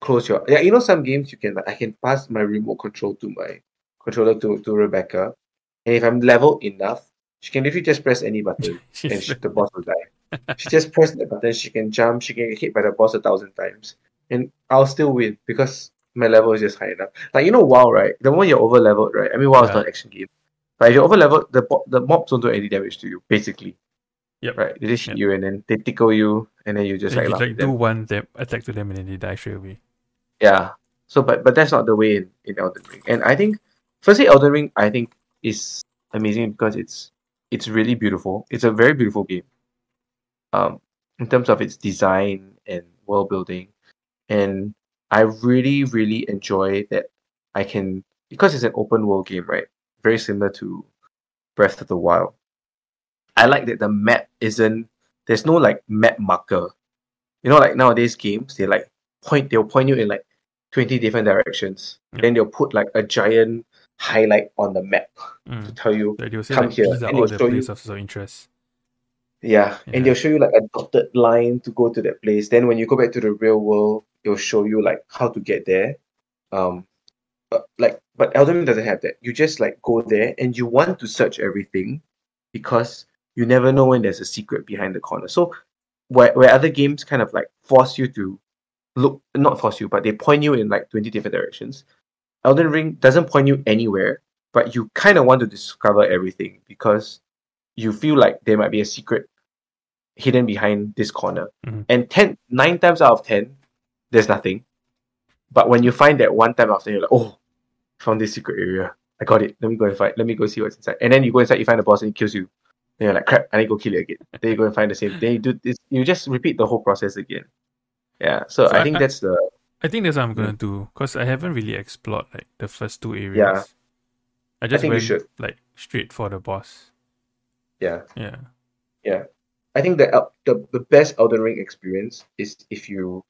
[SPEAKER 1] close your. Yeah, you know some games you can like I can pass my remote control to my controller to to Rebecca, and if I'm level enough, she can literally just press any button and she, the boss will die. She just pressed the button, she can jump, she can get hit by the boss a thousand times. And I'll still win because my level is just high enough. Like you know WoW, right? The moment you're over leveled, right? I mean WoW is
[SPEAKER 2] Yeah.
[SPEAKER 1] not an action game. But if you're over leveled, the the mobs don't do any damage to you, basically.
[SPEAKER 2] Yep.
[SPEAKER 1] Right? They just hit
[SPEAKER 2] Yep.
[SPEAKER 1] you and then they tickle you and then you just
[SPEAKER 2] Like,
[SPEAKER 1] like,
[SPEAKER 2] you like do one them attack to them and then they die straight away.
[SPEAKER 1] Yeah. So but but that's not the way in, in Elden Ring. And I think firstly Elden Ring I think is amazing because it's it's really beautiful. It's a very beautiful game. Um in terms of its design and world building. And I really, really enjoy that I can because it's an open world game, right? Very similar to Breath of the Wild. I like that the map isn't there's no like map marker. You know, like nowadays games, they like point they'll point you in like 20 different directions.
[SPEAKER 2] Yeah.
[SPEAKER 1] Then they'll put like a giant highlight on the map to
[SPEAKER 2] Mm.
[SPEAKER 1] tell you
[SPEAKER 2] they'll say
[SPEAKER 1] Come
[SPEAKER 2] like,
[SPEAKER 1] here,
[SPEAKER 2] these are
[SPEAKER 1] and
[SPEAKER 2] all the
[SPEAKER 1] show you-
[SPEAKER 2] places of interest.
[SPEAKER 1] Yeah,
[SPEAKER 2] Yeah.
[SPEAKER 1] and they'll show you like a dotted line to go to that place. Then when you go back to the real world, it'll show you like how to get there. Um, but like, but Elden Ring doesn't have that. You just like go there and you want to search everything because you never know when there's a secret behind the corner. So where where other games kind of like force you to look, not force you, but they point you in like twenty different directions. Elden Ring doesn't point you anywhere, but you kind of want to discover everything because you feel like there might be a secret hidden behind this corner.
[SPEAKER 2] Mhm.
[SPEAKER 1] And 10, nine times out of 10, there's nothing. But when you find that one time after, you're like, oh, found this secret area. I got it. Let me go and fight. Let me go see what's inside. And then you go inside, you find the boss and he kills you. Then you're like, crap, I need to go kill it again. then you go and find the same. Then you do this. You just repeat the whole process again. Yeah. So,
[SPEAKER 2] So
[SPEAKER 1] I
[SPEAKER 2] I-
[SPEAKER 1] think
[SPEAKER 2] I-
[SPEAKER 1] that's the
[SPEAKER 2] I think that's what I'm
[SPEAKER 1] Mm.
[SPEAKER 2] gonna do because I haven't really explored like the first two areas.
[SPEAKER 1] Yeah.
[SPEAKER 2] I just
[SPEAKER 1] think you
[SPEAKER 2] went
[SPEAKER 1] should.
[SPEAKER 2] like straight for the boss.
[SPEAKER 1] yeah.
[SPEAKER 2] Yeah.
[SPEAKER 1] Yeah, I think the the the best Elden Ring experience is if you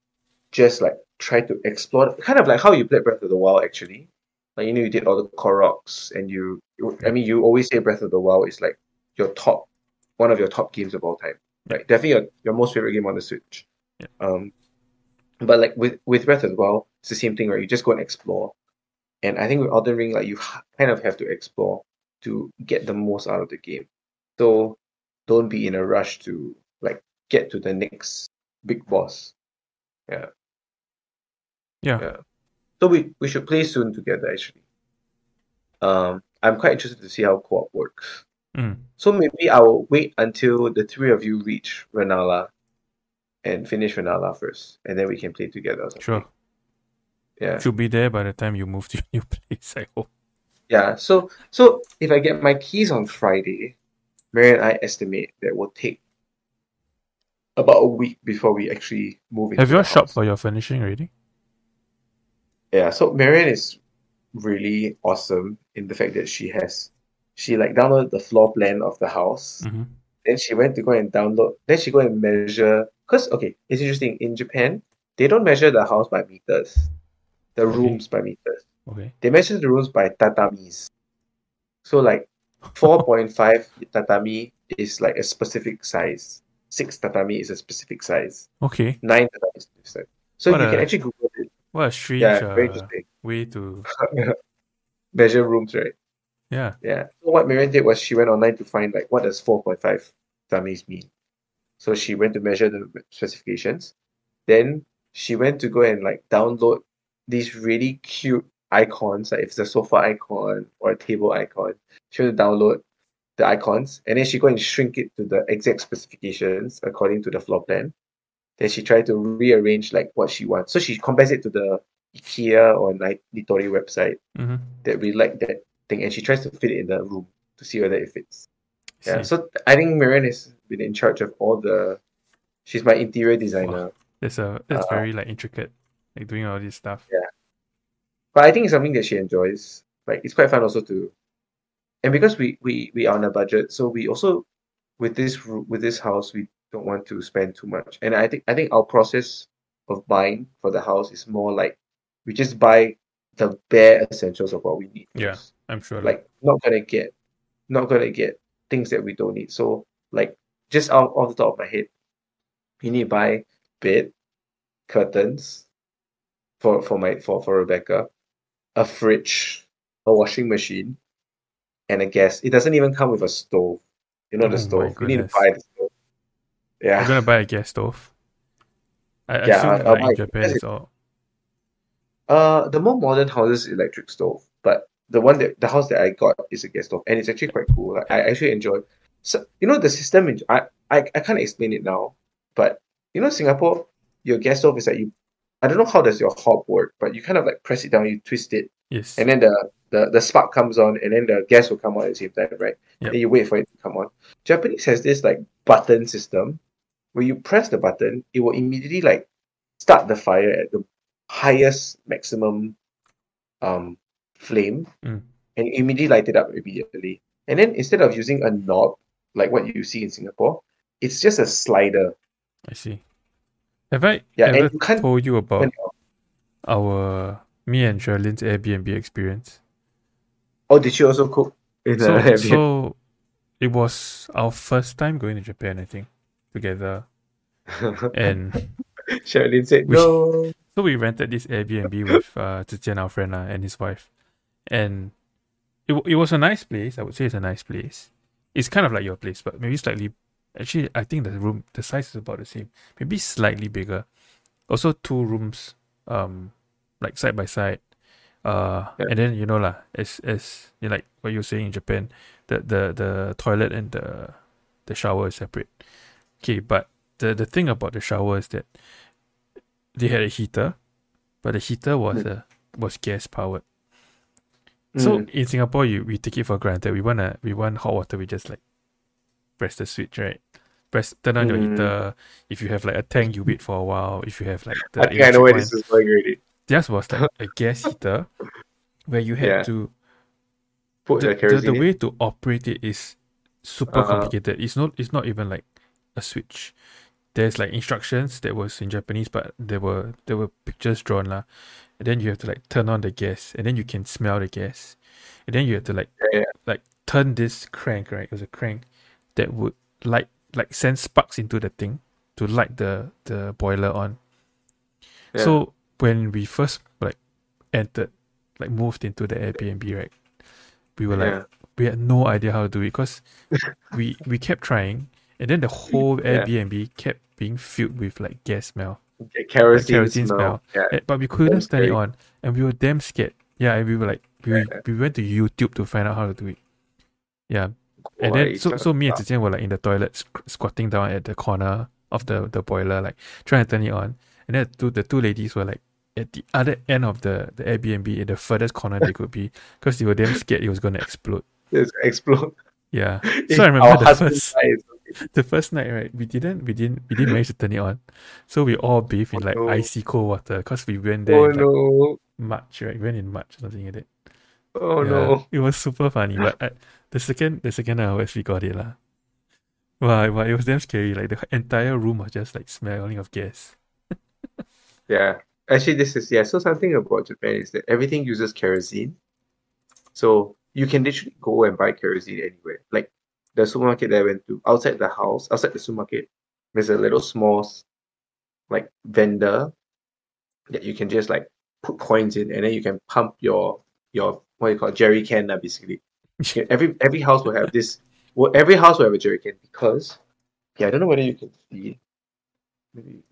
[SPEAKER 1] just like try to explore, kind of like how you played Breath of the Wild. Actually, like you know, you did all the Koroks, and you, I mean, you always say Breath of the Wild is like your top, one of your top games of all time. Right, definitely your, your most favorite game on the Switch.
[SPEAKER 2] Yeah.
[SPEAKER 1] Um, but like with with Breath of the Wild, it's the same thing, right? You just go and explore, and I think with Elden Ring, like you kind of have to explore to get the most out of the game. So don't be in a rush to like get to the next big boss. Yeah.
[SPEAKER 2] Yeah.
[SPEAKER 1] Yeah. So we, we should play soon together actually. Um I'm quite interested to see how co-op works.
[SPEAKER 2] Mm.
[SPEAKER 1] So maybe I will wait until the three of you reach Renala and finish Renala first, and then we can play together. Or.
[SPEAKER 2] Sure.
[SPEAKER 1] Yeah.
[SPEAKER 2] Should be there by the time you move to your new place. I hope.
[SPEAKER 1] Yeah. So so if I get my keys on Friday, Mary and I estimate that will take about a week before we actually move into
[SPEAKER 2] Have you shopped for your furnishing already?
[SPEAKER 1] Yeah, so Marian is really awesome in the fact that she has she like downloaded the floor plan of the house.
[SPEAKER 2] Mm-hmm.
[SPEAKER 1] Then she went to go and download then she go and measure because okay, it's interesting. In Japan, they don't measure the house by meters, the
[SPEAKER 2] Okay.
[SPEAKER 1] rooms by meters.
[SPEAKER 2] Okay.
[SPEAKER 1] They measure the rooms by tatamis. So like four point five tatami is like a specific size. Six tatami is a specific size.
[SPEAKER 2] Okay.
[SPEAKER 1] Nine tatami is a specific size. So
[SPEAKER 2] What
[SPEAKER 1] you can actually Google.
[SPEAKER 2] What a strange
[SPEAKER 1] Yeah,
[SPEAKER 2] uh, way to.
[SPEAKER 1] Measure rooms, right?
[SPEAKER 2] Yeah.
[SPEAKER 1] Yeah. So what Marianne did was she went online to find like what does 4.5 dummies mean. So she went to measure the specifications. Then she went to go and like download these really cute icons, like if it's a sofa icon or a table icon. She went to download the icons and then she go and shrink it to the exact specifications according to the floor plan. Then she tried to rearrange like what she wants. So she compares it to the IKEA or Ni- Nitori website
[SPEAKER 2] Mm-hmm.
[SPEAKER 1] that we like that thing and she tries to fit it in the room to see whether it fits. Yeah. So I think Marianne has been in charge of all the she's my interior designer.
[SPEAKER 2] That's a that's
[SPEAKER 1] Uh,
[SPEAKER 2] very like intricate, like doing all this stuff. Yeah.
[SPEAKER 1] But I think it's something that she enjoys. Like it's quite fun also to and because we we we are on a budget, so we also with this with this house we don't want to spend too much. And I think I think our process of buying for the house is more like we just buy the bare essentials of what we need.
[SPEAKER 2] Yeah. I'm sure.
[SPEAKER 1] like not gonna get not gonna get things that we don't need. So like just out off the top of my head, you need to buy bed, curtains for for my for for Rebecca, a fridge, a washing machine, and a gas. It doesn't even come with a stove. You know
[SPEAKER 2] Oh
[SPEAKER 1] the stove. You need to buy the stove.
[SPEAKER 2] I'm gonna buy a gas stove. I,
[SPEAKER 1] Yeah, I'll- I'll
[SPEAKER 2] like in. Japan it's all
[SPEAKER 1] Uh the more modern houses electric stove, but the one that the house that I got is a gas stove, and it's actually quite cool. Like, I actually enjoy so you know the system. In, I, I I can't explain it now, but you know Singapore, your gas stove is like you. I don't know how does your hob work, but you kind of like press it down, you twist it,
[SPEAKER 2] Yes.
[SPEAKER 1] and then the, the the spark comes on, and then the gas will come on at the same time, right?
[SPEAKER 2] Yep.
[SPEAKER 1] Then you wait for it to come on. Japanese has this like button system where you press the button, it will immediately like start the fire at the highest maximum um flame,
[SPEAKER 2] Mm.
[SPEAKER 1] and immediately light it up immediately. And then instead of using a knob like what you see in Singapore, it's just a slider.
[SPEAKER 2] I see. Have I
[SPEAKER 1] Yeah, and
[SPEAKER 2] ever
[SPEAKER 1] you can't
[SPEAKER 2] told you about our me and Sherlin's Airbnb experience?
[SPEAKER 1] Oh, did you also cook in
[SPEAKER 2] So, so it was our first time going to Japan, I think, together. And
[SPEAKER 1] Sherilyn said
[SPEAKER 2] We-
[SPEAKER 1] no.
[SPEAKER 2] so we rented this Airbnb with uh Zhijian, our friend, uh, and his wife. And it, it was a nice place. I would say it's a nice place. It's kind of like your place, but maybe slightly. Actually, I think the room, the size is about the same. Maybe slightly bigger. Also, two rooms, um, like side by side. Uh,
[SPEAKER 1] Yeah.
[SPEAKER 2] and then you know lah, as as you know, like what you're saying in Japan, the the the toilet and the the shower is separate. Okay, but the the thing about the shower is that they had a heater, but the heater was a was gas powered. So
[SPEAKER 1] Mm.
[SPEAKER 2] in Singapore, you we take it for granted. We wanna we want hot water. We just like press the switch, right? Press turn on your
[SPEAKER 1] Mm.
[SPEAKER 2] heater. If you have like a tank, you wait for a while. If you have like the
[SPEAKER 1] I think I know where this is going already.
[SPEAKER 2] theirs was like a gas heater, where you had
[SPEAKER 1] Yeah.
[SPEAKER 2] to
[SPEAKER 1] Put
[SPEAKER 2] the,
[SPEAKER 1] the,
[SPEAKER 2] the, the way to operate it is super
[SPEAKER 1] Uh-huh.
[SPEAKER 2] complicated. It's not it's not even like a switch. There's like instructions that was in Japanese, but there were there were pictures drawn lah. And then you have to like turn on the gas, and then you can smell the gas, and then you have to like
[SPEAKER 1] Yeah,
[SPEAKER 2] like turn this crank right. It was a crank that would light like send sparks into the thing to light the the boiler on.
[SPEAKER 1] Yeah.
[SPEAKER 2] So when we first like entered, like moved into the Airbnb, right, we were like
[SPEAKER 1] Yeah.
[SPEAKER 2] we had no idea how to do it because we we kept trying, and then the whole
[SPEAKER 1] Yeah.
[SPEAKER 2] Airbnb kept being filled with like gas smell,
[SPEAKER 1] Okay, kerosene,
[SPEAKER 2] kerosene
[SPEAKER 1] smell. Yeah.
[SPEAKER 2] Eh, but we couldn't turn it on, and we were damn scared. Yeah, and we were like we
[SPEAKER 1] Yeah.
[SPEAKER 2] we went to YouTube to find out how to do it. Yeah, and then so so me and. Zijian were like in the toilet squ- squatting down at the corner of the the boiler, like trying to turn it on, and then the two the two ladies were like at the other end of the the Airbnb in the furthest corner they could be because they were damn scared it was gonna explode.
[SPEAKER 1] Just explode.
[SPEAKER 2] Yeah.
[SPEAKER 1] If
[SPEAKER 2] So I remember the first the first night, right? We didn't we didn't we didn't manage to turn it on, so we all bathed in
[SPEAKER 1] Oh,
[SPEAKER 2] like
[SPEAKER 1] no.
[SPEAKER 2] icy cold water because we went there
[SPEAKER 1] Oh
[SPEAKER 2] in like
[SPEAKER 1] no!
[SPEAKER 2] March, right? We went in March, something like that.
[SPEAKER 1] Oh
[SPEAKER 2] Yeah,
[SPEAKER 1] no!
[SPEAKER 2] It was super funny, but I, the second the second I actually got it lah. Wow, wow, it was damn scary. Like the entire room was just like smelling of gas.
[SPEAKER 1] Yeah. Actually, this is yeah. So something about Japan is that everything uses kerosene. So you can literally go and buy kerosene anywhere. Like the supermarket that I went to, outside the house, outside the supermarket, there's a little small, like vendor that you can just like put coins in, and then you can pump your your what you call it, jerry can, basically. Every every house will have this. Well, every house will have a jerry can because, yeah, I don't know whether you can see. Maybe.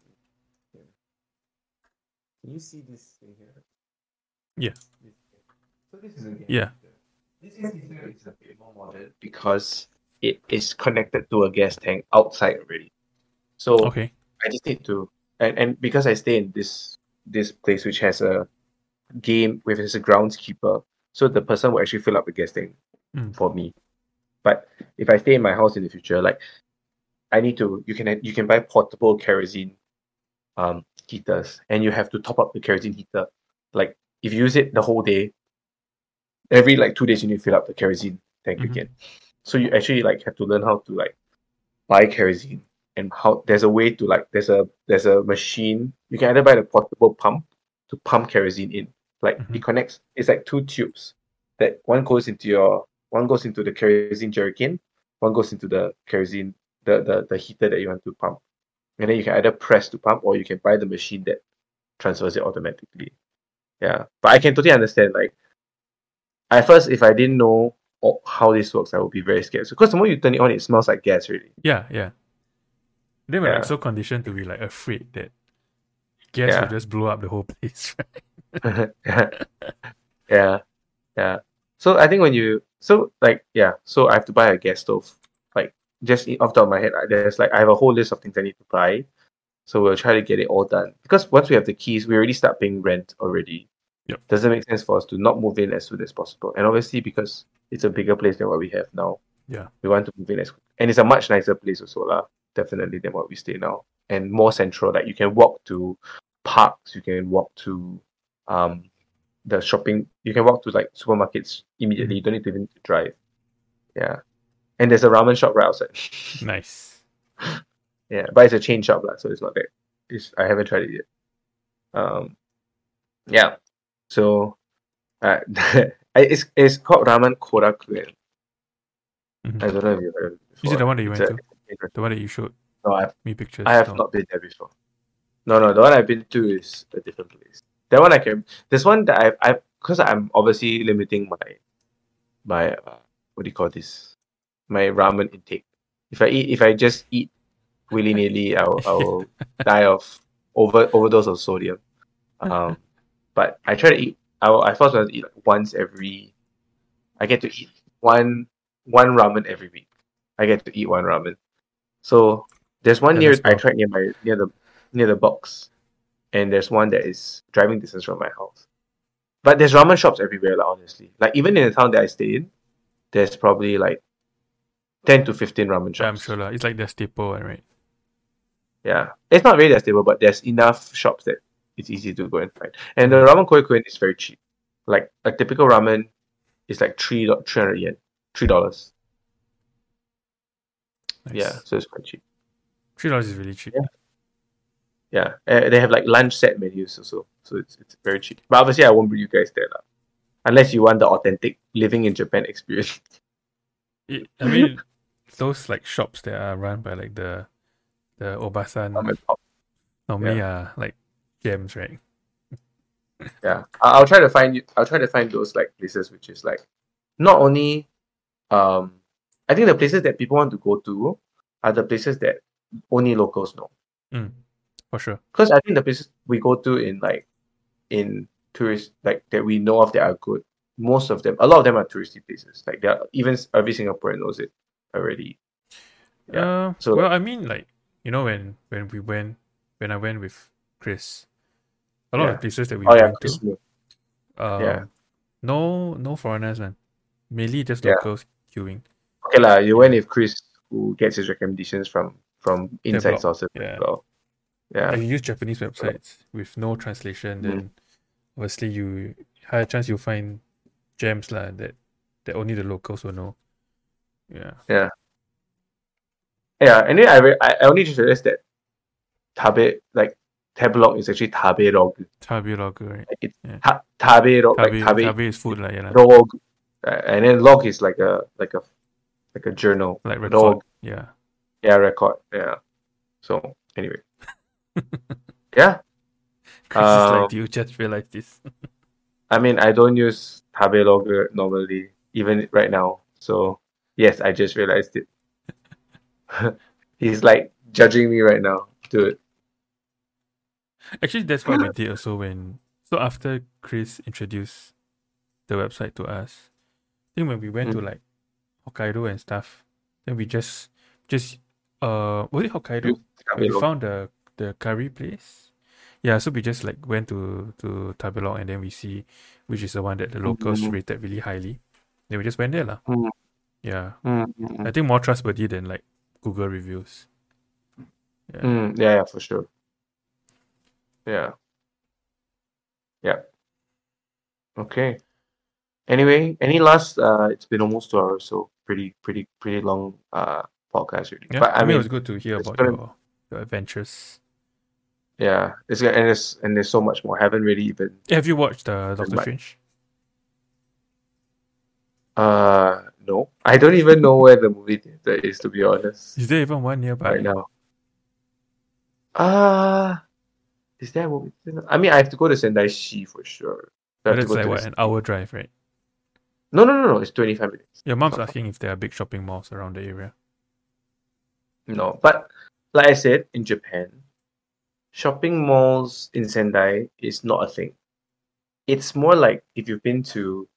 [SPEAKER 1] Can you see this thing here?
[SPEAKER 2] Yeah.
[SPEAKER 1] So this is a
[SPEAKER 2] Yeah.
[SPEAKER 1] This gas is a bit more modern because it is connected to a gas tank outside already. So
[SPEAKER 2] Okay.
[SPEAKER 1] I just need to and, and because I stay in this this place which has a game with as a groundskeeper, so the person will actually fill up the gas tank
[SPEAKER 2] Mm.
[SPEAKER 1] for me. But if I stay in my house in the future, like I need to you can you can buy portable kerosene um heaters and you have to top up the kerosene heater. Like if you use it the whole day, every like two days you need to fill up the kerosene tank
[SPEAKER 2] Mhm.
[SPEAKER 1] again. So you actually like have to learn how to like buy kerosene and how there's a way to like there's a there's a machine you can either buy the portable pump to pump kerosene in. Like
[SPEAKER 2] Mhm.
[SPEAKER 1] it connects it's like two tubes that one goes into your one goes into the kerosene jerrycan one goes into the kerosene the, the the heater that you want to pump. And then you can either press to pump or you can buy the machine that transfers it automatically. Yeah. But i can totally understand like at first if i didn't know how this works i would be very scared because the moment you turn it on it smells like gas really
[SPEAKER 2] Yeah, yeah. They were
[SPEAKER 1] Yeah.
[SPEAKER 2] like so conditioned to be like afraid that gas
[SPEAKER 1] Yeah.
[SPEAKER 2] will just blow up the whole place, right?
[SPEAKER 1] yeah, yeah. So I think when you so like yeah, so I have to buy a gas stove like just off the top of my head, there's like I have a whole list of things I need to buy. So we'll try to get it all done. Because once we have the keys, we already start paying rent already.
[SPEAKER 2] Yep.
[SPEAKER 1] Doesn't make sense for us to not move in as soon as possible. And obviously because it's a bigger place than what we have now.
[SPEAKER 2] Yeah.
[SPEAKER 1] We want to move in as and it's a much nicer place also, lah, definitely than what we stay now. And more central. Like you can walk to parks, you can walk to um the shopping you can walk to like supermarkets immediately. You don't need to even drive. Yeah. And there's a ramen shop right outside.
[SPEAKER 2] Nice.
[SPEAKER 1] Yeah, but it's a chain shop, lah, so it's not that. It's, I haven't tried it yet. Um, yeah. So, uh, it's it's called Ramen Korakuen.
[SPEAKER 2] Mhm.
[SPEAKER 1] I don't know if you've heard of it
[SPEAKER 2] Is it the one that you
[SPEAKER 1] It's
[SPEAKER 2] went
[SPEAKER 1] a-
[SPEAKER 2] to? The one that you showed
[SPEAKER 1] No, I,
[SPEAKER 2] me pictures.
[SPEAKER 1] I have
[SPEAKER 2] no.
[SPEAKER 1] not been there before. No, no, the one I've been to is a different place. That one I can. This one that I've, I've, because I'm obviously limiting my my uh, what do you call this? My ramen intake. If I eat, if I just eat willy nilly, I'll I'll die of over overdose of sodium. Um, but I try to eat. I I first want to eat like once every. I get to eat one one ramen every week. I get to eat one ramen. So there's one near I tried near my near the near the box, and there's one that is driving distance from my house. But there's ramen shops everywhere, like, honestly. Like even in the town that I stay in, there's probably like ten to fifteen ramen shops.
[SPEAKER 2] Yeah, I'm sure lah. It's like the staple right?
[SPEAKER 1] Yeah, it's not really that stable, but there's enough shops that it's easy to go and find. And the ramen koi is very cheap. Like a typical ramen is like three three hundred yen, three dollars.
[SPEAKER 2] Nice.
[SPEAKER 1] Yeah, so it's quite cheap.
[SPEAKER 2] Three dollars is really cheap.
[SPEAKER 1] Yeah. Yeah, uh, they have like lunch set menus also, so it's it's very cheap. But obviously, I won't bring you guys there, lah. unless you want the authentic living in Japan experience.
[SPEAKER 2] It, I mean, those like shops that are run by like the the obasan normally are like gems, right?
[SPEAKER 1] yeah i'll try to find you i'll try to find those like places which is like not only um i think the places that people want to go to are the places that only locals know
[SPEAKER 2] Mm, for sure.
[SPEAKER 1] because i think the places we go to in like in tourist like that we know of that are good most of them a lot of them are touristy places like they're even every singaporean knows it already Yeah.
[SPEAKER 2] Uh,
[SPEAKER 1] So-
[SPEAKER 2] well, I mean, like you know, when when we went, when I went with Chris, a lot
[SPEAKER 1] Yeah.
[SPEAKER 2] of places that we
[SPEAKER 1] oh yeah
[SPEAKER 2] went to,
[SPEAKER 1] Chris Moo.
[SPEAKER 2] um,
[SPEAKER 1] yeah.
[SPEAKER 2] no no foreigners, man. Mainly just
[SPEAKER 1] Yeah.
[SPEAKER 2] locals queuing.
[SPEAKER 1] okay lah you went with chris who gets his recommendations from from inside
[SPEAKER 2] blog,
[SPEAKER 1] sources
[SPEAKER 2] yeah.
[SPEAKER 1] as well yeah
[SPEAKER 2] If you use Japanese websites with no translation,
[SPEAKER 1] Mm.
[SPEAKER 2] then obviously you higher chance you'll find gems lah that that only the locals will know. Yeah.
[SPEAKER 1] Yeah, Yeah, and then I, re- I I only just realized that tabe like tabelog is actually tabe rog.
[SPEAKER 2] Tabi log, right?
[SPEAKER 1] Like it's
[SPEAKER 2] Yeah.
[SPEAKER 1] ta- tabe rog,
[SPEAKER 2] Tabi,
[SPEAKER 1] like tabe
[SPEAKER 2] tabi is food lah, yeah, lah.
[SPEAKER 1] rog, uh, and then log is like a like a like a journal.
[SPEAKER 2] like record.
[SPEAKER 1] Log,
[SPEAKER 2] Yeah.
[SPEAKER 1] yeah, record, yeah. So anyway, yeah.
[SPEAKER 2] Chris is
[SPEAKER 1] Um,
[SPEAKER 2] like, do you just realize this?
[SPEAKER 1] I mean, I don't use tabelog normally, even right now. So yes, I just realized it. He's like judging me right now, dude.
[SPEAKER 2] Actually, that's what we did also when. So after Chris introduced the website to us, I think when we went to
[SPEAKER 1] Mm.
[SPEAKER 2] like Hokkaido and stuff, then we just just uh was it Hokkaido? We found the the curry place. Yeah, so we just like went to to Tabelog and then we see which is the one that the locals
[SPEAKER 1] Mhm.
[SPEAKER 2] rated really highly. Then we just went there lah.
[SPEAKER 1] Mm.
[SPEAKER 2] Yeah,
[SPEAKER 1] Mm, mm, mm.
[SPEAKER 2] I think more trustworthy than like Google reviews. Yeah.
[SPEAKER 1] Mm, yeah, yeah, for sure. Yeah. Yeah. Okay. Anyway, any last uh it's been almost two hours, so pretty pretty pretty long uh podcast really.
[SPEAKER 2] Yeah,
[SPEAKER 1] But I
[SPEAKER 2] I mean,
[SPEAKER 1] mean
[SPEAKER 2] it was good to hear about
[SPEAKER 1] gonna-
[SPEAKER 2] your, your adventures.
[SPEAKER 1] yeah, it's and it's and there's so much more. I haven't really even
[SPEAKER 2] Have you watched uh, Doctor
[SPEAKER 1] much.
[SPEAKER 2] Strange?
[SPEAKER 1] uh no. I don't even know where the movie theater is to be honest.
[SPEAKER 2] Is there even one nearby?
[SPEAKER 1] Right now. Uh is there a movie theater? I mean I have to go to Sendai Shi for sure. I
[SPEAKER 2] But it's like what an hour drive, right?
[SPEAKER 1] No no no no, it's twenty five minutes.
[SPEAKER 2] Your mom's asking if there are big shopping malls around the area.
[SPEAKER 1] No, but like I said, in Japan, shopping malls in Sendai is not a thing. It's more like if you've been to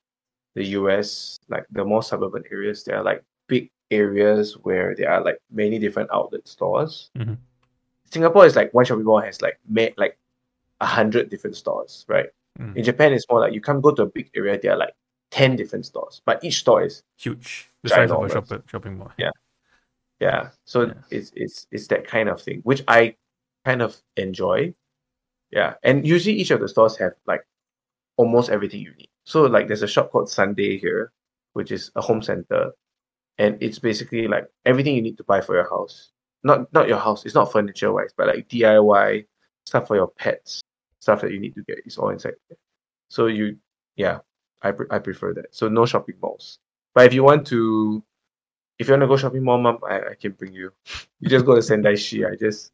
[SPEAKER 1] the US, like the more suburban areas, there are like big areas where there are like many different outlet stores.
[SPEAKER 2] Mhm.
[SPEAKER 1] Singapore is like one shopping mall has like made like a hundred different stores, right?
[SPEAKER 2] Mm.
[SPEAKER 1] In Japan, it's more like you can't go to a big area. There are like ten different stores, but each store is
[SPEAKER 2] Huge. The size of a shop- shopping mall.
[SPEAKER 1] Yeah. yeah. So
[SPEAKER 2] Yeah.
[SPEAKER 1] it's it's it's that kind of thing, which I kind of enjoy. Yeah, and usually each of the stores have like almost everything you need. So like there's a shop called Sunday here, which is a home center, and it's basically like everything you need to buy for your house. Not not your house. It's not furniture wise, but like DIY stuff for your pets, stuff that you need to get is all inside there. So you, yeah, I pre- I prefer that. So no shopping malls. But if you want to, if you want to go shopping mall, mom, I, I can bring you. You just go to Sendai Shi. I just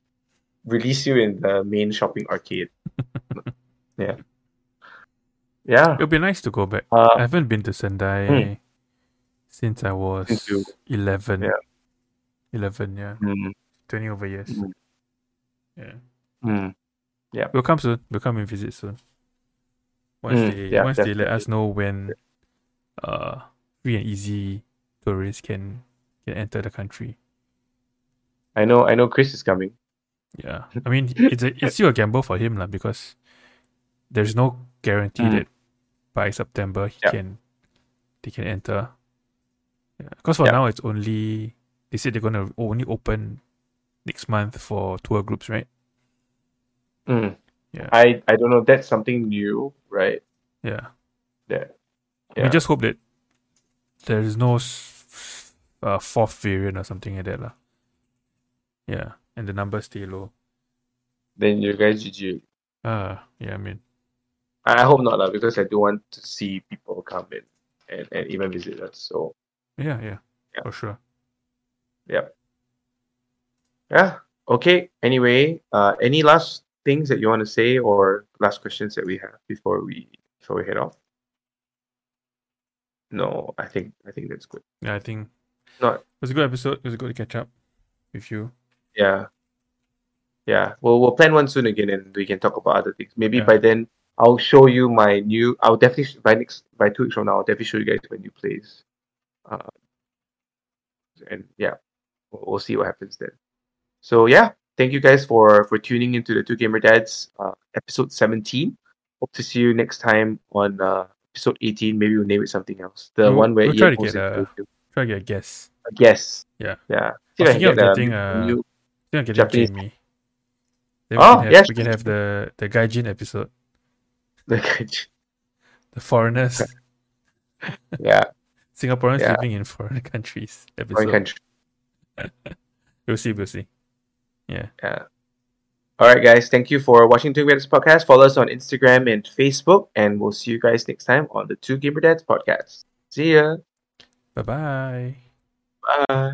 [SPEAKER 1] release you in the main shopping arcade. yeah. Yeah.
[SPEAKER 2] It'll be nice to go back. I
[SPEAKER 1] Uh,
[SPEAKER 2] haven't been to Sendai
[SPEAKER 1] Hmm.
[SPEAKER 2] since I was 11.
[SPEAKER 1] Yeah.
[SPEAKER 2] 11, yeah.
[SPEAKER 1] mm,
[SPEAKER 2] 20 over years.
[SPEAKER 1] Mm.
[SPEAKER 2] Yeah.
[SPEAKER 1] mm.
[SPEAKER 2] We'll come soon. We'll come and visit soon. Once
[SPEAKER 1] Mm,
[SPEAKER 2] they
[SPEAKER 1] yeah,
[SPEAKER 2] once they let us know when uh free and easy tourists can can enter the country.
[SPEAKER 1] I know. I know. Chris is coming.
[SPEAKER 2] Yeah. I mean it's a, it's still a gamble for him lah because there's no guarantee
[SPEAKER 1] Mm.
[SPEAKER 2] that by September he
[SPEAKER 1] Yeah.
[SPEAKER 2] can they can enter. Yeah. Because for
[SPEAKER 1] Yeah.
[SPEAKER 2] now it's only they said they're gonna only open next month for tour groups, right?
[SPEAKER 1] Mm.
[SPEAKER 2] Yeah.
[SPEAKER 1] I I don't know. That's something new, right?
[SPEAKER 2] Yeah.
[SPEAKER 1] That.
[SPEAKER 2] We just hope that there is no uh, fourth variant or something like that. lah. Yeah, and the numbers stay low.
[SPEAKER 1] Then you guys GG.
[SPEAKER 2] Uh, yeah, I mean,
[SPEAKER 1] I I hope not lah, because I do want to see people come in and, and even visit us. So
[SPEAKER 2] yeah, yeah,
[SPEAKER 1] Yeah.
[SPEAKER 2] for sure.
[SPEAKER 1] Yeah. Yeah. Okay. Anyway, uh, any last things that you want to say or last questions that we have before we before we head off? No, I think I think that's good.
[SPEAKER 2] Yeah, I think
[SPEAKER 1] Not
[SPEAKER 2] it was a good episode. It was good to catch up with you.
[SPEAKER 1] yeah. Yeah. Well we'll plan one soon again and we can talk about other things. Maybe
[SPEAKER 2] Yeah.
[SPEAKER 1] by then I'll show you my new I'll definitely by next by two weeks from now I'll definitely show you guys my new place. Uh, and yeah, we'll, see what happens then. So yeah, thank you guys for for tuning into the Two Gamer Dads uh, episode 17. Hope to see you next time on uh, episode 18. Maybe we'll name it something else. The
[SPEAKER 2] We'll-
[SPEAKER 1] one where
[SPEAKER 2] we'll try to get a- Try to get a guess.
[SPEAKER 1] a guess.
[SPEAKER 2] Yeah.
[SPEAKER 1] Yeah.
[SPEAKER 2] I was
[SPEAKER 1] See I
[SPEAKER 2] thinking of
[SPEAKER 1] can get
[SPEAKER 2] getting,
[SPEAKER 1] a
[SPEAKER 2] uh,
[SPEAKER 1] new
[SPEAKER 2] I think I
[SPEAKER 1] Japanese-
[SPEAKER 2] Jamie. Then we
[SPEAKER 1] Oh,
[SPEAKER 2] can have,
[SPEAKER 1] yes.
[SPEAKER 2] we can have the the Gaijin episode,
[SPEAKER 1] yeah.
[SPEAKER 2] the foreigners, yeah. Singaporeans
[SPEAKER 1] Yeah.
[SPEAKER 2] living in foreign countries episode.
[SPEAKER 1] Foreign country.
[SPEAKER 2] We'll see, we'll see. Yeah.
[SPEAKER 1] Yeah. All right, guys. Thank you for watching Two Gamer Dads podcast. Follow us on Instagram and Facebook, and we'll see you guys next time on the Two Gamer Dads podcast. See ya.
[SPEAKER 2] Bye bye.
[SPEAKER 1] Bye.